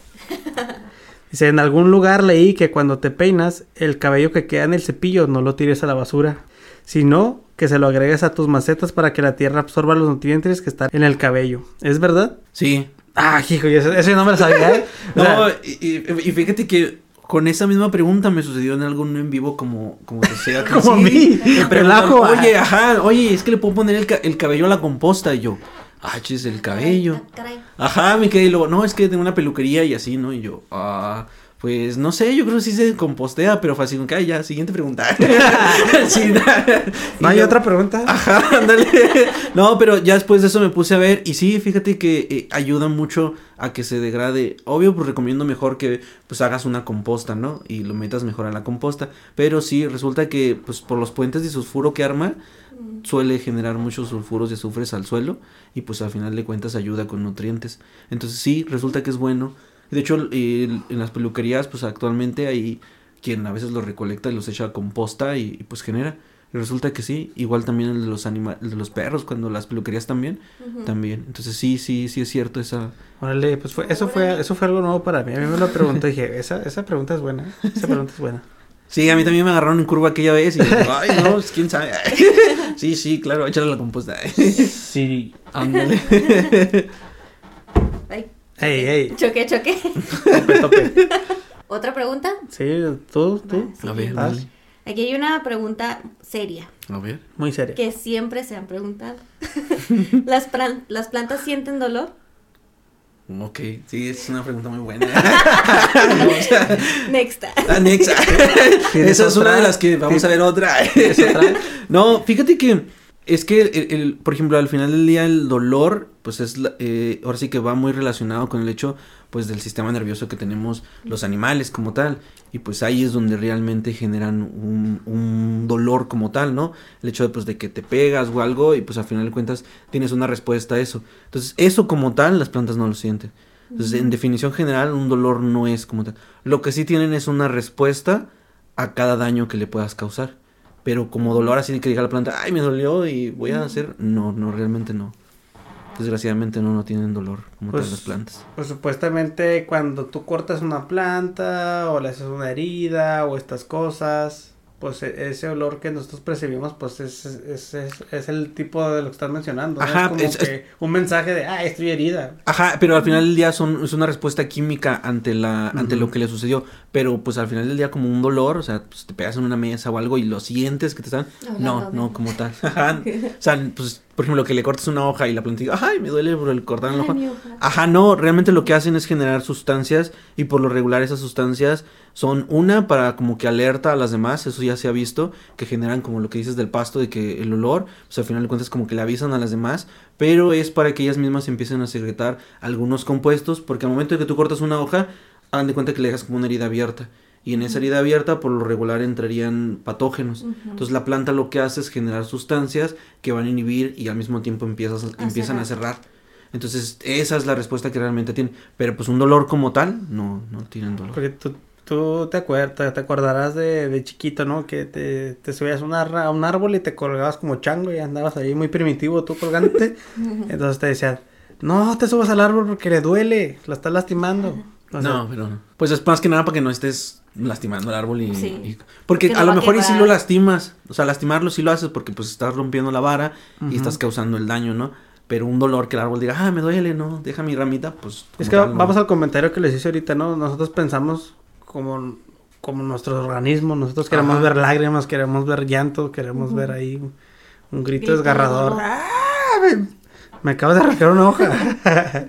Dice, en algún lugar leí que cuando te peinas, el cabello que queda en el cepillo no lo tires a la basura, sino que se lo agregues a tus macetas para que la tierra absorba los nutrientes que están en el cabello. ¿Es verdad? Sí. Ah, hijo, ese, ese no me lo sabía, ¿eh? O No, sea, y, y- y fíjate que con esa misma pregunta me sucedió en algún en vivo como como que sea Como a mí, me el preguntan, ajo. Oye, ajá, oye, es que le puedo poner el, ca- el cabello a la composta y yo, ah, chis, el cabello. Ajá, me quedé y luego, no, es que tengo una peluquería y así, ¿no? Y yo, ah, pues no sé, yo creo que sí se compostea, pero fue así, como que, "Ay, ya, siguiente pregunta. Sí, ¿No hay yo- otra pregunta? Ajá, ándale. No, pero ya después de eso me puse a ver y sí, fíjate que eh, ayuda mucho a que se degrade. Obvio, pues recomiendo mejor que pues hagas una composta, ¿no? Y lo metas mejor a la composta. Pero sí, resulta que pues por los puentes de sulfuro que arma, suele generar muchos sulfuros y azufres al suelo y pues al final de cuentas ayuda con nutrientes. Entonces sí, resulta que es bueno. De hecho, en las peluquerías pues actualmente hay quien a veces los recolecta y los echa a composta y, y, pues genera. Y resulta que sí, igual también el de los anima el de los perros cuando las peluquerías también, también. Entonces sí, sí, sí es cierto esa Órale, pues fue, eso fue, eso fue algo nuevo para mí. A mí me lo preguntó y dije, esa, esa pregunta es buena. Esa pregunta es buena. Sí, a mí también me agarraron en curva aquella vez y ay, no, pues, quién sabe. Sí, sí, claro, échale a la composta. Sí. Ándale. Ey, ey. choqué, choqué. Tope, tope. ¿Otra pregunta? Sí, tú, tú. Sí. A ver, dale. Aquí hay una pregunta seria A ver. Muy serio. que siempre se han preguntado. ¿Las, pran- ¿Las plantas sienten dolor? Ok, sí, es una pregunta muy buena. Next. Anexa. ¿Tienes Esa es una de las que vamos a ver otra. ¿Tienes otra? No, fíjate que es que, el, el- por ejemplo, al final del día el dolor, pues es, la- eh, ahora sí que va muy relacionado con el hecho, pues, del sistema nervioso que tenemos los animales como tal. Y pues ahí es donde realmente generan un, un dolor como tal, ¿no? El hecho de, pues, de que te pegas o algo y pues al final de cuentas tienes una respuesta a eso. Entonces, eso como tal, las plantas no lo sienten. Entonces, en definición general, un dolor no es como tal. Lo que sí tienen es una respuesta a cada daño que le puedas causar. Pero como dolor así de que diga la planta, ay, me dolió y voy a hacer. No, no, realmente no. Desgraciadamente no, no tienen dolor como Pues- tal las plantas. Pues supuestamente cuando tú cortas una planta o le haces una herida o estas cosas, pues e- ese olor que nosotros percibimos, pues es, es, es, es el tipo de lo que estás mencionando. ¿no? Ajá, es como es- que un mensaje de, ah, estoy herida. Ajá, pero al final del día son, es una respuesta química ante la, ante lo que le sucedió. Pero pues al final del día como un dolor, o sea, pues te pegas en una mesa o algo y lo sientes que te están. No, Hablando no, de- como tal. Ajá. O sea, pues, por ejemplo, que le cortes una hoja y la diga, ay, me duele por el cortar la hoja. Ajá, no, realmente lo que hacen es generar sustancias y por lo regular esas sustancias son una para como que alerta a las demás, eso ya se ha visto, que generan como lo que dices del pasto, de que el olor, pues al final de cuentas como que le avisan a las demás, pero es para que ellas mismas empiecen a secretar algunos compuestos, porque al momento de que tú cortas una hoja, hagan de cuenta que le dejas como una herida abierta. Y en esa herida abierta, por lo regular, entrarían patógenos. Entonces la planta lo que hace es generar sustancias que van a inhibir y al mismo tiempo empiezas, A empiezan a cerrar. cerrar. Entonces esa es la respuesta que realmente tiene. Pero pues un dolor como tal, no, no tienen dolor. Porque tú, tú te, acuerdas, te acordarás de, de chiquito, ¿no? Que te, te subías a un ar- a un árbol y te colgabas como chango y andabas ahí muy primitivo tú colgándote. Entonces te decían, no te subas al árbol porque le duele, la estás lastimando. O sea, no, pero no. Pues es más que nada para que no estés lastimando el árbol y... Sí. y- porque Que a no lo mejor y si lo lastimas. O sea, lastimarlo sí lo haces porque pues estás rompiendo la vara y estás causando el daño, ¿no? Pero un dolor que el árbol diga, ah, me duele, no, deja mi ramita, pues... Es que tal, no. vamos al comentario que les hice ahorita, ¿no? Nosotros pensamos como, como nuestro organismo, nosotros queremos Ajá. ver lágrimas, queremos ver llanto, queremos ver ahí un, un grito Grito de desgarrador. ¡Ah! Me, me acabo de arrancar una hoja.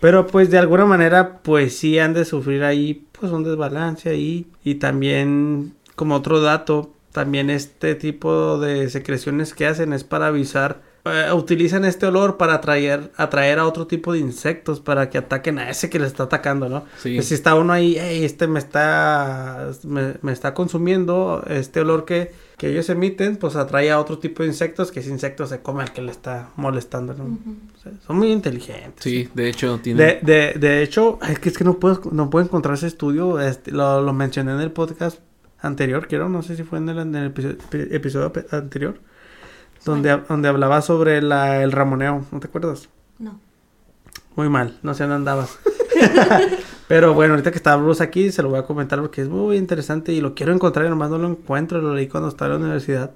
Pero pues de alguna manera pues sí han de sufrir ahí pues un desbalance ahí. Y también como otro dato también este tipo de secreciones que hacen es para avisar eh, utilizan este olor para atraer atraer a otro tipo de insectos para que ataquen a ese que le está atacando no Sí. Que si está uno ahí "Ey, este me está me, me está consumiendo este olor que que ellos emiten pues atrae a otro tipo de insectos que ese insecto se come al que le está molestando ¿no? O sea, son muy inteligentes Sí, de hecho de, de, de hecho, es que, es que no puedo, no puedo encontrar ese estudio, este, lo, lo mencioné en el podcast anterior, quiero, no sé si fue en el, en el episodio, anterior, donde, donde hablaba sobre la, el ramoneo, ¿no te acuerdas? No. Muy mal, no sé dónde andabas. Pero bueno, ahorita que está Bruce aquí, se lo voy a comentar porque es muy interesante y lo quiero encontrar y nomás no lo encuentro, lo leí cuando estaba en la universidad.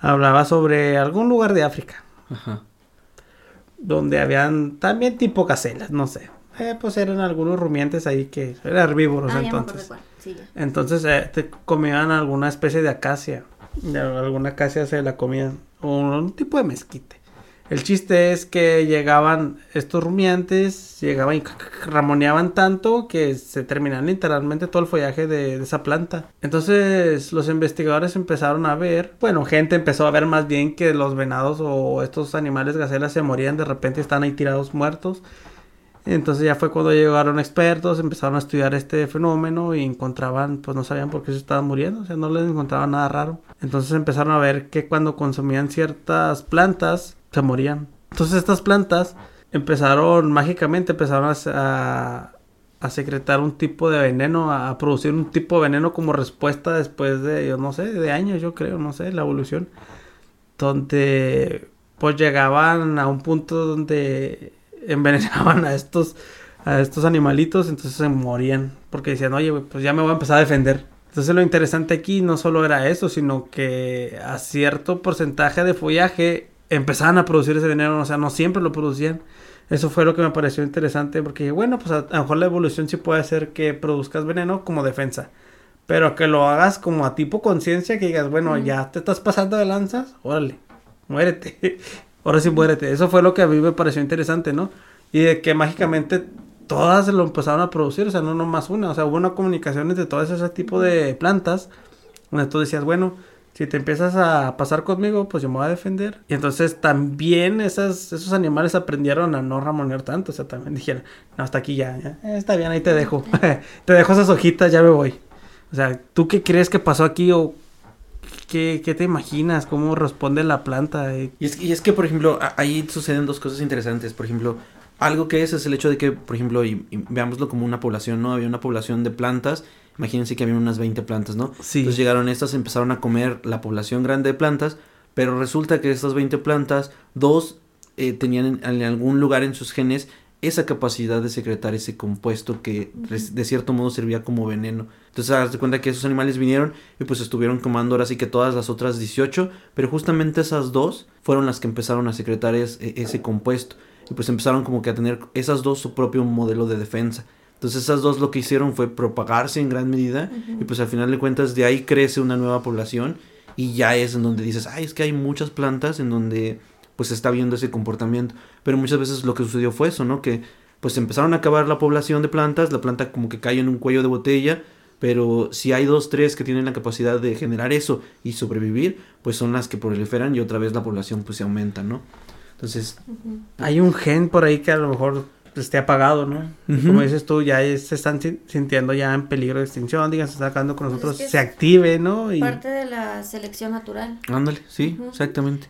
Hablaba sobre algún lugar de África Ajá. donde habían también tipo caselas, no sé. Eh, pues eran algunos rumiantes ahí que eran herbívoros Ah, ya me entonces. Sí, ya. Entonces eh, te comían alguna especie de acacia. Alguna acacia se la. O un tipo de mezquite. El chiste es que llegaban estos rumiantes, llegaban y ramoneaban tanto que se terminaban literalmente todo el follaje de, de esa planta. Entonces los investigadores empezaron a ver, bueno, gente empezó a ver más bien que los venados o estos animales gacelas se morían de repente, están ahí tirados muertos. Entonces ya fue cuando llegaron expertos, empezaron a estudiar este fenómeno y encontraban, pues no sabían por qué se estaban muriendo, o sea, no les encontraban nada raro. Entonces empezaron a ver que cuando consumían ciertas plantas, se morían. Entonces estas plantas empezaron, mágicamente empezaron a, a, secretar un tipo de veneno, a, a producir un tipo de veneno como respuesta después de, yo no sé, de años, yo creo, no sé, la evolución. Donde pues llegaban a un punto donde envenenaban a estos a estos animalitos, entonces se morían porque decían, "Oye, pues ya me voy a empezar a defender." Entonces lo interesante aquí no solo era eso, sino que a cierto porcentaje de follaje empezaban a producir ese veneno, o sea, no siempre lo producían. Eso fue lo que me pareció interesante porque bueno, pues a, a lo mejor la evolución sí puede hacer que produzcas veneno como defensa. Pero que lo hagas como a tipo conciencia, que digas, bueno, Ujú. ya te estás pasando de lanzas, órale, muérete. Ahora sí muérete. Eso fue lo que a mí me pareció interesante, ¿no? Y de que mágicamente todas lo empezaron a producir, o sea, no nomás una, o sea, hubo una comunicación entre todos ese tipo de plantas, donde tú decías, bueno, si te empiezas a pasar conmigo, pues yo me voy a defender. Y entonces también esas, esos animales aprendieron a no ramonear tanto, o sea, también dijeron, no, hasta aquí ya, ya, eh, está bien, ahí te dejo, te dejo esas hojitas, ya me voy. O sea, ¿tú qué crees que pasó aquí o qué, qué te imaginas? ¿Cómo responde la planta? Eh, Y es, y es que, por ejemplo, a- ahí suceden dos cosas interesantes. Por ejemplo, algo que es es el hecho de que, por ejemplo, y, y veámoslo como una población, ¿no? Había una población de plantas. Imagínense que había unas 20 plantas, ¿no? Sí. Entonces llegaron estas, empezaron a comer la población grande de plantas, pero resulta que de estas 20 plantas, dos eh, tenían en, en algún lugar en sus genes esa capacidad de secretar ese compuesto que de cierto modo servía como veneno. Entonces, haz de cuenta que esos animales vinieron y pues estuvieron quemando ahora sí que todas las otras 18, pero justamente esas dos fueron las que empezaron a secretar e, ese compuesto. Y pues empezaron como que a tener esas dos su propio modelo de defensa. Entonces esas dos lo que hicieron fue propagarse en gran medida y pues al final de cuentas de ahí crece una nueva población y ya es en donde dices, ay, es que hay muchas plantas en donde pues se está viendo ese comportamiento. Pero muchas veces lo que sucedió fue eso, ¿no? Que pues empezaron a acabar la población de plantas, la planta como que cae en un cuello de botella, pero si hay dos, tres que tienen la capacidad de generar eso y sobrevivir, pues son las que proliferan y otra vez la población pues se aumenta, ¿no? Entonces... Hay un gen por ahí que a lo mejor esté apagado, ¿no? Como dices tú, ya se están sintiendo ya en peligro de extinción, digan, se está acabando con nosotros, se active, ¿no? Y... Parte de la selección natural. Ándale, sí, exactamente.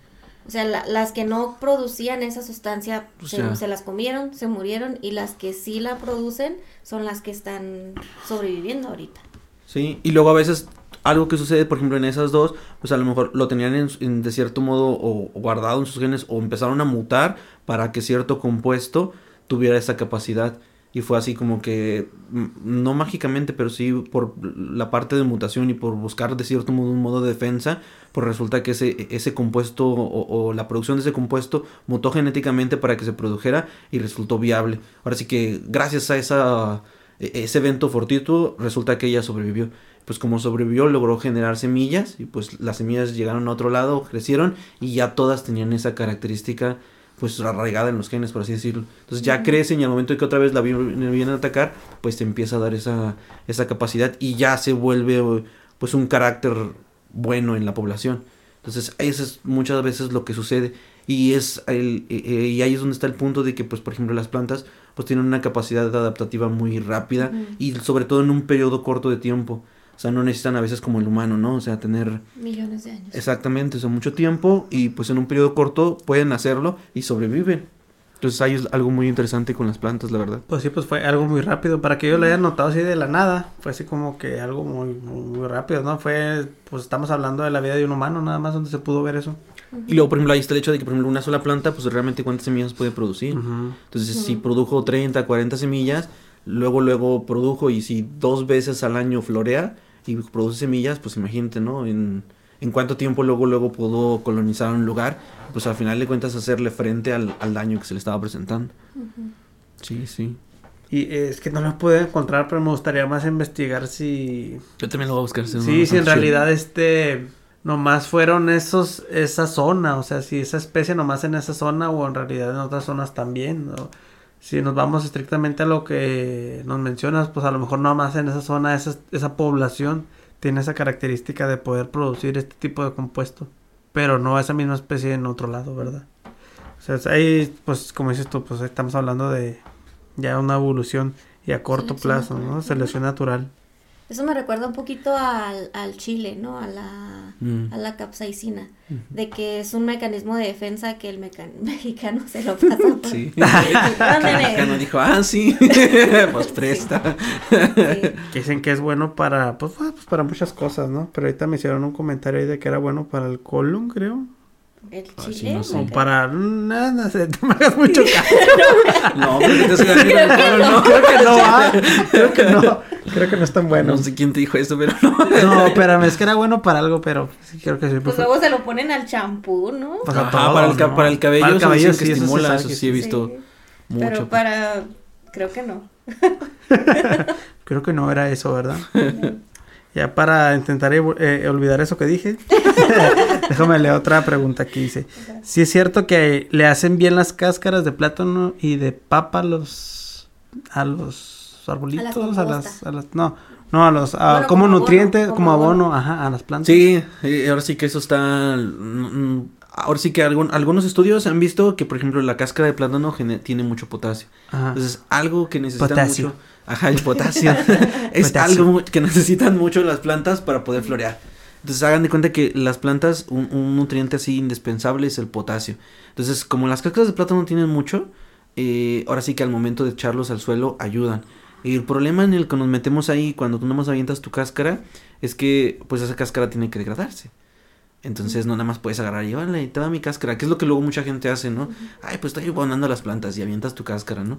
O sea, las que no producían esa sustancia se, las comieron, se murieron y las que sí la producen son las que están sobreviviendo ahorita. Sí, y luego a veces algo que sucede, por ejemplo, en esas dos, pues a lo mejor lo tenían en, de cierto modo o, guardado en sus genes o empezaron a mutar para que cierto compuesto tuviera esa capacidad. Y fue así como que, mm, no mágicamente, pero sí por la parte de mutación y por buscar de cierto modo un modo de defensa, pues resulta que ese, ese compuesto o, la producción de ese compuesto mutó genéticamente para que se produjera y resultó viable. Ahora sí que gracias a esa, e, ese evento fortuito resulta que ella sobrevivió. Pues como sobrevivió logró generar semillas y pues las semillas llegaron a otro lado, crecieron y ya todas tenían esa característica pues arraigada en los genes, por así decirlo. Entonces ya crecen y al momento de que otra vez la vienen a atacar, pues te empieza a dar esa, esa capacidad y ya se vuelve pues un carácter bueno en la población. Entonces eso es muchas veces lo que sucede y es el, eh, eh, y ahí es donde está el punto de que pues por ejemplo las plantas pues tienen una capacidad adaptativa muy rápida y sobre todo en un periodo corto de tiempo. O sea, no necesitan a veces como el humano, ¿no? O sea, tener... Millones de años. Exactamente, o sea, mucho tiempo y pues en un periodo corto pueden hacerlo y sobreviven. Entonces hay algo muy interesante con las plantas, la verdad. Pues sí, pues fue algo muy rápido. Para que yo lo haya notado así de la nada, fue así como que algo muy, muy, rápido, ¿no? Fue, pues estamos hablando de la vida de un humano, nada más donde se pudo ver eso. Y luego, por ejemplo, ahí está el hecho de que, por ejemplo, una sola planta, pues realmente cuántas semillas puede producir. Entonces, si produjo 30, 40 semillas, luego, luego produjo y si dos veces al año florea, y produce semillas, pues imagínate, ¿no? En, en cuánto tiempo luego luego pudo colonizar un lugar, pues al final de cuentas hacerle frente al, daño que se le estaba presentando. Sí, sí. Y es que no lo pude encontrar, pero me gustaría más investigar si... Yo también lo voy a buscar. Si sí, si en realidad este... Nomás fueron esos, esa zona, o sea, si esa especie nomás en esa zona o en realidad en otras zonas también, ¿no? Si nos vamos estrictamente a lo que nos mencionas, pues a lo mejor nada más en esa zona, esa, esa población tiene esa característica de poder producir este tipo de compuesto, pero no esa misma especie en otro lado, ¿verdad? O sea, ahí, pues como dices tú, pues estamos hablando de ya una evolución y a corto plazo, ¿no? Selección natural. Eso me recuerda un poquito al, al chile, ¿no? A la, mm. a la capsaicina. De que es un mecanismo de defensa que el mexicano se lo pasa por... Sí. el mexicano dijo, ah, sí, pues presta. Que dicen que es bueno para, pues, pues, para muchas cosas, ¿no? Pero ahorita me hicieron un comentario ahí de que era bueno para el colon, creo. ¿El chile? no o para. Nada, no sé, te me hagas mucho caso. no, te creo, que no, creo que no, ah, creo que no. Creo que no es tan bueno. No sé quién te dijo eso, pero no. no, espérame, es que era bueno para algo, pero sí creo que sí. Pues, luego se lo ponen al champú, ¿no? Pues para, el, para el cabello, para el cabello sí, que estimula, eso sí, he visto mucho. Pero para. Creo que no. creo que no era eso, ¿verdad? Ya para intentar eh, olvidar eso que dije, déjame leer otra pregunta que hice. Si es cierto que le hacen bien las cáscaras de plátano y de papa a los a los arbolitos, a, las, a las, no, no a los como, nutrientes, como, abono, ajá, a las plantas. Sí, ahora sí que eso está mm, ahora sí que algún, algunos estudios han visto que por ejemplo la cáscara de plátano tiene mucho potasio. Entonces, algo que necesita mucho Ajá, el potasio. es algo que necesitan mucho las plantas para poder florear. Entonces hagan de cuenta que las plantas, un, nutriente así indispensable es el potasio. Entonces, como las cáscaras de plátano no tienen mucho, eh, ahora sí que al momento de echarlos al suelo ayudan. Y el problema en el que nos metemos ahí cuando tú nomás avientas tu cáscara es que pues esa cáscara tiene que degradarse. Entonces no nada más puedes agarrar y vale, te da mi cáscara, que es lo que luego mucha gente hace, ¿no? Ay, pues estoy abonando las plantas y avientas tu cáscara, ¿no?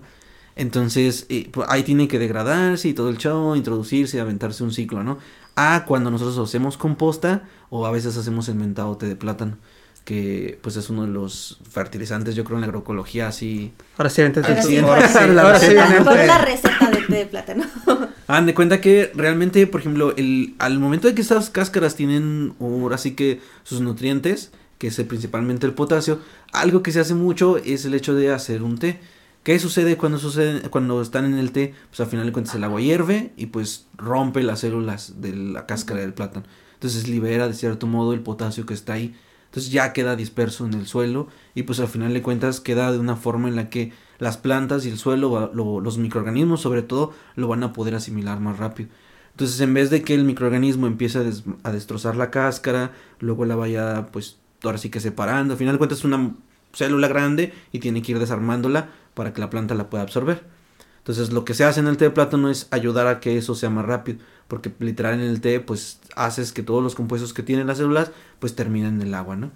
Entonces, eh, pues, ahí tiene que degradarse y todo el show, introducirse y aventarse un ciclo, ¿no? A cuando nosotros hacemos composta o a veces hacemos el mentado té de plátano, que pues es uno de los fertilizantes, yo creo, en la agroecología así. Ahora sí, entonces, Ahora sí, sí, ¿cuál es- ahora sí, ahora la- el- receta de té de plátano? Hagan de cuenta que realmente, por ejemplo, el, al momento de que estas cáscaras tienen ahora sí que sus nutrientes, que es eh, principalmente el potasio, algo que se hace mucho es el hecho de hacer un té. ¿Qué sucede cuando sucede cuando están en el té? Pues al final de cuentas el agua hierve y pues rompe las células de la cáscara del plátano. Entonces libera de cierto modo el potasio que está ahí. Entonces ya queda disperso en el suelo y pues al final de cuentas queda de una forma en la que las plantas y el suelo, lo- los microorganismos sobre todo, lo van a poder asimilar más rápido. Entonces en vez de que el microorganismo empiece a, des- a destrozar la cáscara, luego la vaya pues ahora sí que separando, al final de cuentas es una célula grande y tiene que ir desarmándola para que la planta la pueda absorber. Entonces lo que se hace en el té de plátano es ayudar a que eso sea más rápido, porque literal en el té pues haces que todos los compuestos que tienen las células pues terminen en el agua, ¿no?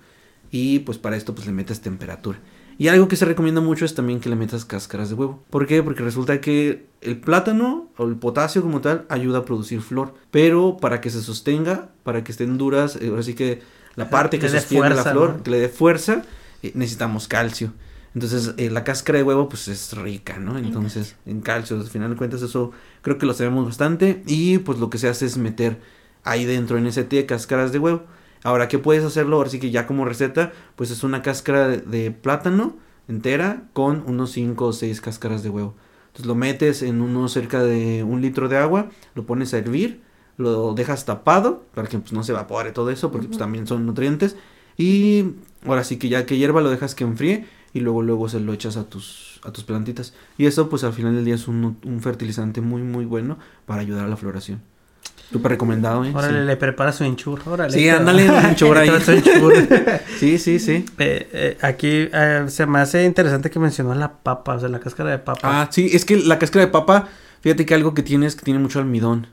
Y pues para esto pues le metes temperatura. Y algo que se recomienda mucho es también que le metas cáscaras de huevo. ¿Por qué? Porque resulta que el plátano o el potasio como tal ayuda a producir flor, pero para que se sostenga, para que estén duras, eh, ahora sí que la parte que sostiene la fuerza, flor, ¿no? que le dé fuerza, eh, necesitamos calcio. Entonces, eh, la cáscara de huevo, pues es rica, ¿no? Entonces, en calcio, al final de cuentas, eso creo que lo sabemos bastante. Y pues lo que se hace es meter ahí dentro en ese té cáscaras de huevo. Ahora, ¿qué puedes hacerlo? Ahora sí que ya como receta, pues es una cáscara de, de plátano entera con unos 5 o 6 cáscaras de huevo. Entonces lo metes en uno cerca de un litro de agua, lo pones a hervir, lo dejas tapado para que pues, no se evapore todo eso, porque pues, también son nutrientes. Y ahora sí que ya que hierva lo dejas que enfríe y luego luego se lo echas a tus a tus plantitas. Y eso pues al final del día es un, un fertilizante muy muy bueno para ayudar a la floración. Súper recomendado, ¿eh? Órale, Sí. le prepara su enchur. Órale. Sí, ándale, un enchur ahí. Sí, sí, sí. Eh, eh, aquí eh, se me hace interesante que mencionó la papa, o sea, la cáscara de papa. Ah, sí, es que la cáscara de papa, fíjate que algo que tiene es que tiene mucho almidón.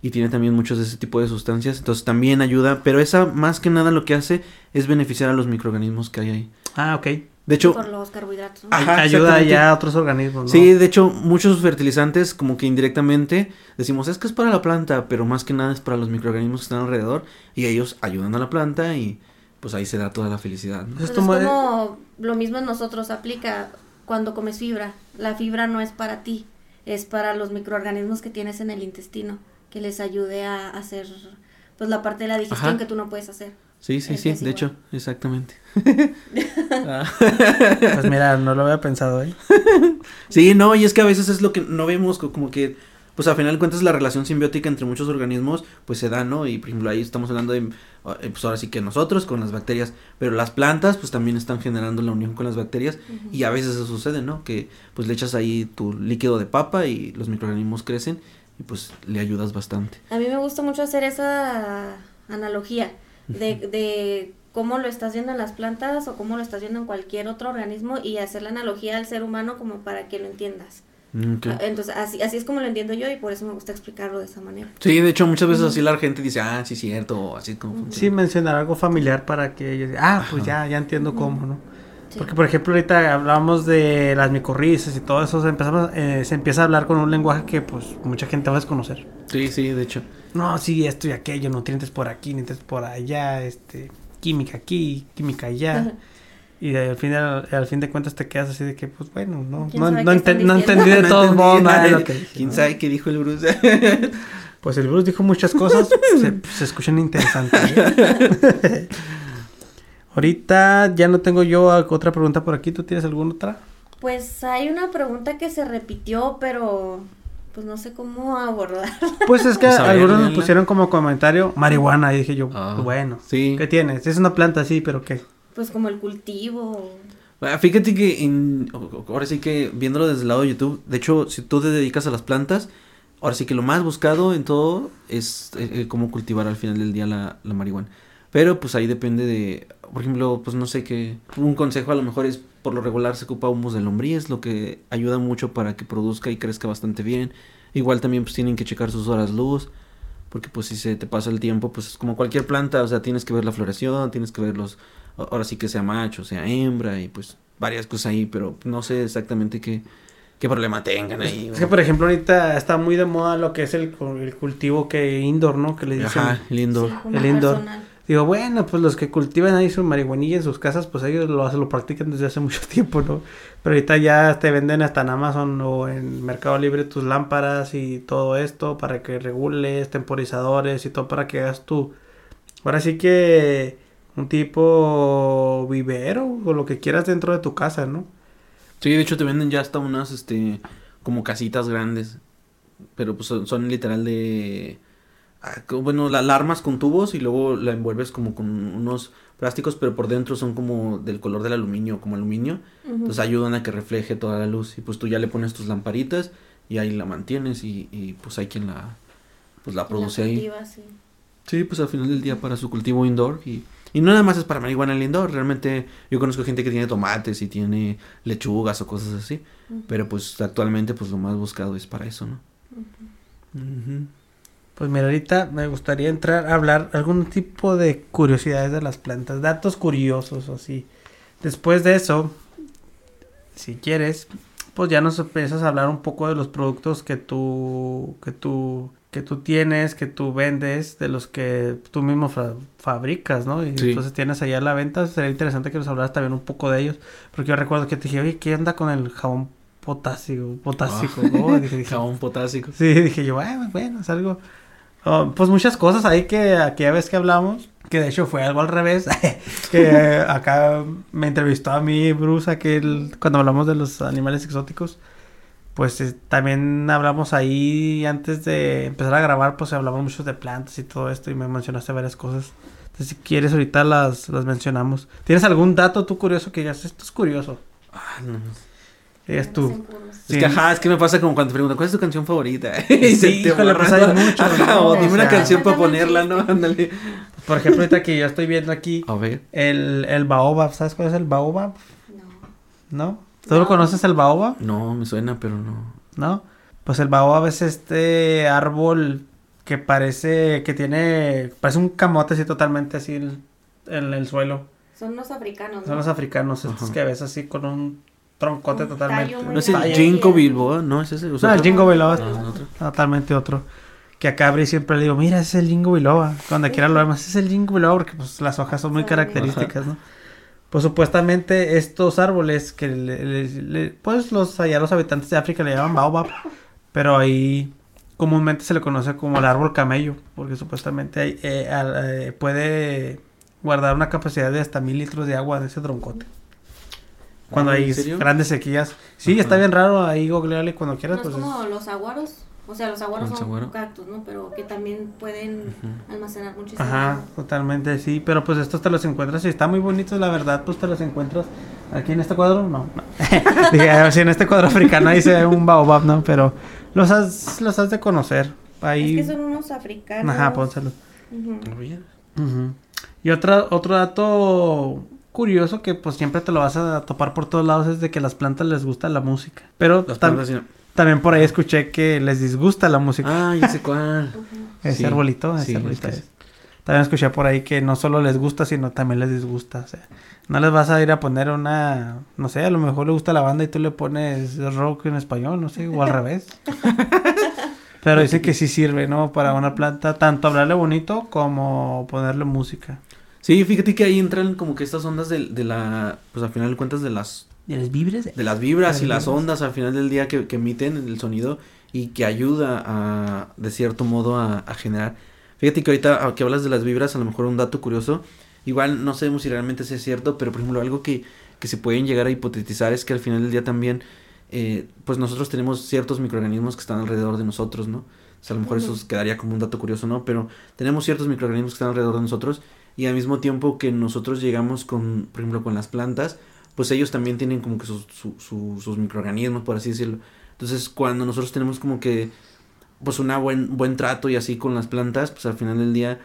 Y tiene también muchos de ese tipo de sustancias. Entonces también ayuda. Pero esa más que nada lo que hace es beneficiar a los microorganismos que hay ahí. Ah, ok. De hecho, Por los carbohidratos. ¿no? Ajá, Ayuda ya a otros organismos, ¿no? Sí, de hecho, muchos fertilizantes, como que indirectamente, decimos, es que es para la planta, pero más que nada es para los microorganismos que están alrededor, y ellos ayudan a la planta, y pues ahí se da toda la felicidad, ¿no? Pues Es como lo mismo en nosotros aplica cuando comes fibra. La fibra no es para ti, es para los microorganismos que tienes en el intestino, que les ayude a hacer pues la parte de la digestión Ajá. que tú no puedes hacer. Sí, sí, sí, de hecho, exactamente. Ah. Pues mira, no lo había pensado, ¿eh? Sí, no, y es que a veces es lo que no vemos, co- como que, pues al final de cuentas la relación simbiótica entre muchos organismos, pues se da, ¿no? Y por ejemplo ahí estamos hablando de, eh, pues ahora sí que nosotros con las bacterias, pero las plantas pues también están generando la unión con las bacterias y a veces eso sucede, ¿no? Que pues le echas ahí tu líquido de papa y los microorganismos crecen y pues le ayudas bastante. A mí me gusta mucho hacer esa analogía de, de cómo lo estás viendo en las plantas o cómo lo estás viendo en cualquier otro organismo y hacer la analogía al ser humano como para que lo entiendas. Mm. Ah, Entonces, así, así es como lo entiendo yo y por eso me gusta explicarlo de esa manera. Sí, de hecho muchas veces así la gente dice, ah, sí, cierto, así como funciona. Sí, mencionar algo familiar para que ellos digan, ah, pues ya, ya entiendo cómo, ¿no? Sí. Porque, por ejemplo, ahorita hablábamos de las micorrizas y todo eso, se, empezamos, eh, se empieza a hablar con un lenguaje que, pues, mucha gente va a desconocer. Sí, sí, de hecho. No, sí, esto y aquello, nutrientes por aquí, nutrientes por allá, este, química aquí, química allá. Y al fin, al, fin de cuentas te quedas así de que, pues bueno, no, ¿Quién no, no, enten- no entendí de No todos entendí modos nada de lo que ¿Quién ¿no? sabe qué dijo el Bruce? Pues el Bruce dijo muchas cosas, se, se escuchan interesantes. ¿eh? Ahorita ya no tengo yo otra pregunta por aquí, ¿tú tienes alguna otra? Pues hay una pregunta que se repitió, pero pues no sé cómo abordar. Pues es que Pues algunos nos pusieron como comentario marihuana y dije yo, Ah, bueno, sí. ¿qué tienes? Es una planta, sí, pero ¿qué? Pues como el cultivo. Ah, Fíjate que en- ahora sí que viéndolo desde el lado de YouTube, de hecho, si tú te dedicas a las plantas, ahora sí que lo más buscado en todo es eh, eh, cómo cultivar al final del día la, la marihuana. Pero pues ahí depende de, por ejemplo, pues no sé qué, un consejo a lo mejor es por lo regular se ocupa humus de lombriz, lo que ayuda mucho para que produzca y crezca bastante bien. Igual también pues tienen que checar sus horas luz. porque pues si se te pasa el tiempo, pues es como cualquier planta, o sea, tienes que ver la floración, tienes que ver los, ahora sí que sea macho, sea hembra y pues varias cosas ahí, pero no sé exactamente qué, qué problema tengan ahí. Es que, por ejemplo, ahorita está muy de moda lo que es el, el cultivo que indoor, ¿no? Que le dicen. Ajá, el indoor. Sí, El indoor. personal. Digo, bueno, pues los que cultivan ahí su marihuanilla en sus casas, pues ellos lo, hacen- lo practican desde hace mucho tiempo, ¿no? Pero ahorita ya te venden hasta en Amazon o en Mercado Libre tus lámparas y todo esto para que regules, temporizadores y todo para que hagas tu... Ahora sí que un tipo vivero o lo que quieras dentro de tu casa, ¿no? Sí, de hecho te venden ya hasta unas, este, como casitas grandes, pero pues son, literal de, bueno, la, la armas con tubos y luego la envuelves como con unos plásticos, pero por dentro son como del color del aluminio, como aluminio, entonces ayudan a que refleje toda la luz y pues tú ya le pones tus lamparitas y ahí la mantienes y, y pues hay quien la, pues la produce La ahí. sí. Sí, pues al final del día para su cultivo indoor y, y no nada más es para marihuana el indoor, realmente yo conozco gente que tiene tomates y tiene lechugas o cosas así, pero pues actualmente pues lo más buscado es para eso, ¿no? Ujú. Pues mira, ahorita me gustaría entrar a hablar algún tipo de curiosidades de las plantas, datos curiosos o así. Después de eso, si quieres, pues ya nos empiezas a hablar un poco de los productos que tú, que tú, que tú tienes, que tú vendes, de los que tú mismo fa- fabricas, ¿no? Y Sí. entonces tienes allá la venta, sería interesante que nos hablaras también un poco de ellos, porque yo recuerdo que te dije, oye, ¿qué onda con el jabón potásico? Potásico, Ah. ¿no? Dije, dije, Jabón potásico. Sí, dije yo, bueno, bueno, es algo. Oh, pues muchas cosas ahí que aquella vez que hablamos, que de hecho fue algo al revés, que acá me entrevistó a mí Bruce aquel, cuando hablamos de los animales exóticos, pues eh, también hablamos ahí antes de empezar a grabar, pues hablamos mucho de plantas y todo esto y me mencionaste varias cosas. Entonces si quieres ahorita las, las mencionamos. ¿Tienes algún dato tú curioso que digas, esto es curioso? Ah, no. Me tú. Es que ajá, es que me pasa como cuando te preguntan, ¿cuál es tu canción favorita? y se Sí, te hay todo. mucho, Ajá, dime O una canción para ponerla, ¿no? Ándale. Por ejemplo, ahorita que yo estoy viendo aquí A ver. el, el baobab, ¿sabes cuál es el baobab? No. ¿No? ¿Tú lo No. conoces el baobab? No, me suena, pero no. ¿No? Pues el baobab es este árbol que parece que tiene, parece un camote así totalmente así en, en el suelo. Son los africanos. Son ¿no? los africanos, estos Ajá. que ves así con un troncote totalmente. No es el Vaya. Ginkgo biloba, ¿no? ¿Es ese? O sea, No, el biloba es Ah, totalmente otro. Que acá abrí siempre le digo, mira, ese es el jingo biloba. Cuando quiera lo ese es el jingo biloba porque pues las hojas son muy características, ¿no? Pues supuestamente estos árboles que le- le- le- pues los allá los habitantes de África le llaman baobab, pero ahí comúnmente se le conoce como el árbol camello, porque supuestamente hay- eh, eh, puede guardar una capacidad de hasta mil litros de agua de ese troncote. Cuando Ah, ¿en hay serio? grandes sequías. Sí, Ajá. está bien raro, ahí googleale cuando No quieras. es pues, es- como los aguaros. O sea, los aguaros ¿El son cactus, ¿no? Pero que también pueden Ujú. almacenar muchísimo. Ajá, totalmente, sí, pero pues estos te los encuentras y están muy bonitos, la verdad, pues te los encuentras aquí en este cuadro, no, no. Dije, a ver si en este cuadro africano ahí se ve un baobab, ¿no? Pero los has, los has de conocer, ahí, Es que son unos africanos. ajá, pónselo. Ujú. A ver. Ujú. Y otra, otro dato curioso que pues siempre te lo vas a topar por todos lados es de que a las plantas les gusta la música, pero Las tam- plantas sí no. también por ahí escuché que les disgusta la música. Ah, ya sé cuál. Ese Sí, arbolito, ese sí, arbolito es que es. También escuché por ahí que no solo les gusta, sino también les disgusta. O sea, no les vas a ir a poner una, no sé, a lo mejor le gusta la banda y tú le pones rock en español, no sé, o al revés. Pero dice que sí sirve, ¿no? Para una planta, tanto hablarle bonito como ponerle música. Sí, fíjate que ahí entran como que estas ondas de, de la, pues al final de cuentas de las, ¿Y les vibres? de las vibras De y las las vibras. ondas al final del día que, que emiten el sonido y que ayuda a, de cierto modo a, a generar. Fíjate que ahorita a que hablas de las vibras, a lo mejor un dato curioso, igual no sabemos si realmente sea cierto, pero por ejemplo algo que, que se pueden llegar a hipotetizar es que al final del día también, eh, pues nosotros tenemos ciertos microorganismos que están alrededor de nosotros, ¿no? O sea, a lo mejor eso quedaría como un dato curioso, ¿no? Pero tenemos ciertos microorganismos que están alrededor de nosotros y al mismo tiempo que nosotros llegamos con, por ejemplo, con las plantas, pues ellos también tienen como que sus, su- su- sus microorganismos, por así decirlo. Entonces, cuando nosotros tenemos como que, pues, un buen, buen trato y así con las plantas, pues al final del día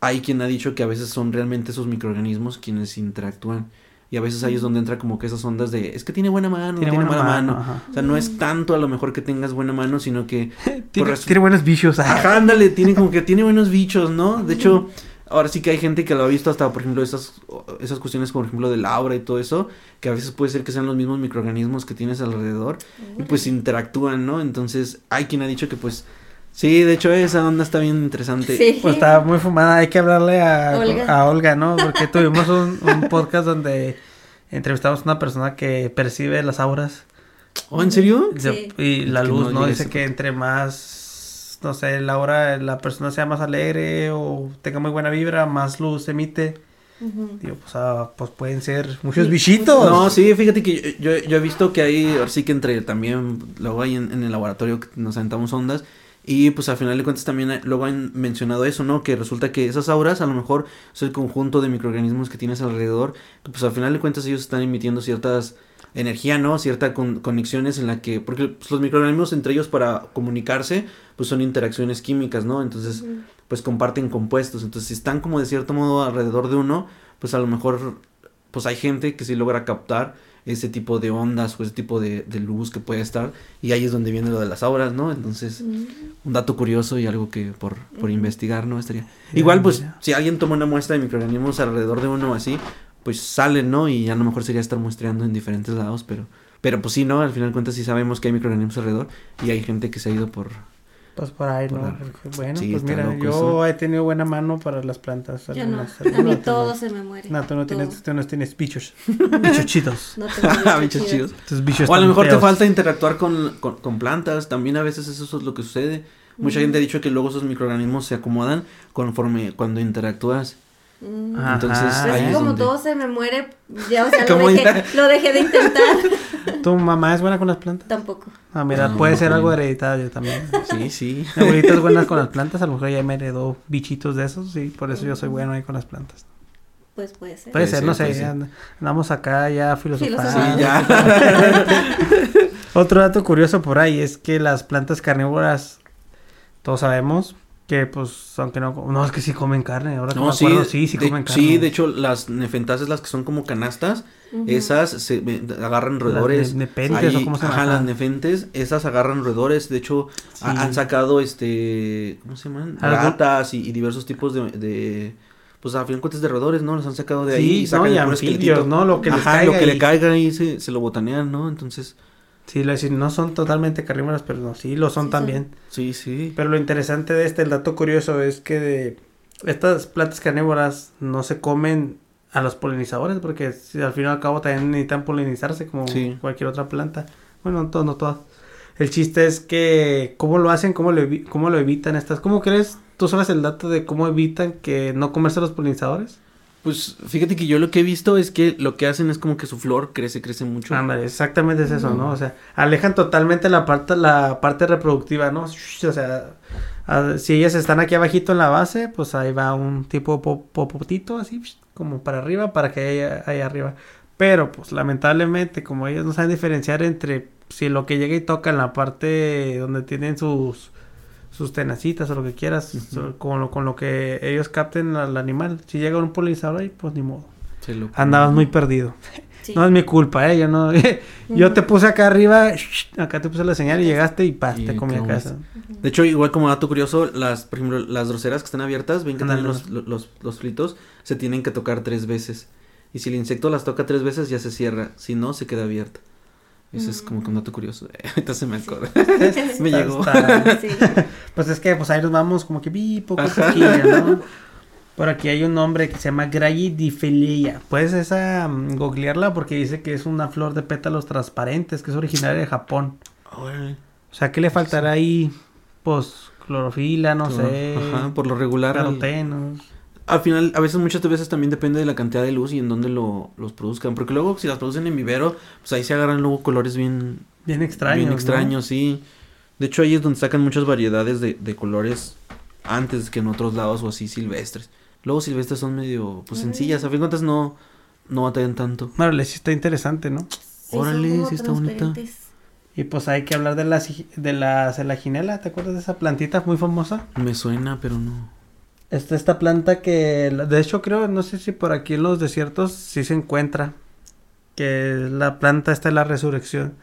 hay quien ha dicho que a veces son realmente esos microorganismos quienes interactúan. Y a veces ahí es donde entra como que esas ondas de, es que tiene buena mano, Tiene tiene, buena mala mano. O sea, no es tanto a lo mejor que tengas buena mano, sino que... Tiene, por res- tiene buenos bichos. Ajá, ándale, tiene como que tiene buenos bichos, ¿no? De hecho, ahora sí que hay gente que lo ha visto hasta, por ejemplo, esas, esas cuestiones, como por ejemplo, del aura y todo eso, que a veces puede ser que sean los mismos microorganismos que tienes alrededor y pues interactúan, ¿no? Entonces, hay quien ha dicho que pues, sí, de hecho esa onda está bien interesante. Sí. Pues está muy fumada, hay que hablarle a Olga. a Olga, ¿no? Porque tuvimos un, un podcast donde entrevistamos a una persona que percibe las auras ¿Oh, en serio? Sí. y la Es que luz, no Dice que entre más, no sé, la aura, la persona sea más alegre o tenga muy buena vibra, más luz emite. Ujú. Digo, pues, ah, pues pueden ser muchos Sí, bichitos. No, sí, fíjate que yo, yo, yo he visto que hay, ahora sí que entre también, luego hay en, en el laboratorio que nos aventamos ondas y pues al final de cuentas también hay- luego han mencionado eso, ¿no? Que resulta que esas auras a lo mejor es el conjunto de microorganismos que tienes alrededor, que pues al final de cuentas ellos están emitiendo ciertas energía, ¿no? Ciertas con- conexiones en la que, porque pues, los microorganismos entre ellos para comunicarse pues son interacciones químicas, ¿no? Entonces pues comparten compuestos. Entonces, si están como de cierto modo alrededor de uno, pues a lo mejor, pues hay gente que sí logra captar ese tipo de ondas o ese tipo de, de luz que puede estar. Y ahí es donde viene lo de las auras, ¿no? Entonces, un dato curioso y algo que por, por investigar, ¿no? Estaría. Igual, pues, mira. si alguien toma una muestra de microorganismos alrededor de uno así, pues salen, ¿no? Y a lo mejor sería estar muestreando en diferentes lados, pero... Pero pues sí, ¿no? Al final de cuentas sí sabemos que hay microorganismos alrededor y hay gente que se ha ido por... Pues por ahí, ¿no? Por Bueno, Sí, pues mira, loco yo eso. he tenido buena mano para las plantas. Yo no. algunas, A mí todo no. se me muere. No, tú no tienes, tú no tienes bichos. Bichochitos. No tengo bichos chidos. chidos. Tus bichos O a lo mejor te falta interactuar con, con, con plantas, también a veces eso es lo que sucede. Mucha gente ha dicho que luego esos microorganismos se acomodan conforme cuando interactúas. Ajá. Entonces, Pues ahí es como donde- todo se me muere, ya, o sea, lo dejé, ya- lo dejé de intentar. ¿Tu mamá es buena con las plantas? Tampoco. Ah, mira, No, puede ser no. algo hereditario también. Sí, sí. Mi abuelita es buena con las plantas, a lo mejor ella me heredó bichitos de esos y por eso yo soy bueno ahí con las plantas. Pues puede ser. Puede ser, no sé, ser. andamos acá ya filosofando. Filosofando. Sí, ya. Otro dato curioso por ahí es que las plantas carnívoras, todos sabemos que pues, aunque no, no es que sí comen carne, ahora que me No, sí, acuerdo, sí, sí de, comen carne. sí, de hecho, las nefentáceas, las que son como canastas, esas se me- agarran Las roedores. ne- nepentes, Ahí- o cómo se. Ajá, las nefentes, esas agarran roedores. De hecho, han sacado este. ¿Cómo se llaman? Algo- Ratas y, y diversos tipos de, de. Pues a fin de cuentas de roedores, ¿no? Los han sacado de ahí Sí, y sacan no, y el puro anfibios, esqueletito. ¿no? Lo que les Ajá, caiga lo que y- le caiga ahí se, se lo botanean, ¿no? Entonces, Sí, lo decir, no son totalmente carnívoras, pero no, sí lo son Sí, también. sí, sí. Pero lo interesante de este, el dato curioso, es que de estas plantas carnívoras no se comen a los polinizadores, porque si al fin y al cabo también necesitan polinizarse como Sí. cualquier otra planta. Bueno, no todas, no todas. El chiste es que, ¿cómo lo hacen? ¿Cómo lo, evi- cómo lo evitan estas? ¿Cómo crees? ¿Tú sabes el dato de cómo evitan que no comerse los polinizadores? Pues fíjate que yo lo que he visto es que lo que hacen es como que su flor crece, crece mucho. Ándale, exactamente es eso, ¿no? O sea, alejan totalmente la parte, la parte reproductiva, ¿no? O sea, si ellas están aquí abajito en la base, pues ahí va un tipo po- popotito, así, como para arriba, para que haya ahí arriba. Pero, pues, lamentablemente, como ellos no saben diferenciar entre si lo que llega y toca en la parte donde tienen sus sus tenacitas o lo que quieras, con, lo, con lo que ellos capten al animal. Si llega un polinizador ahí, pues ni modo. Se lo- Andabas muy perdido. Sí. No es mi culpa, ¿eh? Yo no... Yo te puse acá arriba, acá te puse la señal y llegaste y pa, Y te comí a casa. De hecho, igual como dato curioso, las, por ejemplo, las groseras que están abiertas, ven que tienen los, los, los fritos, se tienen que tocar tres veces. Y si el insecto las toca tres veces, ya se cierra. Si no, se queda abierta. Ese es como que un dato curioso. Ahorita se me acuerda. me Está- llegó. está- Sí. Pues es que pues ahí nos vamos como que vi poco ¿no? Por aquí hay un nombre que se llama Grayidifelia. Puedes esa mm, googlearla porque dice que es una flor de pétalos transparentes que es originaria de Japón. O sea, ¿qué le faltará ahí? Pues clorofila, no sé. Ajá, por lo regular. carotenos. Al final, a veces, muchas veces también depende de la cantidad de luz y en dónde lo, los produzcan. Porque luego, si las producen en vivero, pues ahí se agarran luego colores bien, Bien extraños. bien ¿no? extraños, sí. De hecho, ahí es donde sacan muchas variedades de, de colores antes que en otros lados o así silvestres. Luego silvestres son medio, pues sencillas. A fin de cuentas no, no batallan tanto. Órale, sí está interesante, ¿no? Sí, Órale, sí está bonita. Y pues hay que hablar de la, de la celaginela, ¿te acuerdas de esa plantita muy famosa? Me suena, pero no. Esta, esta planta que, de hecho creo, no sé si por aquí en los desiertos sí se encuentra. que es la planta esta de la resurrección.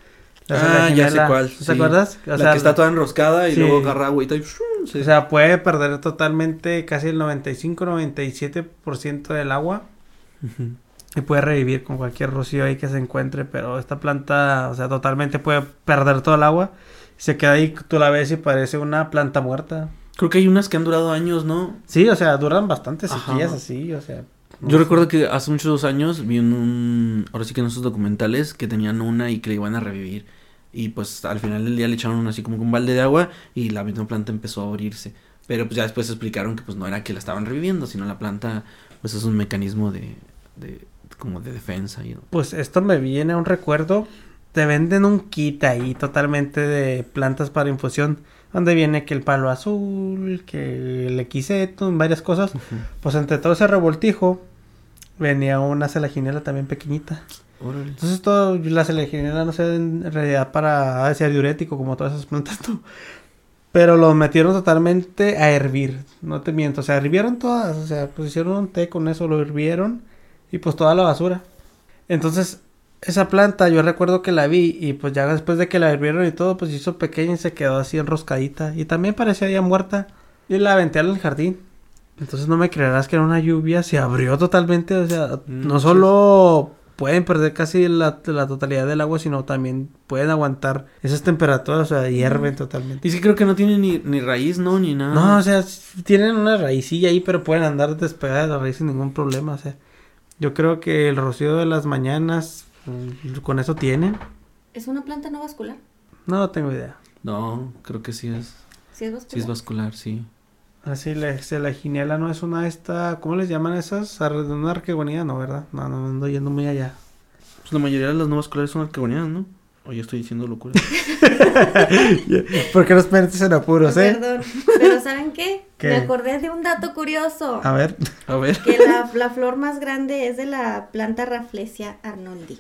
La Ah, ya sé cuál. ¿Te sí. acuerdas? O la sea, que está toda enroscada y Sí. luego agarra agüita y... Sí. O sea, puede perder totalmente casi el 95-97% del agua y puede revivir con cualquier rocío ahí que se encuentre, pero esta planta, o sea, totalmente puede perder todo el agua. Se queda ahí, tú la ves y parece una planta muerta. Creo que hay unas que han durado años, ¿no? Sí, o sea, duran bastantes sequías así, o sea. no Yo sé. recuerdo que hace muchos años vi en un... Ahora sí que en esos documentales que tenían una y que la iban a revivir. Y pues al final del día le echaron así como un balde de agua y la misma planta empezó a abrirse. Pero pues ya después explicaron que pues no era que la estaban reviviendo, sino la planta pues es un mecanismo de... de como de defensa. Y, Pues esto me viene a un recuerdo. Te venden un kit ahí totalmente de plantas para infusión. Donde viene que el palo azul, que el equiseto, varias cosas. Pues entre todo ese revoltijo venía una celaginela también pequeñita. Órale. Entonces todo, la celaginela no sé en realidad para ser diurético como todas esas plantas. Pero lo metieron totalmente a hervir. No te miento. O sea, hirvieron todas. O sea, pues hicieron un té con eso, lo hirvieron. Y pues toda la basura. Entonces, esa planta yo recuerdo que la vi. Y pues ya después de que la hirvieron y todo, pues hizo pequeña y se quedó así enroscadita. Y también parecía ya muerta. Y la aventé al jardín. Entonces no me creerás que era una lluvia. Se abrió totalmente. O sea, Mm, no sí. solo pueden perder casi la, la totalidad del agua, sino también pueden aguantar esas temperaturas, o sea, hierven totalmente. Y sí creo que no tiene ni, ni raíz, ¿no? Ni nada. No, o sea, tienen una raicilla ahí, pero pueden andar despegadas de la raíz sin ningún problema, o sea. Yo creo que el rocío de las mañanas, mm, con eso tienen. ¿Es una planta no vascular? No tengo idea. No, creo que sí es... Sí es vascular. Sí es vascular, sí. Así, la, se- la giniela no es una de esta, ¿cómo les llaman esas? Ar- Una arquegonía, no, ¿verdad? No, no, no ando yendo muy allá. Pues la mayoría de las no vasculares son arquegonianas, ¿no? O yo estoy diciendo locura. ¿Por qué los metes en apuros, eh? Perdón, pero ¿saben qué? ¿Qué? Me acordé de un dato curioso. A ver. A ver. Que la, la flor más grande es de la planta Rafflesia arnoldi.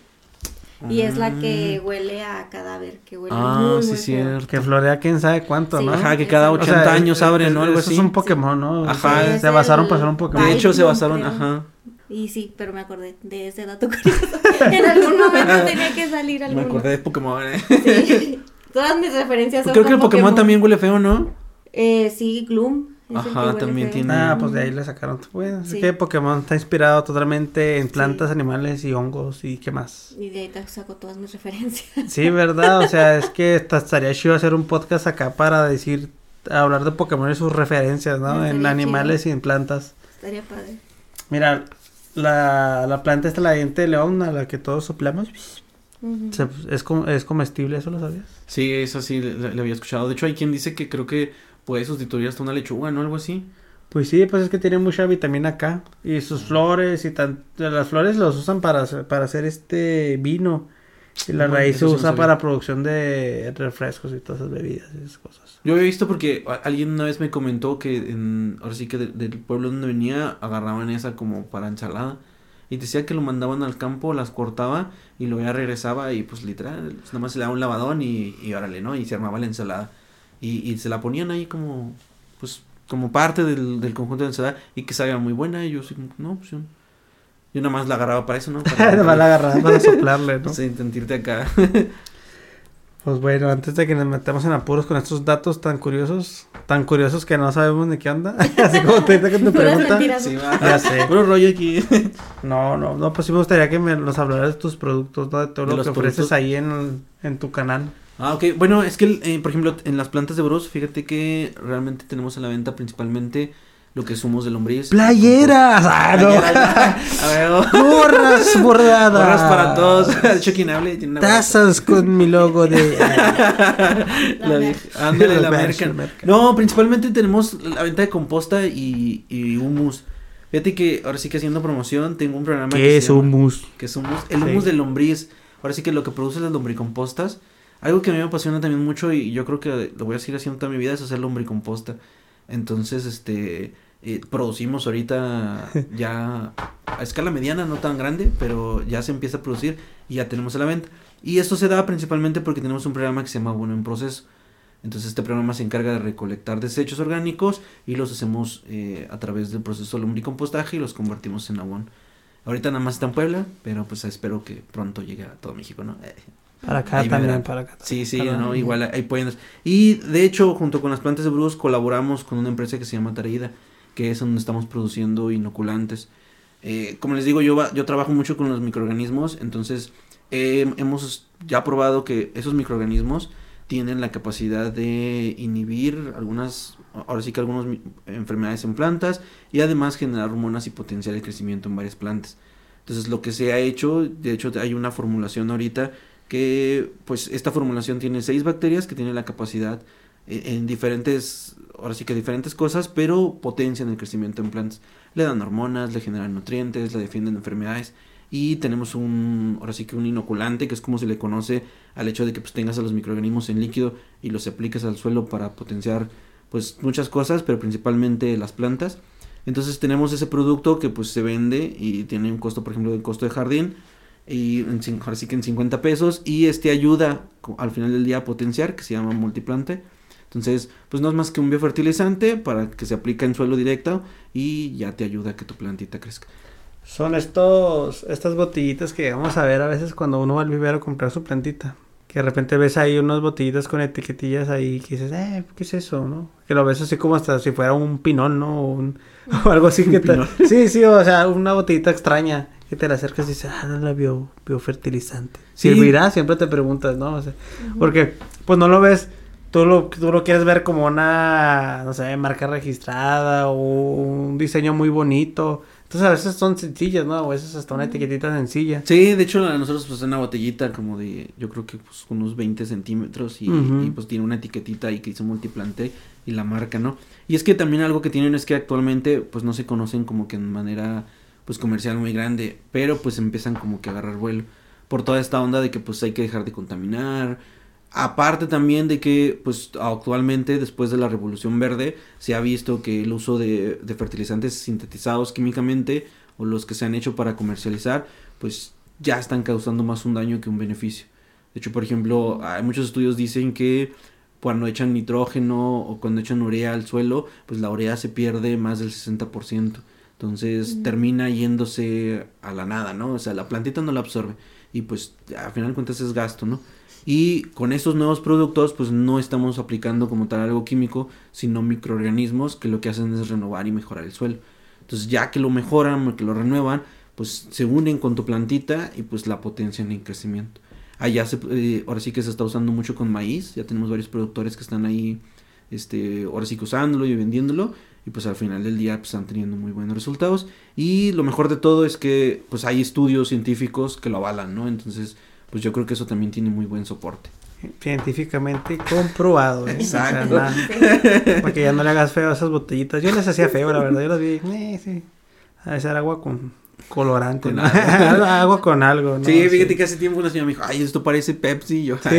Y es la que huele a cadáver, que huele Ah, muy, sí, muy cierto. Que florea quién sabe cuánto, Sí. ¿no? Ajá, que cada O 80 sea, años abre, ¿no? Algo eso así. es un Pokémon, ¿no? Ajá. se basaron el para hacer un Pokémon. De hecho, se basaron, creo. ajá. Y sí, pero me acordé de ese dato curioso. en algún momento tenía que salir Me alguno. acordé de Pokémon, eh. Sí. Todas mis referencias son Creo que el con Pokémon también huele feo, ¿no? Eh, sí, Gloom. Es Ajá, también tiene- Ah, pues de ahí le sacaron. Bueno, es Sí. que Pokémon está inspirado totalmente en Sí. plantas, animales y hongos y qué más. Y de ahí te saco todas mis referencias. Sí, ¿verdad? O sea, es que esta- estaría chido hacer un podcast acá para decir, hablar de Pokémon y sus referencias, ¿no? Estaría En animales y en plantas. Estaría padre. Mira, la, la planta esta, la diente de león, a la que todos soplamos, Ujú. se- es, com- es comestible, ¿eso lo sabías? Sí, eso sí, le, le había escuchado. De hecho, hay quien dice que creo que puede sustituir hasta una lechuga, ¿no? Algo así. Pues sí, pues es que tiene mucha vitamina K y sus flores y tan, las flores los usan para hacer, para hacer este vino y la raíz se no usa para producción de refrescos y todas esas bebidas y esas cosas. Yo había visto porque alguien una vez me comentó que en, ahora sí que de- del pueblo donde venía agarraban esa como para ensalada. Y decía que lo mandaban al campo, las cortaba y luego ya regresaba y pues literal, pues, nada más se le daba un lavadón y, y órale, ¿no? Y se armaba la ensalada. Y, y se la ponían ahí como, pues, como parte del, del conjunto de ensalada y que sabía muy buena. Y yo así, no, pues yo, yo nada más la agarraba para eso, ¿no? Para, Además la agarraba para soplarle, ¿no? Sí, sentirte acá. Pues bueno, antes de que nos metamos en apuros con estos datos tan curiosos, tan curiosos que no sabemos ni qué onda, así como te que te Puras pregunta. mentiras. Sí. Ya sé. Puro rollo aquí. No, no, no, pues sí me gustaría que me nos hablaras de tus productos, ¿no? De todo De lo que ofreces productos. ahí en, en tu canal. Ah, ok. Bueno, es que, eh, por ejemplo, en las plantas de Bros, fíjate que realmente tenemos a la venta principalmente lo que es humos de lombriz. ¡Playeras! ¡Ah, no! Playeras. A ver. ¡Gorras bordadas! Gorras para todos. De hecho, quien hable tiene una Tazas con mi logo de... La vieja. Ándale, la merca. No, principalmente tenemos la venta de composta y, y humus. Fíjate que ahora sí que haciendo promoción tengo un programa ¿Qué que es se llama- humus? que es humus, el Sí. humus de lombriz. Ahora sí que lo que produce las lombricompostas, algo que a mí me apasiona también mucho y yo creo que lo voy a seguir haciendo toda mi vida es hacer lombricomposta. Entonces, este, eh, producimos ahorita ya a escala mediana, no tan grande, pero ya se empieza a producir y ya tenemos a la venta. Y esto se da principalmente porque tenemos un programa que se llama Bueno en Proceso. Entonces este programa se encarga de recolectar desechos orgánicos y los hacemos eh, a través del proceso de lombricompostaje y los convertimos en abono. Ahorita nada más está en Puebla, pero pues espero que pronto llegue a todo México, ¿no? Eh, Para acá Ahí también, para acá. Sí, sí, Para- ¿no? Igual ahí pueden. Y de hecho, junto con las plantas de Bruce, colaboramos con una empresa que se llama Tareida, que es donde estamos produciendo inoculantes. Eh, como les digo, yo, va- yo trabajo mucho con los microorganismos, entonces eh, hemos ya probado que esos microorganismos tienen la capacidad de inhibir algunas, ahora sí que algunas enfermedades en plantas y además generar hormonas y potenciar el crecimiento en varias plantas. Entonces lo que se ha hecho, de hecho hay una formulación ahorita que pues esta formulación tiene seis bacterias que tienen la capacidad eh, en diferentes, ahora sí que diferentes cosas, pero potencian el crecimiento en plantas. Le dan hormonas, le generan nutrientes, le defienden de enfermedades y tenemos un, ahora sí que un inoculante que es como se le conoce al hecho de que pues tengas a los microorganismos en líquido y los apliques al suelo para potenciar pues muchas cosas, pero principalmente las plantas. Entonces tenemos ese producto que pues se vende y tiene un costo, por ejemplo, del costo de jardín y en, ahora sí que en 50 pesos y este ayuda al final del día a potenciar que se llama multiplante. Entonces, pues no es más que un biofertilizante para que se aplica en suelo directo y ya te ayuda a que tu plantita crezca. Son estos, estas botellitas que vamos a ver a veces cuando uno va al vivero a comprar su plantita. Que de repente ves ahí unas botellitas con etiquetillas ahí que dices, eh, ¿qué es eso, no? Que lo ves así como hasta si fuera un pinón, ¿no? O, un- o algo así que. Sí, sí, o sea, una botellita extraña que te la acercas y dices, ah, la bio, biofertilizante. Sí. ¿Servirá? Siempre te preguntas, ¿no? O sea, porque pues no lo ves, tú lo, tú lo quieres ver como una, no sé, marca registrada o un diseño muy bonito. Entonces a veces son sencillas, ¿no? O a veces hasta una etiquetita sencilla. Sí, de hecho a nosotros pues una botellita como de, yo creo que pues unos 20 centímetros y, pues tiene una etiquetita ahí que dice multiplante y la marca, ¿no? Y es que también algo que tienen es que actualmente pues no se conocen como que en manera pues comercial muy grande, pero pues empiezan como que a agarrar vuelo por toda esta onda de que pues hay que dejar de contaminar. Aparte también de que pues actualmente después de la revolución verde se ha visto que el uso de, fertilizantes sintetizados químicamente o los que se han hecho para comercializar pues ya están causando más un daño que un beneficio. De hecho, por ejemplo, hay muchos estudios dicen que cuando echan nitrógeno o cuando echan urea al suelo, pues la urea se pierde más del 60%. Entonces Mm. termina yéndose a la nada, ¿no? O sea, la plantita no la absorbe. Y pues al final de cuentas es gasto, ¿no? Y con estos nuevos productos, pues no estamos aplicando como tal algo químico, sino microorganismos que lo que hacen es renovar y mejorar el suelo. Entonces ya que lo mejoran, que lo renuevan, pues se unen con tu plantita y pues la potencian en crecimiento. Allá se, eh, ahora sí que se está usando mucho con maíz, ya tenemos varios productores que están ahí, este, ahora sí que usándolo y vendiéndolo y pues al final del día pues están teniendo muy buenos resultados y lo mejor de todo es que pues hay estudios científicos que lo avalan, ¿no? Entonces pues yo creo que eso también tiene muy buen soporte. Científicamente comprobado, ¿eh? Exacto. O sea, nada- para que ya no le hagas feo a esas botellitas. Yo les hacía feo, la verdad. Yo las vi, eh, sí. A era agua con colorante, Con ¿no? algo. agua con algo, ¿no? sí, fíjate que hace tiempo una señora me dijo, ay, esto parece Pepsi. Y yo, Sí.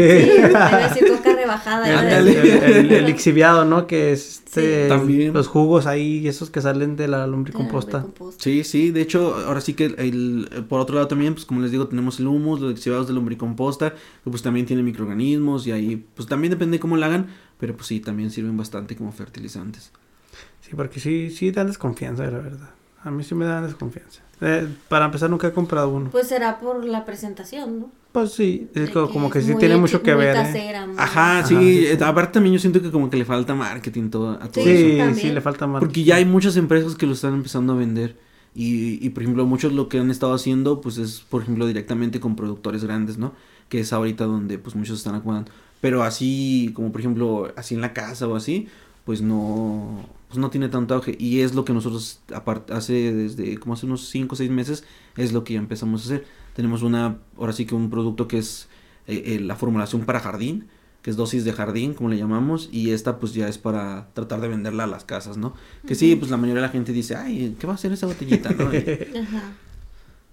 Rebajada. El, el, el- lixiviado, ¿no? Que es este, Sí. También. los jugos ahí, esos que salen de la lombricomposta. Sí, sí, de hecho, ahora sí que el, el- por otro lado también, pues como les digo, tenemos el humus, los exhibidos de lombricomposta, que pues también tiene microorganismos y ahí, pues también depende de cómo la hagan, pero pues sí, también sirven bastante como fertilizantes. Sí, porque sí, sí dan desconfianza, la verdad. A mí sí me dan desconfianza. Eh, para empezar, nunca he comprado uno. Pues será por la presentación, ¿no? Pues sí, es De co- como que es sí muy tiene mucho que muy ver. ¿eh? casera, muy- Ajá, Ajá, sí, sí, eh, sí. aparte también yo siento que como que le falta marketing todo, a todo Sí, eso. Sí, también. sí, le falta más. Porque ya hay muchas empresas que lo están empezando a vender. Y, y por ejemplo, muchos lo que han estado haciendo, pues es, por ejemplo, directamente con productores grandes, ¿no? Que es ahorita donde pues muchos están acomodando. Pero así, como por ejemplo, así en la casa o así, pues no, pues no tiene tanto auge. Y es lo que nosotros, aparte, hace desde como hace unos 5 o 6 meses, es lo que ya empezamos a hacer. Tenemos una, ahora sí que un producto que es eh, eh, la formulación para jardín, que es dosis de jardín, como le llamamos, y esta pues ya es para tratar de venderla a las casas, ¿no? Que sí, pues la mayoría de la gente dice, ay, ¿qué va a hacer esa botellita, no? Y, Ajá.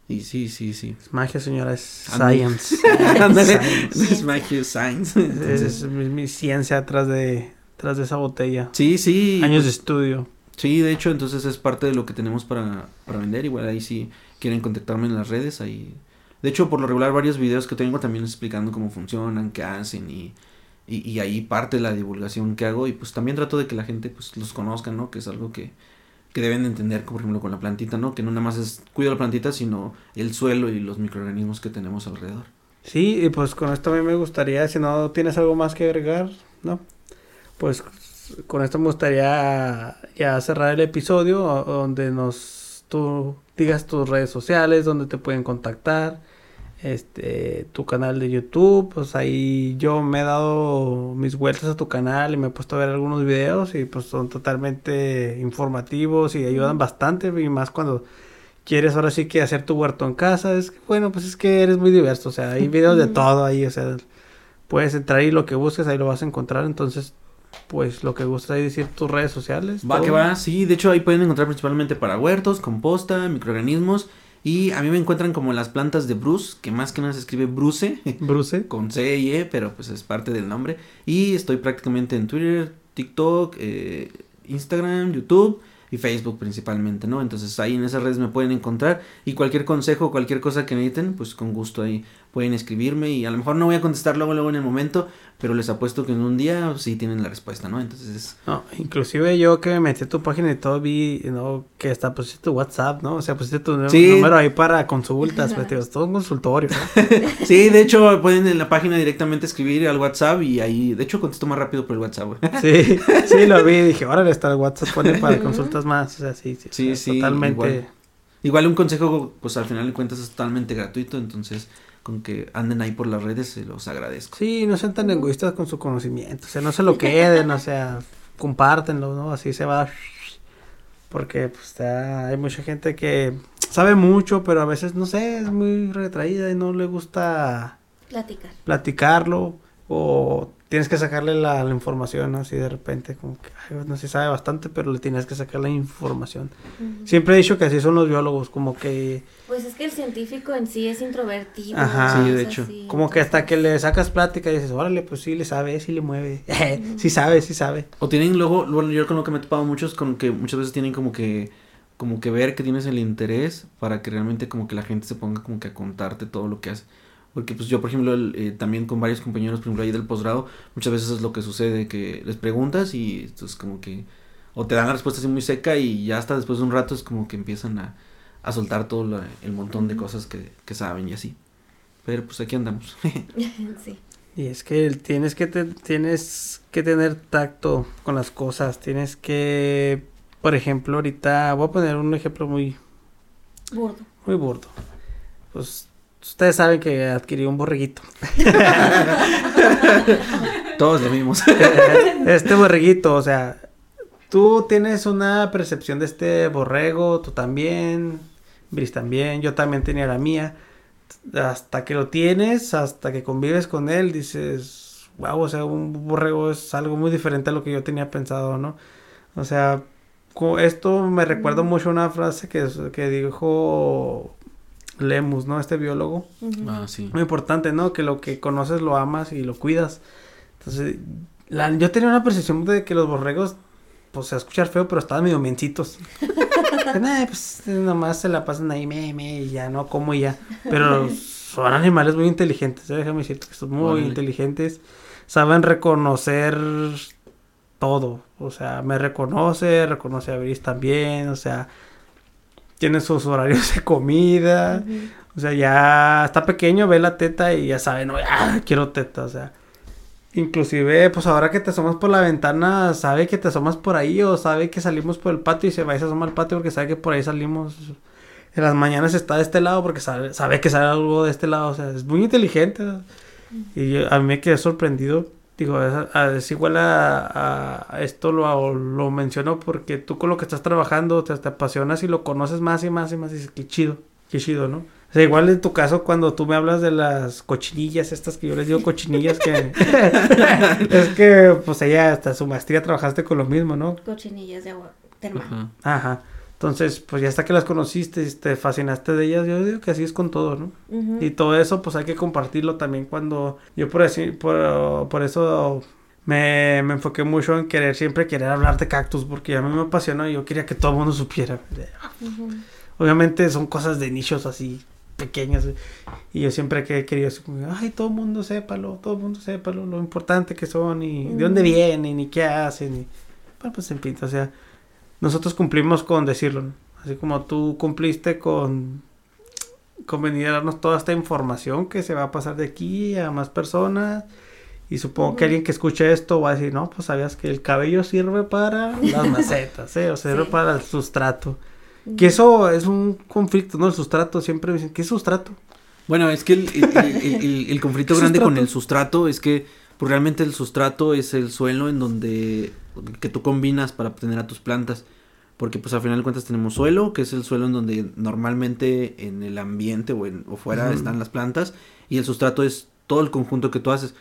y sí, sí, sí. Es magia, señora, es Ándale. science. Es magia science. es, Entonces, es mi, mi ciencia atrás de, atrás de esa botella. sí, sí. Años de pues, estudio. Sí, de hecho, entonces es parte de lo que tenemos para, para vender. Igual ahí si quieren contactarme en las redes, ahí... De hecho, por lo regular, varios videos que tengo también explicando cómo funcionan, qué hacen y, y, y ahí parte de la divulgación que hago. Y pues también trato de que la gente pues los conozca, ¿no? Que es algo que, que deben de entender, por ejemplo, con la plantita, ¿no? Que no nada más es cuido la plantita, sino el suelo y los microorganismos que tenemos alrededor. Sí, y pues con esto a mí me gustaría, si no tienes algo más que agregar, ¿no? Pues con esto me gustaría ya cerrar el episodio donde nos tú digas tus redes sociales, donde te pueden contactar, este, tu canal de YouTube, pues ahí yo me he dado mis vueltas a tu canal y me he puesto a ver algunos videos y pues son totalmente informativos y ayudan bastante y más cuando quieres ahora sí que hacer tu huerto en casa, es que bueno, pues es que eres muy diverso, o sea, hay videos de todo ahí, o sea, puedes entrar y lo que busques ahí lo vas a encontrar, entonces pues lo que gusta es decir tus redes sociales. Va que va, sí, de hecho ahí pueden encontrar principalmente para huertos, composta, microorganismos y a mí me encuentran como las plantas de Bruce, que más que nada se escribe Bruce. Bruce. con C y E, pero pues es parte del nombre. Y estoy prácticamente en Twitter, TikTok, eh, Instagram, YouTube y Facebook principalmente, ¿no? Entonces ahí en esas redes me pueden encontrar y cualquier consejo, cualquier cosa que necesiten, pues con gusto ahí pueden escribirme y a lo mejor no voy a contestar luego, luego en el momento, pero les apuesto que en un día sí tienen la respuesta, ¿no? Entonces... No, inclusive yo que me metí a tu página y todo vi, ¿no? Que hasta pusiste tu WhatsApp, ¿no? O sea, pusiste tu número ahí para consultas, pues, es todo un consultorio. sí, de hecho pueden en la página directamente escribir al WhatsApp y ahí, de hecho contesto más rápido por el WhatsApp. sí, sí, lo vi, dije, órale, está el WhatsApp, pone para consultas más, o sea, sí, sí. Sí, sí, totalmente. Igual. igual un consejo, pues al final de cuentas es totalmente gratuito, entonces con que anden ahí por las redes, se los agradezco. Sí, no sean tan egoístas con su conocimiento, o sea, no se lo queden, o sea, compártenlo, ¿no? Así se va. Porque pues hay mucha gente que sabe mucho, pero a veces, no sé, es muy retraída y no le gusta platicar. platicarlo o tienes que sacarle la, información así de repente, como que no se sabe bastante, pero le tienes que sacar la información. Siempre he dicho que así son los biólogos, como que... Pues es que el científico en sí es introvertido. Ajá, sí, de hecho. como que hasta que le sacas plática y dices, órale, pues sí le sabe, sí le mueve, sí sabe, sí sabe. O tienen luego, bueno, yo con lo que me he topado muchos, con que muchas veces tienen como que como que ver que tienes el interés para que realmente como que la gente se ponga como que a contarte todo lo que hace. Porque pues yo, por ejemplo, eh, también con varios compañeros, por ejemplo, ahí del posgrado, muchas veces es lo que sucede, que les preguntas y es como que o te dan la respuesta así muy seca y ya hasta después de un rato es como que empiezan a, a soltar todo el montón de cosas que, que, saben y así. Pero pues aquí andamos. sí. Y es que tienes que, tienes que tener tacto con las cosas, tienes que, por ejemplo, ahorita voy a poner un ejemplo muy... Burdo. Muy burdo. Pues Ustedes saben que adquirí un borreguito. Todos lo vimos. este borreguito, o sea, tú tienes una percepción de este borrego, tú también, Brice también, yo también tenía la mía. Hasta que lo tienes, hasta que convives con él, dices, wow, o sea, un borrego es algo muy diferente a lo que yo tenía pensado, ¿no? O sea, esto me recuerda mucho a una frase que, que dijo Lemus, ¿no? Este biólogo. Ah, sí. Muy importante, ¿no? Que lo que conoces lo amas y lo cuidas. Entonces, la, yo tenía una percepción de que los borregos, pues a escuchar feo, pero estaban medio mencitos. pues nomás se la pasan ahí, me, me, y ya, ¿no? Como y ya. Pero son animales muy inteligentes, ¿eh? déjame decirte que son muy inteligentes. Saben reconocer todo. O sea, me reconoce, reconoce a Brice también, o sea tiene sus horarios de comida. O sea, ya está pequeño, ve la teta y ya sabe, no, ya quiero teta, o sea. Inclusive, pues ahora que te asomas por la ventana, sabe que te asomas por ahí o sabe que salimos por el patio y se va y se asoma al patio porque sabe que por ahí salimos. En las mañanas está de este lado porque sabe, sabe que sale algo de este lado, o sea, es muy inteligente. Y a mí me quedé sorprendido Digo, es, igual a, esto lo, lo menciono porque tú con lo que estás trabajando te, apasionas y lo conoces más y más y más y dices, qué chido, qué chido, ¿no? O sea, igual en tu caso cuando tú me hablas de las cochinillas, estas que yo les digo cochinillas, que es que pues ella hasta su maestría trabajaste con lo mismo, ¿no? Cochinillas de agua termal. Ajá. Entonces, pues ya hasta que las conociste y te fascinaste de ellas, yo digo que así es con todo, ¿no? Y todo eso, pues hay que compartirlo también cuando yo por, así, por, por eso me, me, enfoqué mucho en querer, siempre querer hablar de cactus, porque a mí me apasionó y yo quería que todo el mundo supiera. Obviamente son cosas de nichos así pequeñas y yo siempre he querido así ay todo el mundo sépalo todo el mundo sépalo lo importante que son y de dónde vienen y qué hacen y bueno pues en fin o sea nosotros cumplimos con decirlo. ¿no? Así como tú cumpliste con, con venir a darnos toda esta información que se va a pasar de aquí a más personas. Y supongo que alguien que escuche esto va a decir, no, pues sabías que el cabello sirve para las macetas, ¿eh? O sirve Sí. para el sustrato. Que eso es un conflicto, ¿no? El sustrato, siempre me dicen, ¿qué es sustrato? Bueno, es que el, el- el- el- el conflicto grande con el sustrato es que pues, realmente el sustrato es el suelo en donde que tú combinas para obtener a tus plantas. Porque pues al final de cuentas tenemos suelo, que es el suelo en donde normalmente en el ambiente o, en, o fuera están las plantas. Y el sustrato es todo el conjunto que tú haces.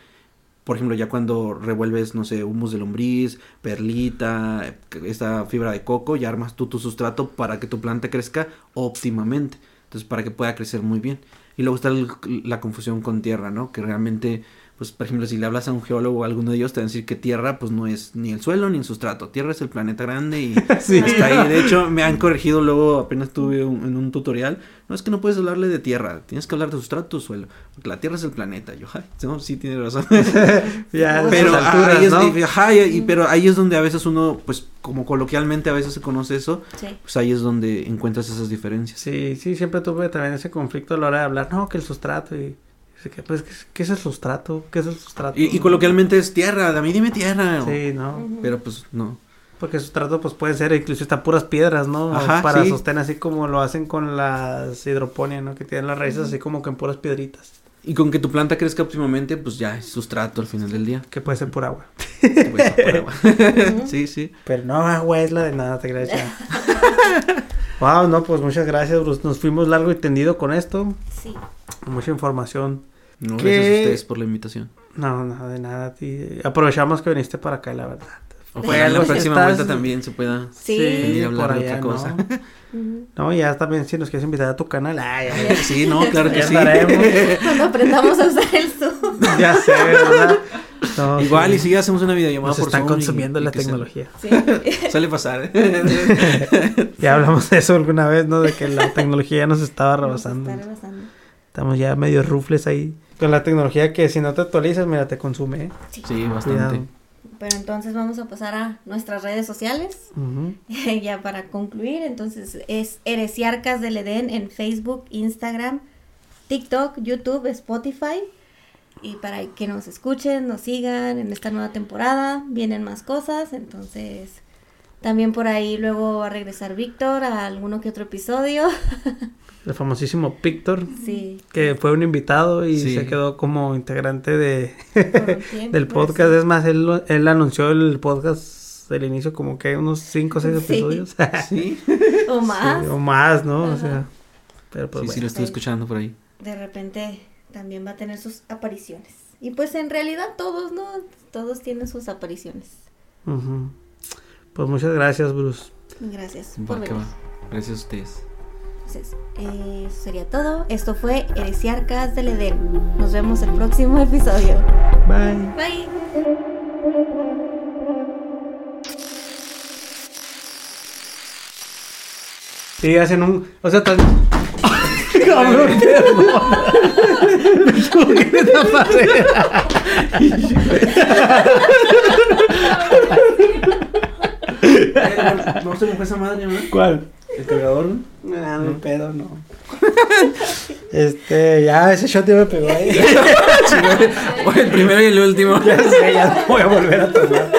Por ejemplo, ya cuando revuelves, no sé, humus de lombriz, perlita, esta fibra de coco, ya armas tú tu sustrato para que tu planta crezca óptimamente. Entonces, para que pueda crecer muy bien. Y luego está el- la confusión con tierra, ¿no? Que realmente, pues, por ejemplo, si le hablas a un geólogo o a alguno de ellos, te van a decir que tierra, pues, no es ni el suelo ni el sustrato. Tierra es el planeta grande y Sí. hasta ahí. De hecho, me han corregido luego, apenas tuve un- en un tutorial. No, es que no puedes hablarle de tierra, tienes que hablar de sustrato o suelo. Porque la tierra es el planeta. Yo, ay, no, sí, tiene razón. Ya, pero alturas, ahí es, ¿no? y- ajá, y- y- pero ahí es donde a veces uno, pues, como coloquialmente a veces se conoce eso, Sí. pues ahí es donde encuentras esas diferencias. Sí, sí, siempre tuve también ese conflicto a la hora de hablar, no, que el sustrato y... que, Pues, ¿qué, es- qué es el sustrato? ¿Qué es el sustrato? Y, y coloquialmente es tierra, a mí dime tierra. o- Sí, ¿no? Pero pues no. Porque el sustrato pues puede ser incluso está puras piedras, ¿no? Ajá, Para sí. sostén así como lo hacen con las hidroponias, ¿no? Que tienen las raíces así como que en puras piedritas. Y con que tu planta crezca óptimamente, pues ya es sustrato al final del día. Que puede ser pura agua. Pues, por agua. sí, sí. Pero no, agua es la de nada, te creas ya. wow, no, pues muchas gracias, Bruce. Nos fuimos largo y tendido con esto. Sí. Mucha información. No, gracias a ustedes por la invitación. No, no, de nada. a ti. Aprovechamos que viniste para acá, la verdad. Ojalá en la si próxima estás- vuelta también se pueda. Sí. Venir a hablar por de otra cosa. ¿no? No, ya también si nos quieres invitar a tu canal. Ay, ay, ay. Sí, no, claro que Ya sí. estaremos. Cuando aprendamos a usar el Zoom. Ya sé, ¿verdad? No, Igual sí. y si hacemos una videollamada Nos por están Zoom consumiendo y la se- tecnología. Sí. Suele pasar. ¿eh? Ya hablamos de eso alguna vez, ¿no? De que la tecnología ya nos estaba Nos rebasando. está rebasando. Estamos ya medio rufles ahí. Con la tecnología que si no te actualizas, mira, te consume. ¿eh? Sí, Cuidado. bastante. Pero entonces vamos a pasar a nuestras redes sociales. Ya para concluir, entonces es Heresiarcas del Edén en Facebook, Instagram, TikTok, YouTube, Spotify. Y para que nos escuchen, nos sigan en esta nueva temporada, vienen más cosas, entonces también por ahí luego va a regresar Víctor a alguno que otro episodio. El famosísimo Pictor, Sí. que fue un invitado y Sí. se quedó como integrante de tiempo, del pues, podcast. sí. Es más, él, él anunció el podcast del inicio como que unos 5 o 6 Sí. episodios. Sí, O más. Sí, o más, ¿no? O sea, pero pues sí, sí, bueno. lo estoy escuchando por ahí. De repente también va a tener sus apariciones. Y pues en realidad todos, ¿no? Todos tienen sus apariciones. Pues muchas gracias, Bruce. Gracias Va por que venir. va. Gracias a ustedes. Entonces, eh, eso sería todo. Esto fue Heresiarcas del Edén. Nos vemos el próximo episodio. Bye. Bye. Sí, hacen un. O sea, tan. Cabrón, perdón. Me equivoqué en la pared. No se me fue esa madre, ¿no? ¿Cuál? El cargador. No, no, pedo, no. Este, ya ese shot ya me pegó ahí. el primero y el último. ya sé, ya no voy a volver a tomar.